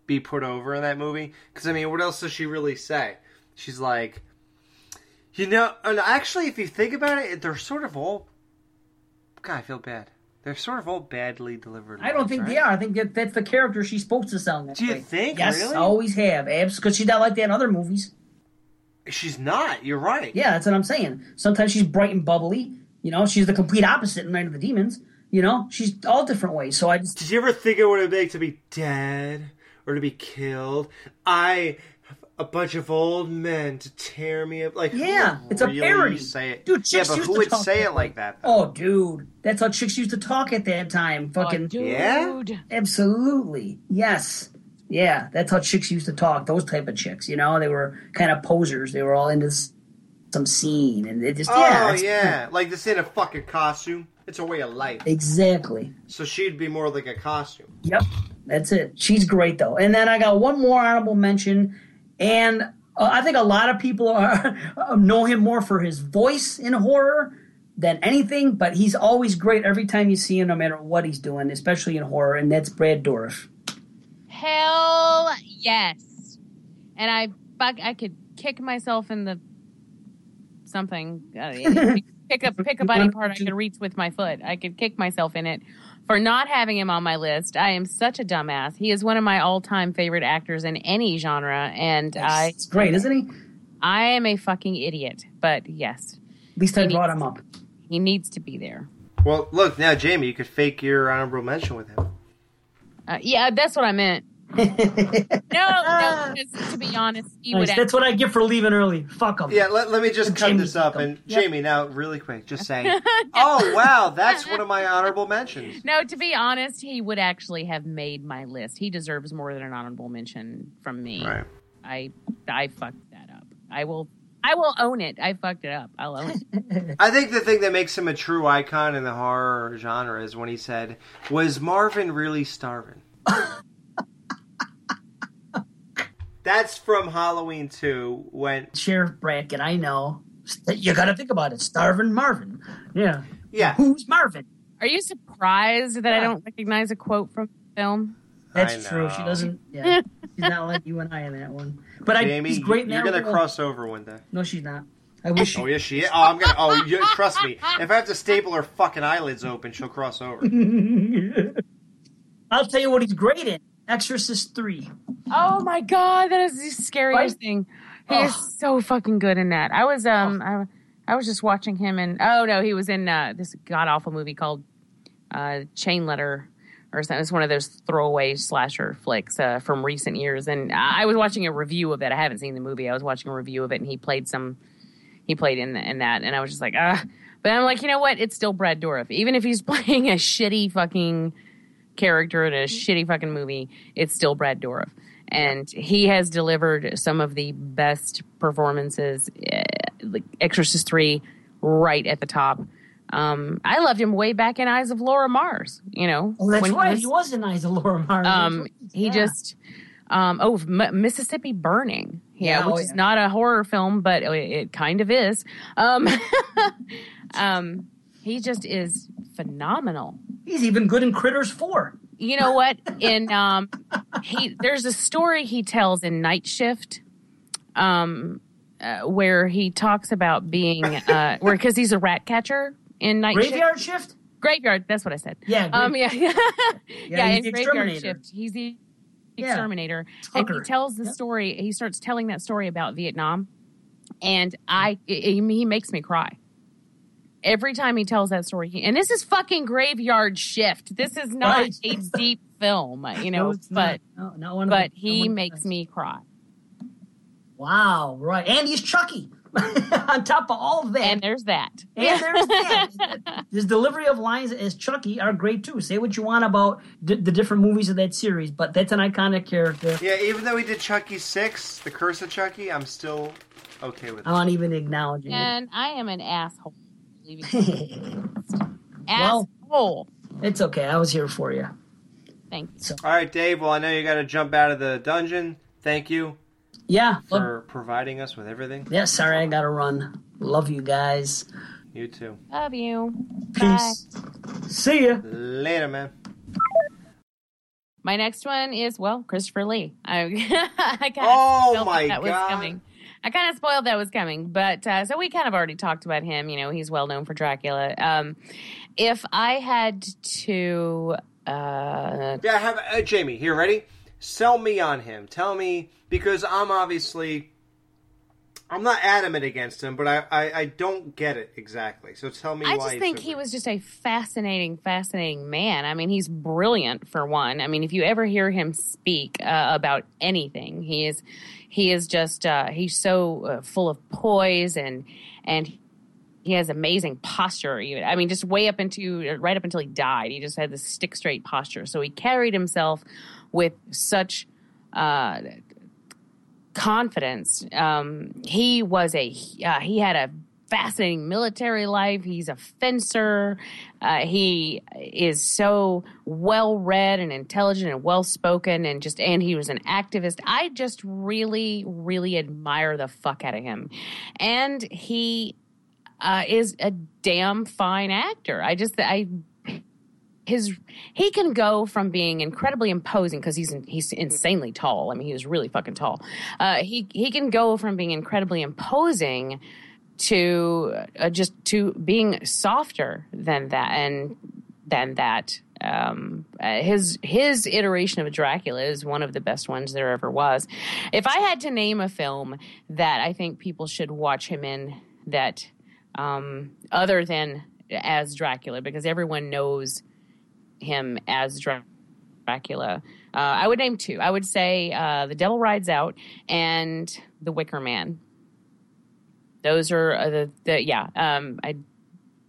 be put over in that movie. Because I mean, what else does she really say? She's like, you know, and actually, if you think about it, they're sort of all. God, I feel bad. They're sort of all badly delivered. I don't lines, think right? they are. I think that that's the character she's supposed to sound. That Do you way. think? Yes, Really? always have. Abs, because she's not like that in other movies. She's not. You're right. Yeah, that's what I'm saying. Sometimes she's bright and bubbly. You know, she's the complete opposite in Night of the Demons. You know, she's all different ways. So I just Did you ever think it would be to be dead or to be killed? I have a bunch of old men to tear me up. Like, Yeah, would it's a really parody. Say it, Dude, yeah, chicks but used who to would talk say it like that? Oh, dude, that's how chicks used to talk at that time. Oh, fucking Yeah? absolutely, yes, yeah. That's how chicks used to talk. Those type of chicks, you know, they were kind of posers. They were all into some scene, and they just Oh yeah, yeah, it's- like this ain't a fucking costume. It's a way of life. exactly. So she'd be more like a costume. Yep, that's it. She's great though. And then I got one more honorable mention, and uh, I think a lot of people are *laughs* know him more for his voice in horror than anything. But he's always great every time you see him, no matter what he's doing, especially in horror. And that's Brad Dourif. Hell yes. And I fuck I could kick myself in the something. *laughs* Pick a pick a body part I could reach with my foot. I could kick myself in it for not having him on my list. I am such a dumbass. He is one of my all time favorite actors in any genre, and I It's great, isn't he? I am a fucking idiot. But yes, At least I He brought needs- him up. he needs to be there. Well, look now, Jamie, you could fake your honorable mention with him. Uh, yeah, that's what I meant. No, no, *laughs* ah. because to be honest, he would. That's what I get for leaving early. Fuck him. Yeah, let, let me just cut Jamie this up. And Yep. Jamie, now, really quick, just say, *laughs* oh, wow, that's one of my honorable mentions. No, to be honest, he would actually have made my list. He deserves more than an honorable mention from me. Right. I I fucked that up. I will I will own it. I fucked it up. I'll own it. *laughs* I think the thing that makes him a true icon in the horror genre is when he said, "Was Marvin really starving?" That's from Halloween 2 when Sheriff Brackett, I know. You got to think about it. Starving Marvin. Yeah. Yeah. Who's Marvin? Are you surprised that I don't recognize a quote from the film? That's true. She doesn't. Yeah. *laughs* she's not like you and I in that one. But I, Jamie, she's great in you're that gonna role. cross over one day. No, she's not. I wish. Oh yes, she is. Oh, I'm gonna. Oh, you, trust me. If I have to staple her fucking eyelids open, she'll cross over. *laughs* I'll tell you what he's great in. Exorcist three. Oh my god, that is the scariest Right? thing. He Oh. is so fucking good in that. I was um I, I was just watching him and oh no, he was in uh, this god awful movie called uh, Chain Letter or something. It's one of those throwaway slasher flicks uh, from recent years. And I I was watching a review of it. I haven't seen the movie. I was watching a review of it, and he played some. He played in in that, and I was just like, ah. But I'm like, you know what? It's still Brad Dourif. Even if he's *laughs* playing a shitty fucking character in a shitty fucking movie, it's still Brad Dourif. And he has delivered some of the best performances, eh, like Exorcist 3, right at the top. Um, I loved him way back in Eyes of Laura Mars, you know. Oh, that's when right. was- He was in Eyes of Laura Mars. um, he Yeah. just, um, oh, M- Mississippi Burning. Yeah, Yeah, which oh, is yeah. not a horror film, but it, it kind of is. Um, *laughs* um, he just is phenomenal. He's even good in Critters four. You know what? In um, he there's a story he tells in Night Shift, um, uh, where he talks about being uh, where because he's a rat catcher in Night Shift. Graveyard Shift. Graveyard. That's what I said. Yeah, Um. Yeah. *laughs* Yeah. yeah. he's in the Graveyard exterminator. Shift, he's the Yeah. exterminator, and he tells the story. He starts telling that story about Vietnam, and I he makes me cry every time he tells that story. And this is fucking graveyard shift. This is not Right. a deep *laughs* film, you know. No, it's but not. No, not one but the- he one- makes me cry. Wow, right. And he's Chucky. *laughs* On top of all of that. And there's that. And there's that. *laughs* His delivery of lines as Chucky are great too. Say what you want about d- the different movies of that series, but that's an iconic character. Yeah, even though we did Chucky six, The Curse of Chucky, I'm still okay with it. I'm not even acknowledging it. And I am an asshole. *laughs* asshole. Well, it's okay. I was here for you. Thank you. All right, Dave. Well, I know you got to jump out of the dungeon. Thank you Yeah. love- for providing us with everything. yeah. Sorry, I gotta run. Love you guys. You too. Love you. Peace. See ya. Later, man. My next one is well, Christopher Lee. I, *laughs* I kind of Oh spoiled my that was God. coming. I kind of spoiled that was coming, but uh, so we kind of already talked about him. You know, he's well known for Dracula. Um, if I had to, uh, Yeah, I have uh, Jamie here. Ready? Sell me on him. Tell me because I'm obviously I'm not adamant against him, but I I, I don't get it exactly. So tell me I why. just think he was just a fascinating, fascinating man. I mean, he's brilliant for one. I mean, if you ever hear him speak uh, about anything, he is he is just uh, he's so uh, full of poise and and he has amazing posture. Even I mean, just way up into right up until he died, he just had this stick straight posture. So he carried himself with such. Uh, confidence. Um, he was a uh, he had a fascinating military life. He's a fencer. Uh, he is so well read and intelligent and well spoken and just and he was an activist. I just really really admire the fuck out of him, and he uh, is a damn fine actor. I just I his he can go from being incredibly imposing because he's he's insanely tall. I mean, he was really fucking tall. Uh, he he can go from being incredibly imposing to uh, just to being softer than that and than that. Um, uh, his his iteration of Dracula is one of the best ones there ever was. If I had to name a film that I think people should watch him in, that um, other than as Dracula, because everyone knows him as Dra- Dracula. Uh, I would name two. I would say uh, The Devil Rides Out and The Wicker Man. Those are uh, the, the yeah. Um, I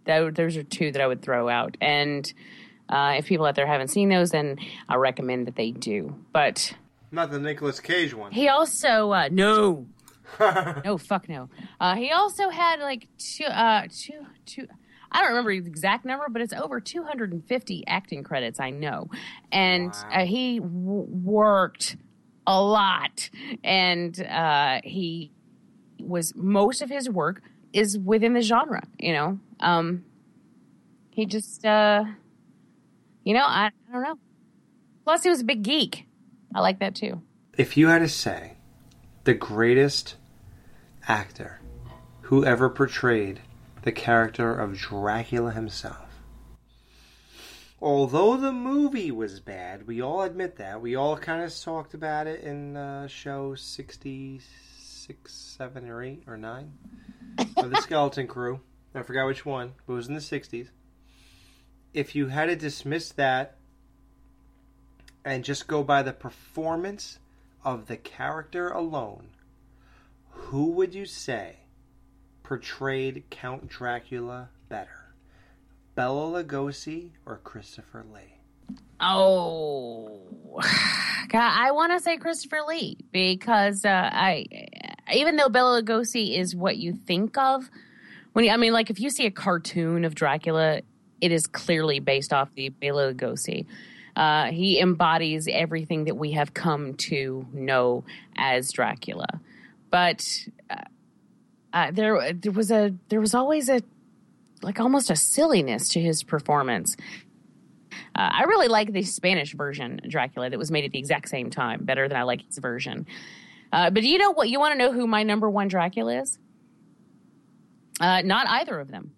tho- those are two that I would throw out. And uh, if people out there haven't seen those, then I recommend that they do. But not the Nicolas Cage one. he also uh, no, *laughs* no fuck no. Uh, he also had like two, uh, two, two. I don't remember the exact number, but it's over 250 acting credits. I know, and uh, he w- worked a lot, and uh, he was most of his work is within the genre. You know, um, he just, uh, you know, I, I don't know. Plus, he was a big geek. I like that too. If you had to say the greatest actor who ever portrayed the character of Dracula himself. Although the movie was bad, we all admit that. We all kind of talked about it in uh, show 66, 7, or 8, or 9 of the Skeleton Crew. I forgot which one, but it was in the 60s. If you had to dismiss that and just go by the performance of the character alone, who would you say portrayed Count Dracula better? Bela Lugosi or Christopher Lee? Oh, *sighs* God, I want to say Christopher Lee because uh, I, even though Bela Lugosi is what you think of when you, I mean, like if you see a cartoon of Dracula, it is clearly based off the Bela Lugosi. Uh, he embodies everything that we have come to know as Dracula, but uh, uh, there there was a there was always a like almost a silliness to his performance. Uh, I really like the Spanish version Dracula that was made at the exact same time, better than I like his version. Uh, but you know what? You want to know who my number one Dracula is? Uh, not either of them.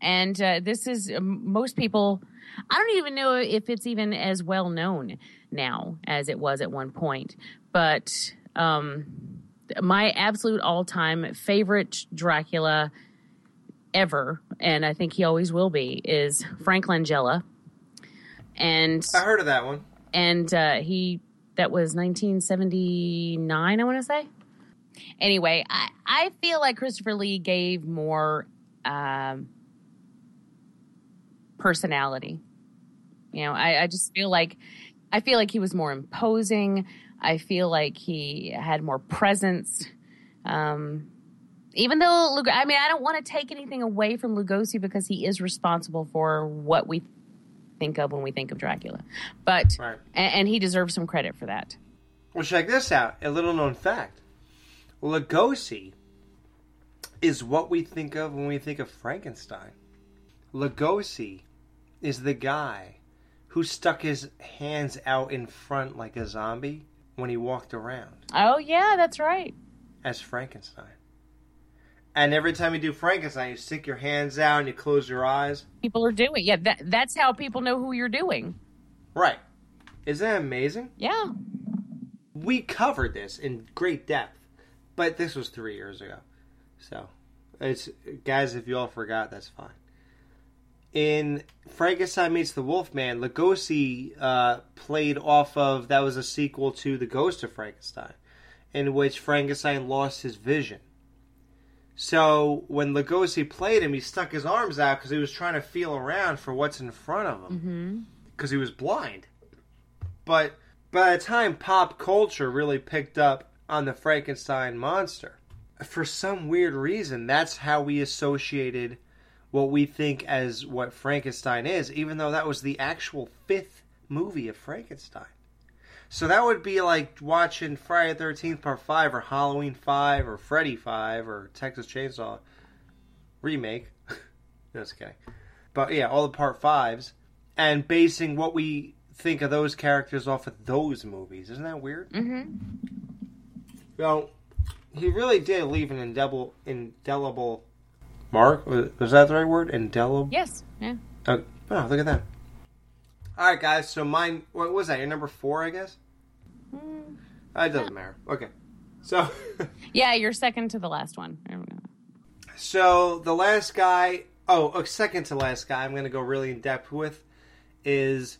And uh, this is um, most people. I don't even know if it's even as well known now as it was at one point. But um, my absolute all-time favorite Dracula ever, and I think he always will be, is Frank Langella. And I heard of that one. and uh, he that was 1979 i want to say. Anyway I, I feel like christopher lee gave more um, personality. You know I, I just feel like i feel like he was more imposing. I feel like he had more presence. Um, even though Lug- i mean i don't want to take anything away from lugosi because he is responsible for what we think of when we think of dracula but Right. and, and he deserves some credit for that Well, check this out. A little known fact. Lugosi is what we think of when we think of Frankenstein. Lugosi is the guy who stuck his hands out in front like a zombie when he walked around Oh yeah, that's right. as Frankenstein. And every time you do Frankenstein, you stick your hands out and you close your eyes. People are doing. Yeah, that that's how people know who you're doing. Right. Isn't that amazing? Yeah. We covered this in great depth, but this was three years ago. So, it's guys, if you all forgot, that's fine. In Frankenstein meets the Wolfman, Lugosi uh, played off of that was a sequel to The Ghost of Frankenstein, in which Frankenstein lost his vision. So when Lugosi played him, he stuck his arms out because he was trying to feel around for what's in front of him Mm-hmm. because he was blind. But by the time pop culture really picked up on the Frankenstein monster, for some weird reason, that's how we associated what we think as what Frankenstein is, even though that was the actual fifth movie of Frankenstein. So that would be like watching Friday the 13th Part 5 or Halloween 5 or Freddy 5 or Texas Chainsaw remake. *laughs* no, just kidding. But yeah, all the Part 5s and basing what we think of those characters off of those movies. Isn't that weird? Mm-hmm. Well, he really did leave an indelible, indelible mark. Was was that the right word? Indelible? Yes. Yeah. Oh, oh, look at that. All right, guys. So mine. What was that? Your number four, I guess. Uh, It doesn't matter. Okay. So, *laughs* Yeah, you're second to the last one. There we go. so the last guy. Oh, a second to last guy. I'm going to go really in depth with is.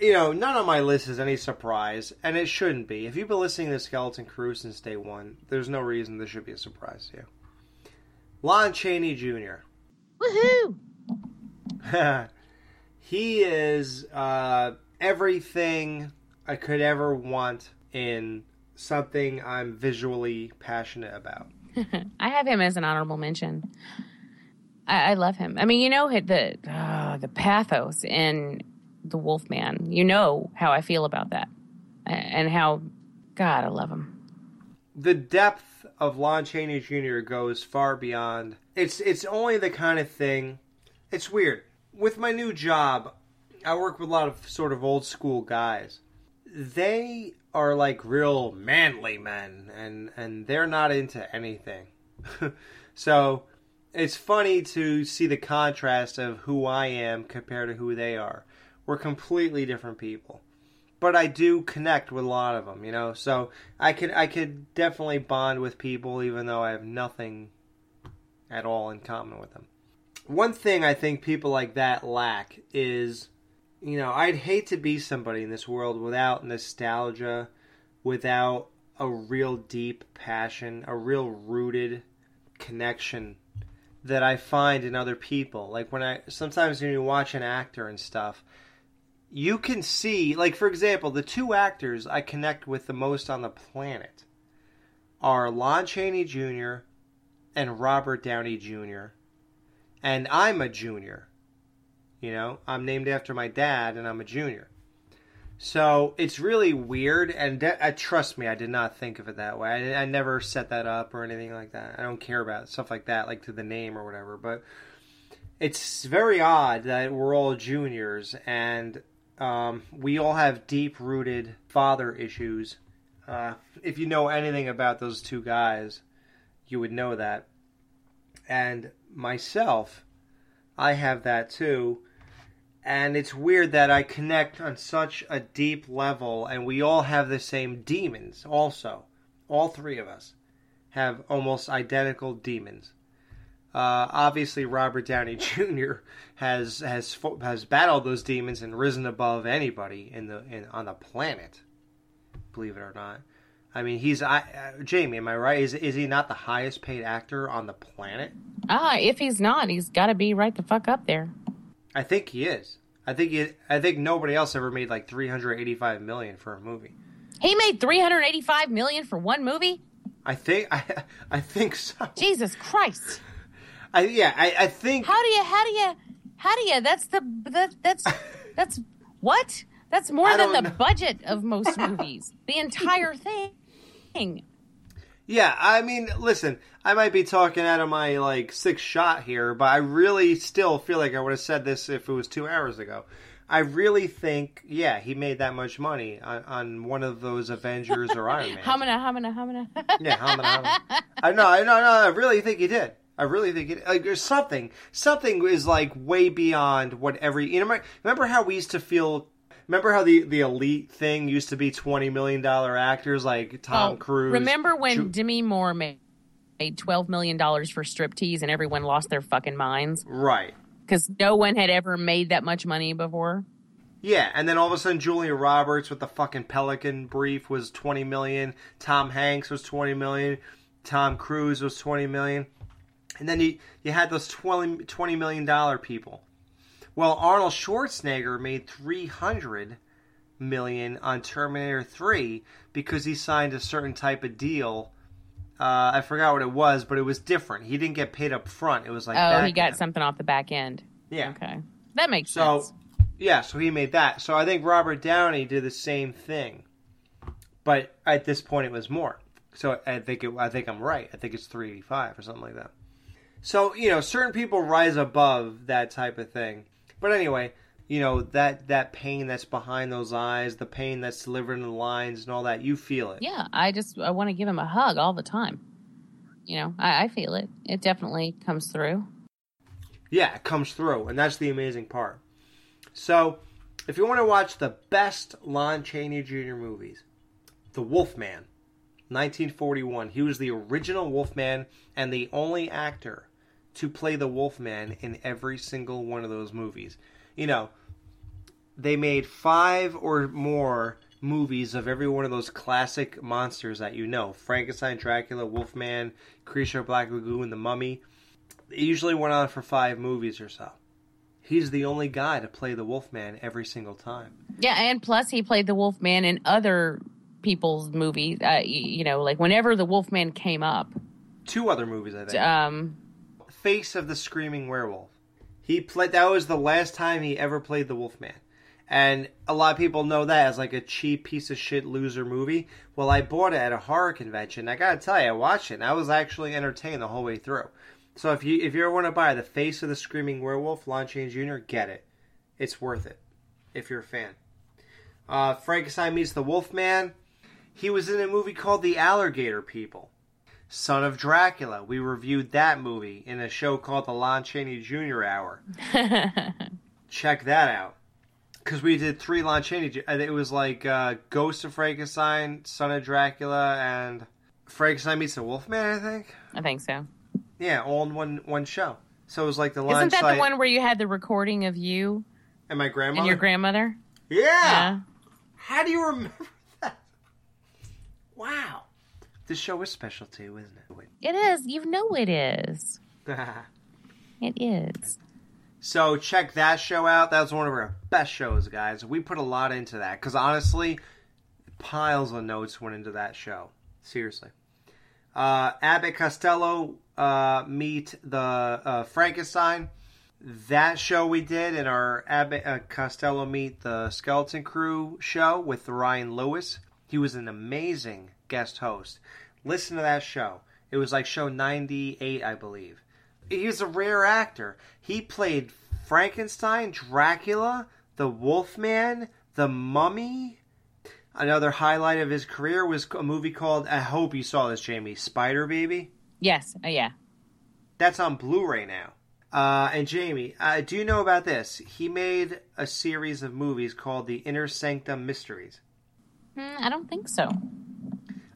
You know, none on my list is any surprise, and it shouldn't be. If you've been listening to Skeleton Crew since day one, there's no reason this should be a surprise to you. Lon Chaney Jr. Woohoo! *laughs* he is uh, everything I could ever want in something I'm visually passionate about. *laughs* I have him as an honorable mention. I, I love him. I mean, you know the uh, the pathos in the Wolfman. You know how I feel about that, and how God, I love him. The depth of Lon Chaney Jr. goes far beyond. It's it's only the kind of thing. It's weird. With my new job, I work with a lot of sort of old school guys. They are like real manly men, and and they're not into anything. *laughs* so it's funny to see the contrast of who I am compared to who they are. We're completely different people but I do connect with a lot of them, you know. So I could I could definitely bond with people even though I have nothing at all in common with them. One thing I think people like that lack is you know, I'd hate to be somebody in this world without nostalgia, without a real deep passion, a real rooted connection that I find in other people. Like when I sometimes when you watch an actor and stuff, you can see, like for example, the two actors I connect with the most on the planet are Lon Chaney Jr. and Robert Downey Jr. And I'm a junior. You know, I'm named after my dad, and I'm a junior. So it's really weird, and de- uh, trust me, I did not think of it that way. I, I never set that up or anything like that. I don't care about stuff like that, like to the name or whatever. But it's very odd that we're all juniors, and um, we all have deep rooted father issues. Uh, if you know anything about those two guys, you would know that. And myself, I have that too. And it's weird that I connect on such a deep level, and we all have the same demons, also. All three of us. have almost identical demons. Uh, obviously, Robert Downey *laughs* Jr. has has has battled those demons and risen above anybody in the in, on the planet. Believe it or not, I mean he's I, uh, Jamie. Am I right? Is is he not the highest paid actor on the planet? Ah, if he's not, he's got to be right the fuck up there. I think he is. I think he, I think nobody else ever made like three hundred eighty five million for a movie. He made 385 million for one movie? I think *laughs* I I think so. Jesus Christ. I yeah, I, I think How do you how do you how do you that's the that that's that's what? That's more than the know. budget of most *laughs* movies. the entire thing. Yeah, I mean, listen, I might be talking out of my like sixth shot here, but I really still feel like I would have said this if it was two hours ago. I really think, yeah, he made that much money on, on one of those Avengers or Iron Man. *laughs* Hamina, hamina, hamina. *laughs* Yeah, hamina, hamina. I know, I know, no, I really think he did. I really think it. Like, there's something, something is like way beyond what every. You know, remember how we used to feel. Remember how the the elite thing used to be twenty million dollar actors like Tom Oh, Cruise. Remember when Ju- Demi Moore made, made $12 million for striptease and everyone lost their fucking minds? Right. Because no one had ever made that much money before. Yeah, and then all of a sudden Julia Roberts with the fucking Pelican brief was 20 million, Tom Hanks was 20 million, Tom Cruise was 20 million. And then you you had those 20 20 million dollar people. Well, Arnold Schwarzenegger made 300 million on Terminator 3 because he signed a certain type of deal. Uh, I forgot what it was, but it was different. He didn't get paid up front. It was like oh, he got end. something off the back end. Yeah. Okay. That makes So, sense. yeah, so he made that. So I think Robert Downey did the same thing, but at this point it was more. So I think it, I think I'm right. I think it's 385 or something like that. So you know, certain people rise above that type of thing. But anyway, you know that that pain that's behind those eyes, the pain that's delivered in the lines and all that, you feel it. Yeah, I just I want to give him a hug all the time. You know, I, I feel it. It definitely comes through. Yeah, it comes through, and that's the amazing part. So, if you want to watch the best Lon Chaney Jr. movies, The Wolfman, 1941. He was the original Wolfman and the only actor to play the Wolfman in every single one of those movies. You know, they made five or more movies of every one of those classic monsters that you know Frankenstein, Dracula, Wolfman, Creature Black Lagoon, The Mummy. It usually went on for five movies or so. He's the only guy to play the Wolfman every single time. Yeah, and plus he played the Wolfman in other people's movies. Uh, you know, like whenever the Wolfman came up. Two other movies, I think. Um, Face of the Screaming Werewolf. He played. That was the last time he ever played the Wolfman, and a lot of people know that as like a cheap piece of shit loser movie. Well, I bought it at a horror convention. I gotta tell you, I watched it. and I was actually entertained the whole way through. So if you if you ever want to buy the Face of the Screaming Werewolf, Lon Chaney Jr., get it. It's worth it if you're a fan. Uh, Frankenstein meets the Wolfman. He was in a movie called The Alligator People. Son of Dracula. We reviewed that movie in a show called The Lon Chaney Jr. Hour. *laughs* Check that out. Because we did three Lon Chaney. It was like uh, Ghost of Frankenstein, Son of Dracula, and Frankenstein meets the Wolfman, I think. I think so. Yeah, all in one one show. So it was like the Lon Isn't that Chi- the one where you had the recording of you and my grandma and your grandmother? Yeah. Yeah. How do you remember *laughs* that? Wow. This show is special too, isn't it? It is. You know it is. *laughs* It is. So check that show out. That was one of our best shows, guys. We put a lot into that because honestly, piles of notes went into that show. Seriously. Uh, Abbott Costello uh, meet the uh, Frankenstein. That show we did in our Abbott uh, Costello meet the Skeleton Crew show with Ryan Lewis. He was an amazing guest host. Listen to that show. It was like show 98, I believe. He was a rare actor. He played Frankenstein, Dracula, the Wolfman, the Mummy. Another highlight of his career was a movie called, I hope you saw this, Jamie, Spider Baby. Yes. Uh, yeah. That's on Blu-ray now. Uh, and Jamie, uh, do you know about this? He made a series of movies called the Inner Sanctum Mysteries. Hmm, I don't think so.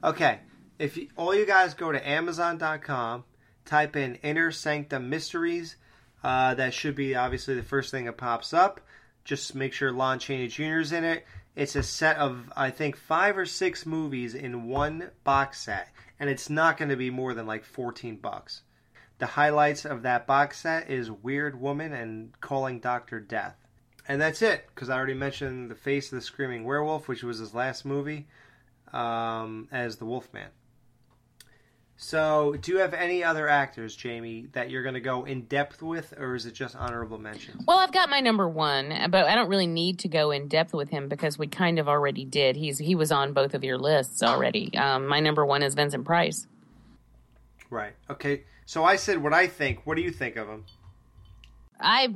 Okay, If you, all you guys go to Amazon.com, type in Inner Sanctum Mysteries. Uh, that should be obviously the first thing that pops up. Just make sure Lon Chaney Jr. is in it. It's a set of I think five or six movies in one box set, and it's not going to be more than like fourteen bucks. The highlights of that box set is Weird Woman and Calling Doctor Death. And that's it, because I already mentioned The Face of the Screaming Werewolf, which was his last movie, um, as the Wolfman. So, do you have any other actors, Jamie, that you're going to go in depth with, or is it just honorable mentions? Well, I've got my number one, but I don't really need to go in depth with him because we kind of already did. He's he was on both of your lists already. Um, my number one is Vincent Price. Right. Okay. So I said what I think. What do you think of him? I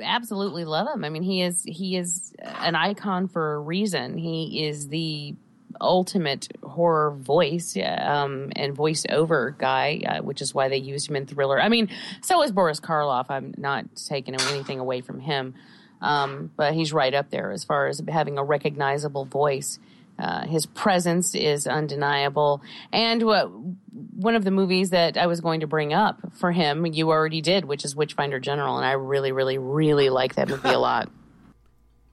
absolutely love him. I mean, he is he is an icon for a reason. He is the ultimate horror voice um, and voiceover guy, uh, which is why they used him in Thriller. I mean, so is Boris Karloff. I'm not taking anything away from him, um, but he's right up there as far as having a recognizable voice. Uh, his presence is undeniable. And what, one of the movies that I was going to bring up for him, you already did, which is Witchfinder General. And I really, really, really like that movie a lot. *laughs*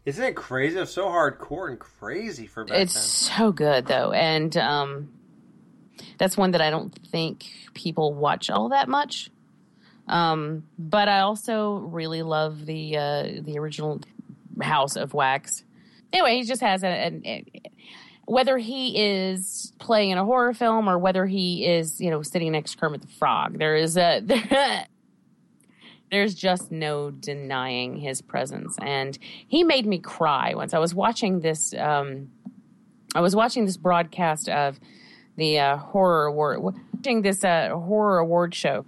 Isn't it crazy? It's so hardcore and crazy for back It's then. so good, though. And um, that's one that I don't think people watch all that much. Um, but I also really love the uh, the original House of Wax. Anyway, he just has a, a, whether he is playing in a horror film or whether he is, you know, sitting next to Kermit the Frog. There is a *laughs* there, there's just no denying his presence, and he made me cry once. I was watching this. Um, I was watching this broadcast of the uh, horror award, watching this uh, horror award show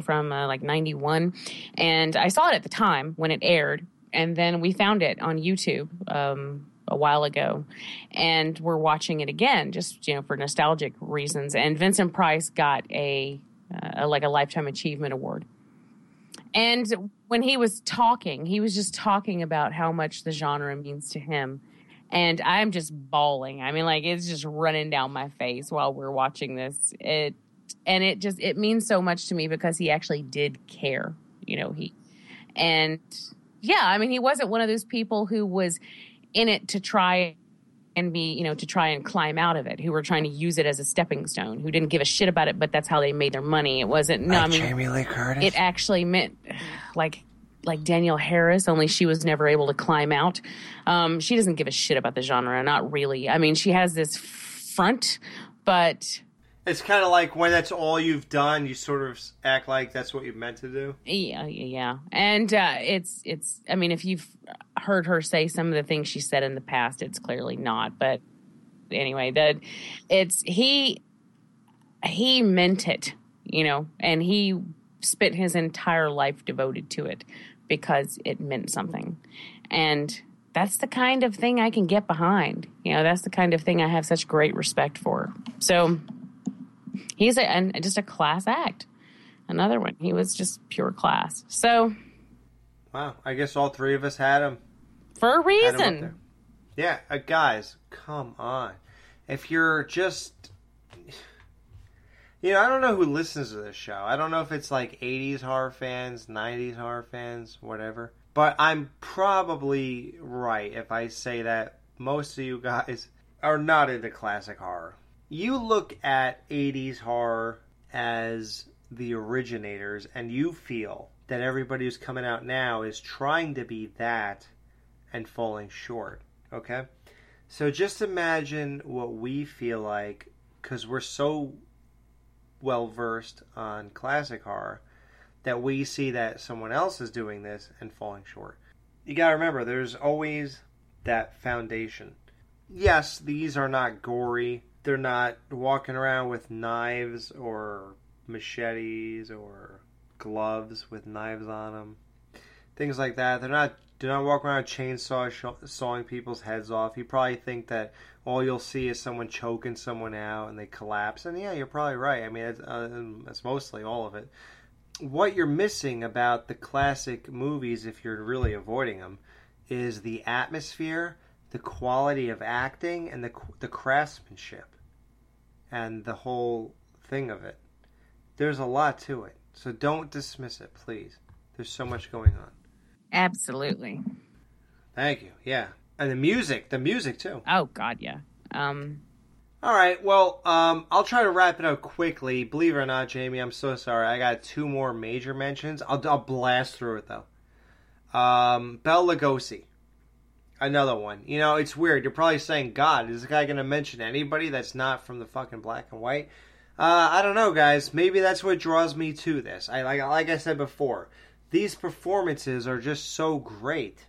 from uh, like 91 and i saw it at the time when it aired. And then we found it on youtube um, a while ago. And we're watching it again just you know for nostalgic reasons. And vincent price got a, uh, like a lifetime achievement award and when he was talking he was just talking about how much the genre means to him. And i'm just bawling. I mean like it's just running down my face while we're watching this. It and it just it means so much to me because he actually did care you know he and yeah i mean he wasn't one of those people who was in it to try and be you know to try and climb out of it who were trying to use it as a stepping stone who didn't give a shit about it but that's how they made their money it wasn't no Like i mean Jamie Lee Curtis? it actually meant like like Danielle Harris, only she was never able to climb out. Um, she doesn't give a shit about the genre, not really. I mean, she has this front, but It's kind of like when that's all you've done, you sort of act like that's what you meant to do. Yeah, yeah, and uh, it's it's. I mean, if you've heard her say some of the things she said in the past, it's clearly not. But anyway, that it's he he meant it, you know, and he spent his entire life devoted to it because it meant something, and that's the kind of thing I can get behind. You know, that's the kind of thing I have such great respect for. So he's a, and just a class act another one. He was just pure class. So Wow, I guess all three of us had him. for a Had 'em up reason. Yeah, uh, guys, come on. If you're just. You know, I don't know who listens to this show. I don't know if it's like 80s horror fans, 90s horror fans, whatever. But I'm probably right if I say that most of you guys are not into classic horror. You look at 80s horror as the originators, and you feel that everybody who's coming out now is trying to be that and falling short. Okay? So just imagine what we feel like because we're so well versed on classic horror that we see that someone else is doing this and falling short. You gotta remember, there's always that foundation. Yes, these are not gory. They're not walking around with knives or machetes or gloves with knives on them. Things like that. They're not. Do not walk around chainsaw sawing people's heads off. You probably think that all you'll see is someone choking someone out and they collapse. And yeah, you're probably right. I mean, it's, uh, it's mostly all of it. What you're missing about the classic movies, if you're really avoiding them, is the atmosphere, the quality of acting, and the the craftsmanship. and the whole thing of it. There's a lot to it. So don't dismiss it, please. There's so much going on. Absolutely. Thank you. Yeah. And the music, the music too. Oh God, yeah. Um, All right. Well, um, I'll try to wrap it up quickly. Believe it or not, Jamie, I'm so sorry. I got two more major mentions. I'll, I'll blast through it though. Um, Bela Lugosi, another one. You know, it's weird. You're probably saying, "God, is this guy going to mention anybody that's not from the fucking black and white?" Uh, I don't know, guys. Maybe that's what draws me to this. I like, like I said before, these performances are just so great.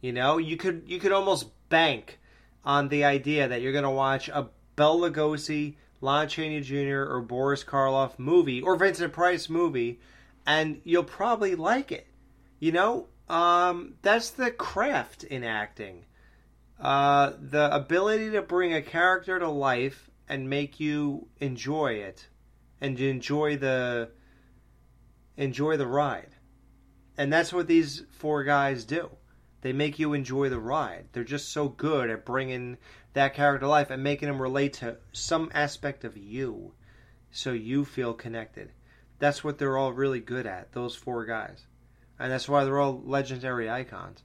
You know, you could you could almost bank on the idea that you're going to watch a Bela Lugosi, Lon Chaney Jr., or Boris Karloff movie or Vincent Price movie, and you'll probably like it. You know, um, that's the craft in acting. Uh, the ability to bring a character to life and make you enjoy it, and enjoy the enjoy the ride, and that's what these four guys do. They make you enjoy the ride. They're just so good at bringing that character to life and making them relate to some aspect of you, so you feel connected. That's what they're all really good at. Those four guys and that's why they're all legendary icons.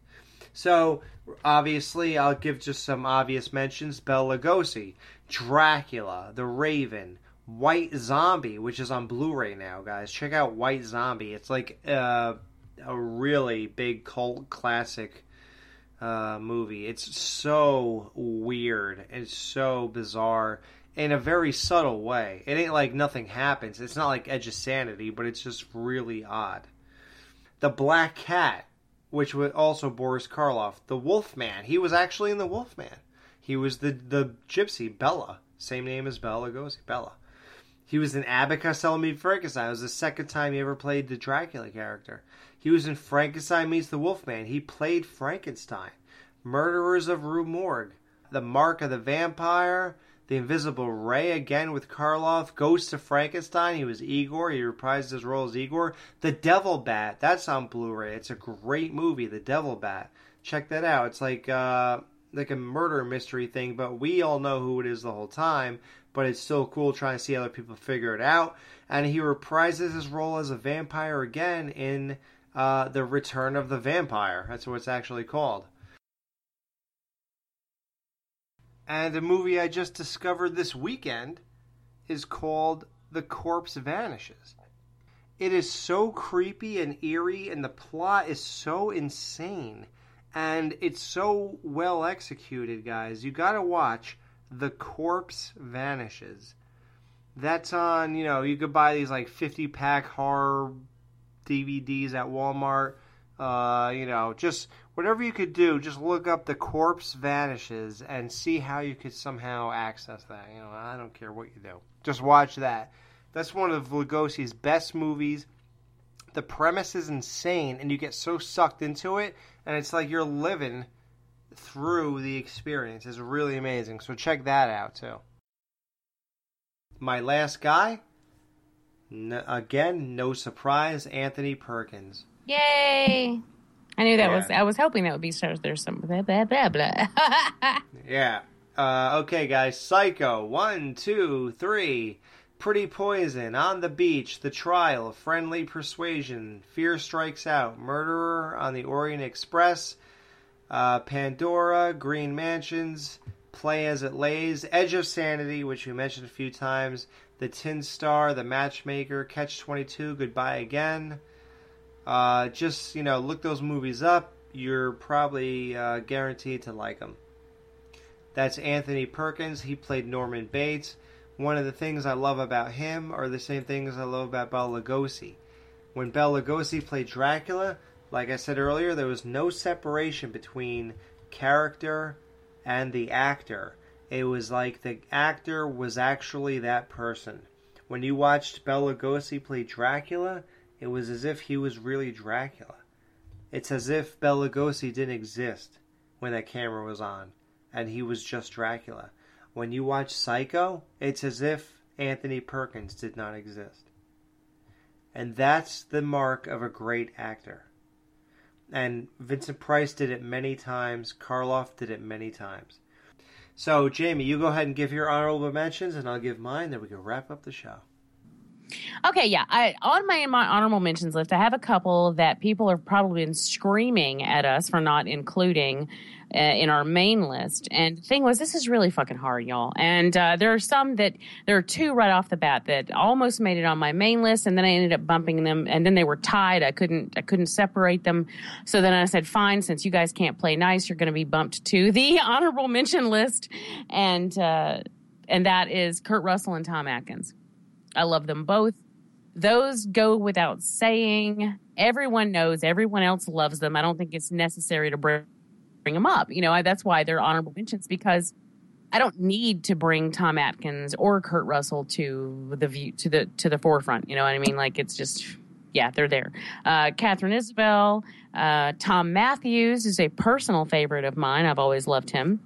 So, obviously, I'll give just some obvious mentions: Bela Lugosi, Dracula, The Raven, White Zombie, which is on Blu-ray now, guys. Check out White Zombie. It's like uh, a really big cult classic uh, movie. It's so weird. and so bizarre in a very subtle way. It ain't like nothing happens. It's not like Edge of Sanity, but it's just really odd. The Black Cat, which was also Boris Karloff. The Wolfman. He was actually in The Wolfman. He was the the gypsy Bela, same name as Bela Lugosi, Bela. He was in Costello Meets Frankenstein. It was the second time he ever played the Dracula character. He was in Frankenstein Meets the Wolfman. He played Frankenstein. Murderers of Rue Morgue. The Mark of the Vampire. The Invisible Ray again with Karloff. Ghost of Frankenstein. He was Igor. He reprised his role as Igor. The Devil Bat. That's on Blu-ray. It's a great movie. The Devil Bat. Check that out. It's like uh, like a murder mystery thing, but we all know who it is the whole time. But it's still cool trying to see other people figure it out. And he reprises his role as a vampire again in uh, the Return of the Vampire. That's what it's actually called. And a movie I just discovered this weekend is called The Corpse Vanishes. It is so creepy and eerie, and the plot is so insane. And it's so well executed, guys. You gotta watch The Corpse Vanishes. That's on, you know, you could buy these like 50 pack horror DVDs at Walmart. Uh, you know, just whatever you could do, just look up the corpse vanishes and see how you could somehow access that. You know, I don't care what you do. Just watch that. That's one of Lugosi's best movies. The premise is insane, and you get so sucked into it, and it's like you're living through the experience. It's really amazing. So check that out too. My last guy, again, no surprise, Anthony Perkins. Yay! I knew that Yeah. was. I was hoping that would be so. There's some blah blah blah blah. *laughs* Yeah. Uh, okay, guys. Psycho. One, two, three. Pretty Poison. On the Beach. The Trial. Friendly Persuasion. Fear Strikes Out. Murderer on the Orient Express. Uh, Pandora. Green Mansions. Play as It Lays. Edge of Sanity, which we mentioned a few times. The Tin Star. The Matchmaker. Catch 22. Goodbye Again. Uh, just, you know, look those movies up. You're probably uh, guaranteed to like them. That's Anthony Perkins. He played Norman Bates. One of the things I love about him are the same things I love about Bela Lugosi. When Bela Lugosi played Dracula, like I said earlier, there was no separation between character and the actor. It was like the actor was actually that person. When you watched Bela Lugosi play Dracula, it was as if he was really Dracula. It's as if Bela Lugosi didn't exist when that camera was on, and he was just Dracula. When you watch Psycho, it's as if Anthony Perkins did not exist. And that's the mark of a great actor. And Vincent Price did it many times, Karloff did it many times. So, Jamie, you go ahead and give your honorable mentions, and I'll give mine. Then we can wrap up the show. Okay, yeah. I on my my honorable mentions list, I have a couple that people have probably been screaming at us for not including uh, in our main list. And the thing was, this is really fucking hard, y'all. And uh, there are some that there are two right off the bat that almost made it on my main list, and then I ended up bumping them, and then they were tied. I couldn't I couldn't separate them. So then I said, fine, since you guys can't play nice, you're going to be bumped to the *laughs* honorable mention list, and uh, and that is Kurt Russell and Tom Atkins. I love them both. Those go without saying. Everyone knows. Everyone else loves them. I don't think it's necessary to bring bring them up. You know, I, that's why they're honorable mentions because I don't need to bring Tom Atkins or Kurt Russell to the view to the to the forefront. You know what I mean? Like it's just yeah, they're there. Uh, Katharine Isabelle, uh, Thom Mathews is a personal favorite of mine. I've always loved him.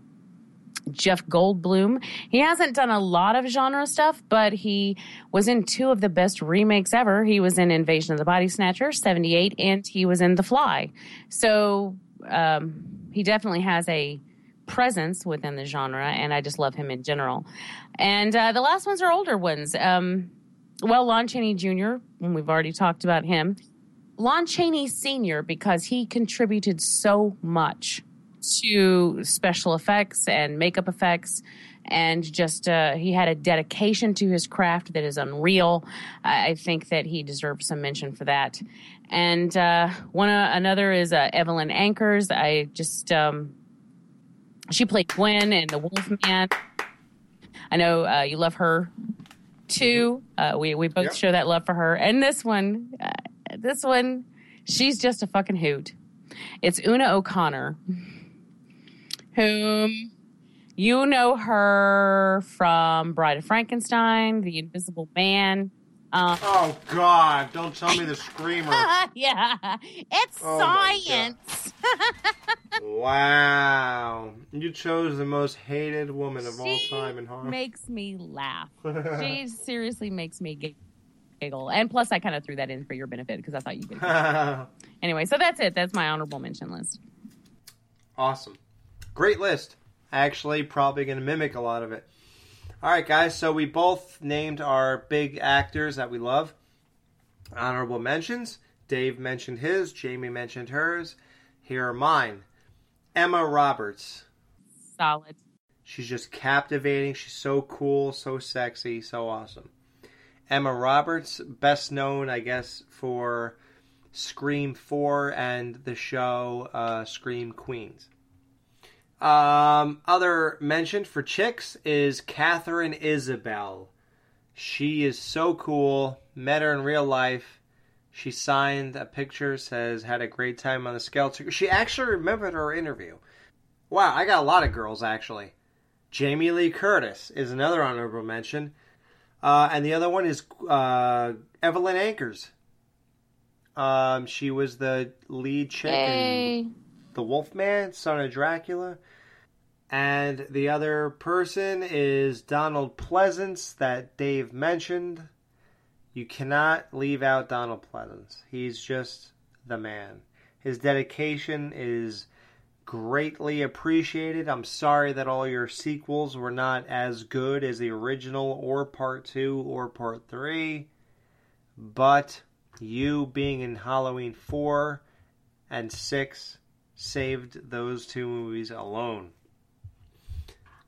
Jeff Goldblum. He hasn't done a lot of genre stuff, but he was in two of the best remakes ever. He was in Invasion of the Body Snatcher, 78, and he was in The Fly. So um, he definitely has a presence within the genre, and I just love him in general. And uh, the last ones are older ones. Um, well, Lon Chaney Jr., when we've already talked about him. Lon Chaney Sr., because he contributed so much to special effects and makeup effects and just uh, he had a dedication to his craft that is unreal. I, I think that he deserves some mention for that. And uh, one uh, another is uh, Evelyn Ankers i just um, she played gwen in the wolfman. I know uh, you love her too. Uh, we, we both Yep. show that love for her. And this one uh, this one she's just a fucking hoot. It's Una O'Connor whom you know her from Bride of Frankenstein, The Invisible Man. Um, Oh God! Don't tell me the screamer. *laughs* yeah, it's Oh, science. *laughs* wow! You chose the most hated woman of all time in horror. makes me laugh. *laughs* she seriously makes me giggle. And plus, I kind of threw that in for your benefit because I thought you did. anyway, so that's it. That's my honorable mention list. Awesome. Great list. Actually, probably going to mimic a lot of it. All right, guys. So we both named our big actors that we love. Honorable mentions. Dave mentioned his. Jamie mentioned hers. Here are mine. Emma Roberts. Solid. She's just captivating. She's so cool, so sexy, so awesome. Emma Roberts, best known, I guess, for Scream 4 and the show uh, Scream Queens. Um, other mentioned for chicks is Katharine Isabelle. She is so cool. Met her in real life. She signed a picture, says had a great time on the skeleton. She actually remembered our interview. Wow, I got a lot of girls actually. Jamie Lee Curtis is another honorable mention. Uh, and the other one is uh, Evelyn Ankers. Um, she was the lead chick Hey. in The Wolfman, Son of Dracula. And the other person is Donald Pleasence that Dave mentioned. You cannot leave out Donald Pleasence. He's just the man. His dedication is greatly appreciated. I'm sorry that all your sequels were not as good as the original or part 2 or part 3. But you being in Halloween 4 and 6 saved those two movies alone.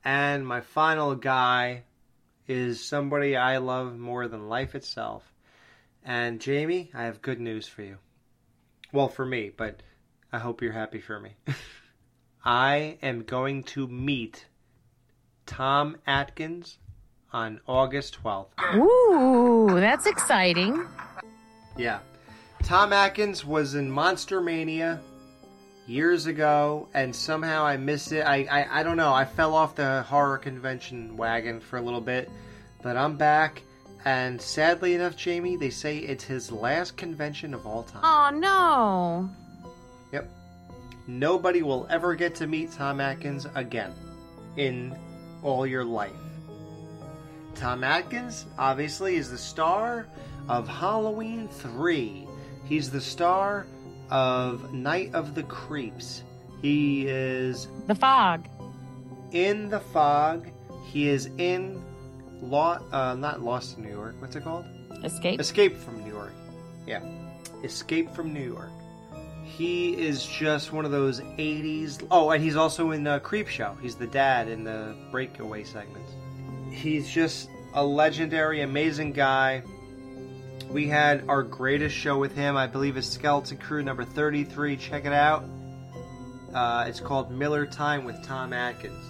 And my final guy is somebody I love more than life itself. And Jamie, I have good news for you. Well, for me, but I hope you're happy for me. *laughs* I am going to meet Tom Atkins on August 12th. Ooh, that's exciting. Yeah. Tom Atkins was in Monster Mania years ago, and somehow I missed it. I, I, I don't know. I fell off the horror convention wagon for a little bit, but I'm back. And sadly enough, Jamie, they say it's his last convention of all time. Oh no. Yep. Nobody will ever get to meet Tom Atkins again in all your life. Tom Atkins, obviously, is the star of Halloween 3. He's the star of Night of the Creeps. He is The fog. in the fog. He is in law, uh, not Lost in New York. What's it called? Escape. Escape from New York. Yeah, Escape from New York. He is just one of those '80s. Oh, and he's also in uh, Creepshow. He's the dad in the Breakaway segments. He's just a legendary, amazing guy. We had our greatest show with him. I believe is Skeleton Crew number 33. Check it out. Uh, it's called Miller Time with Tom Atkins.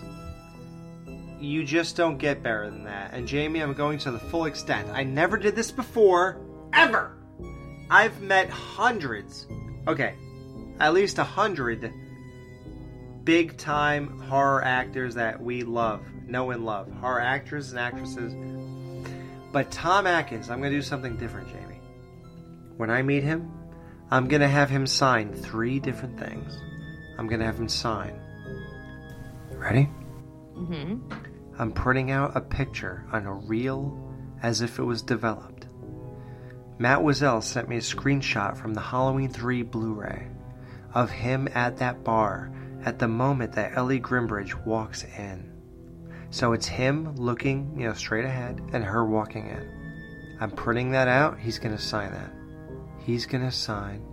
You just don't get better than that. And Jamie, I'm going to the full extent. I never did this before, ever. I've met hundreds, okay, at least a hundred big time horror actors that we love, know and love. Horror actors and actresses. But Tom Atkins, I'm going to do something different, Jamie. When I meet him, I'm going to have him sign three different things. I'm going to have him sign. Ready? Mm-hmm. I'm printing out a picture on a reel as if it was developed. Matt Wazell sent me a screenshot from the Halloween 3 Blu ray of him at that bar at the moment that Ellie Grimbridge walks in. So it's him looking, you know, straight ahead and her walking in. I'm printing that out. He's going to sign that. He's going to sign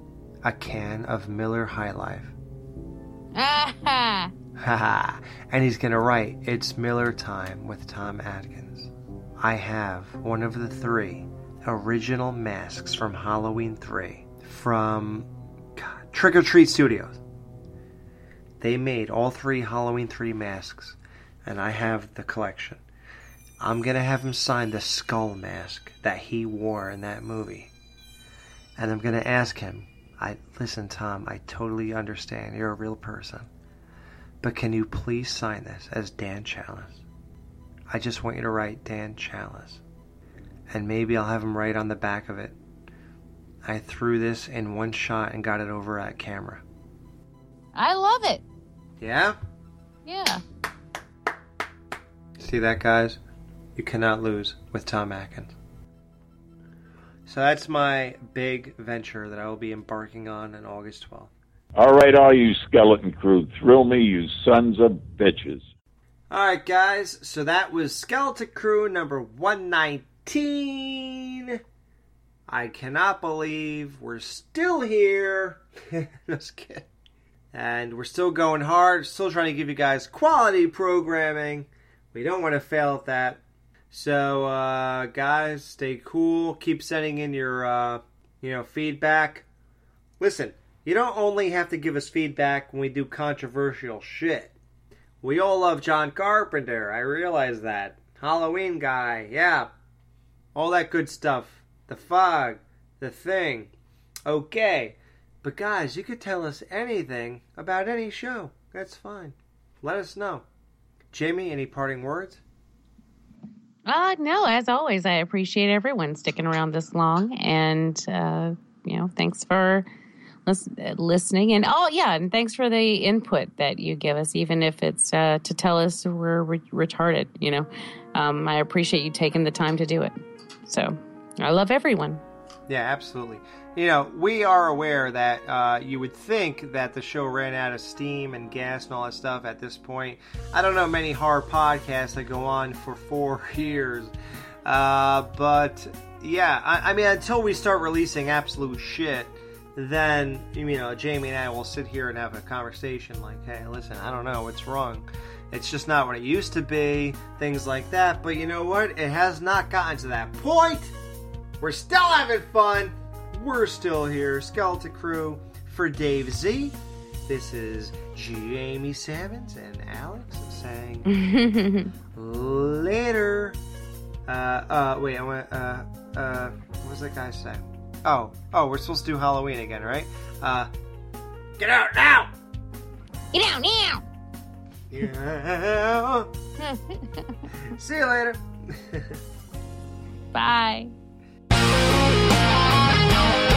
a can of Miller High Life. *laughs* Ah, Haha. and he's going to write, It's Miller Time with Tom Atkins. I have one of the three original masks from Halloween 3 from God, Trick or Treat Studios. They made all three Halloween 3 masks, and I have the collection. I'm going to have him sign the skull mask that he wore in that movie. And I'm going to ask him, I listen Tom, I totally understand. You're a real person. But can you please sign this as Dan Challis? I just want you to write Dan Challis. And maybe I'll have him write on the back of it. I threw this in one shot and got it over at camera. I love it. Yeah? Yeah. See that, guys? You cannot lose with Tom Atkins. So that's my big venture that I will be embarking on on August 12th. All right, all you skeleton crew, thrill me, you sons of bitches. Alright, guys, so that was Skeleton Crew number 119. I cannot believe we're still here. *laughs* Just kidding. And we're still going hard, still trying to give you guys quality programming. We don't want to fail at that. So, uh, guys, stay cool. Keep sending in your, uh, you know, feedback. Listen, you don't only have to give us feedback when we do controversial shit. We all love John Carpenter. I realize that. Halloween guy, yeah. All that good stuff. The fog, the thing. Okay. But guys, you could tell us anything about any show. That's fine. Let us know. Jamie, any parting words? Uh, no, as always, I appreciate everyone sticking around this long. And, uh, you know, thanks for lis- listening. And, oh, yeah, and thanks for the input that you give us, even if it's uh, to tell us we're re- retarded, you know. Um, I appreciate you taking the time to do it. So I love everyone. Yeah, absolutely. You know, we are aware that uh, you would think that the show ran out of steam and gas and all that stuff at this point. I don't know many horror podcasts that go on for four *laughs* years. Uh, but yeah, I, I mean, until we start releasing absolute shit, then, you know, Jamie and I will sit here and have a conversation like, hey, listen, I don't know what's wrong. It's just not what it used to be, things like that. But you know what? It has not gotten to that point. We're still having fun. We're still here. Skeleton Crew for Dave Z. This is Jamie Salmons and Alex saying *laughs* later. Uh, uh, wait, I want uh, uh, what was that guy say? Oh, oh, we're supposed to do Halloween again, right? Uh, get out now! Get out now! Yeah. *laughs* See you later. *laughs* Bye. Bye.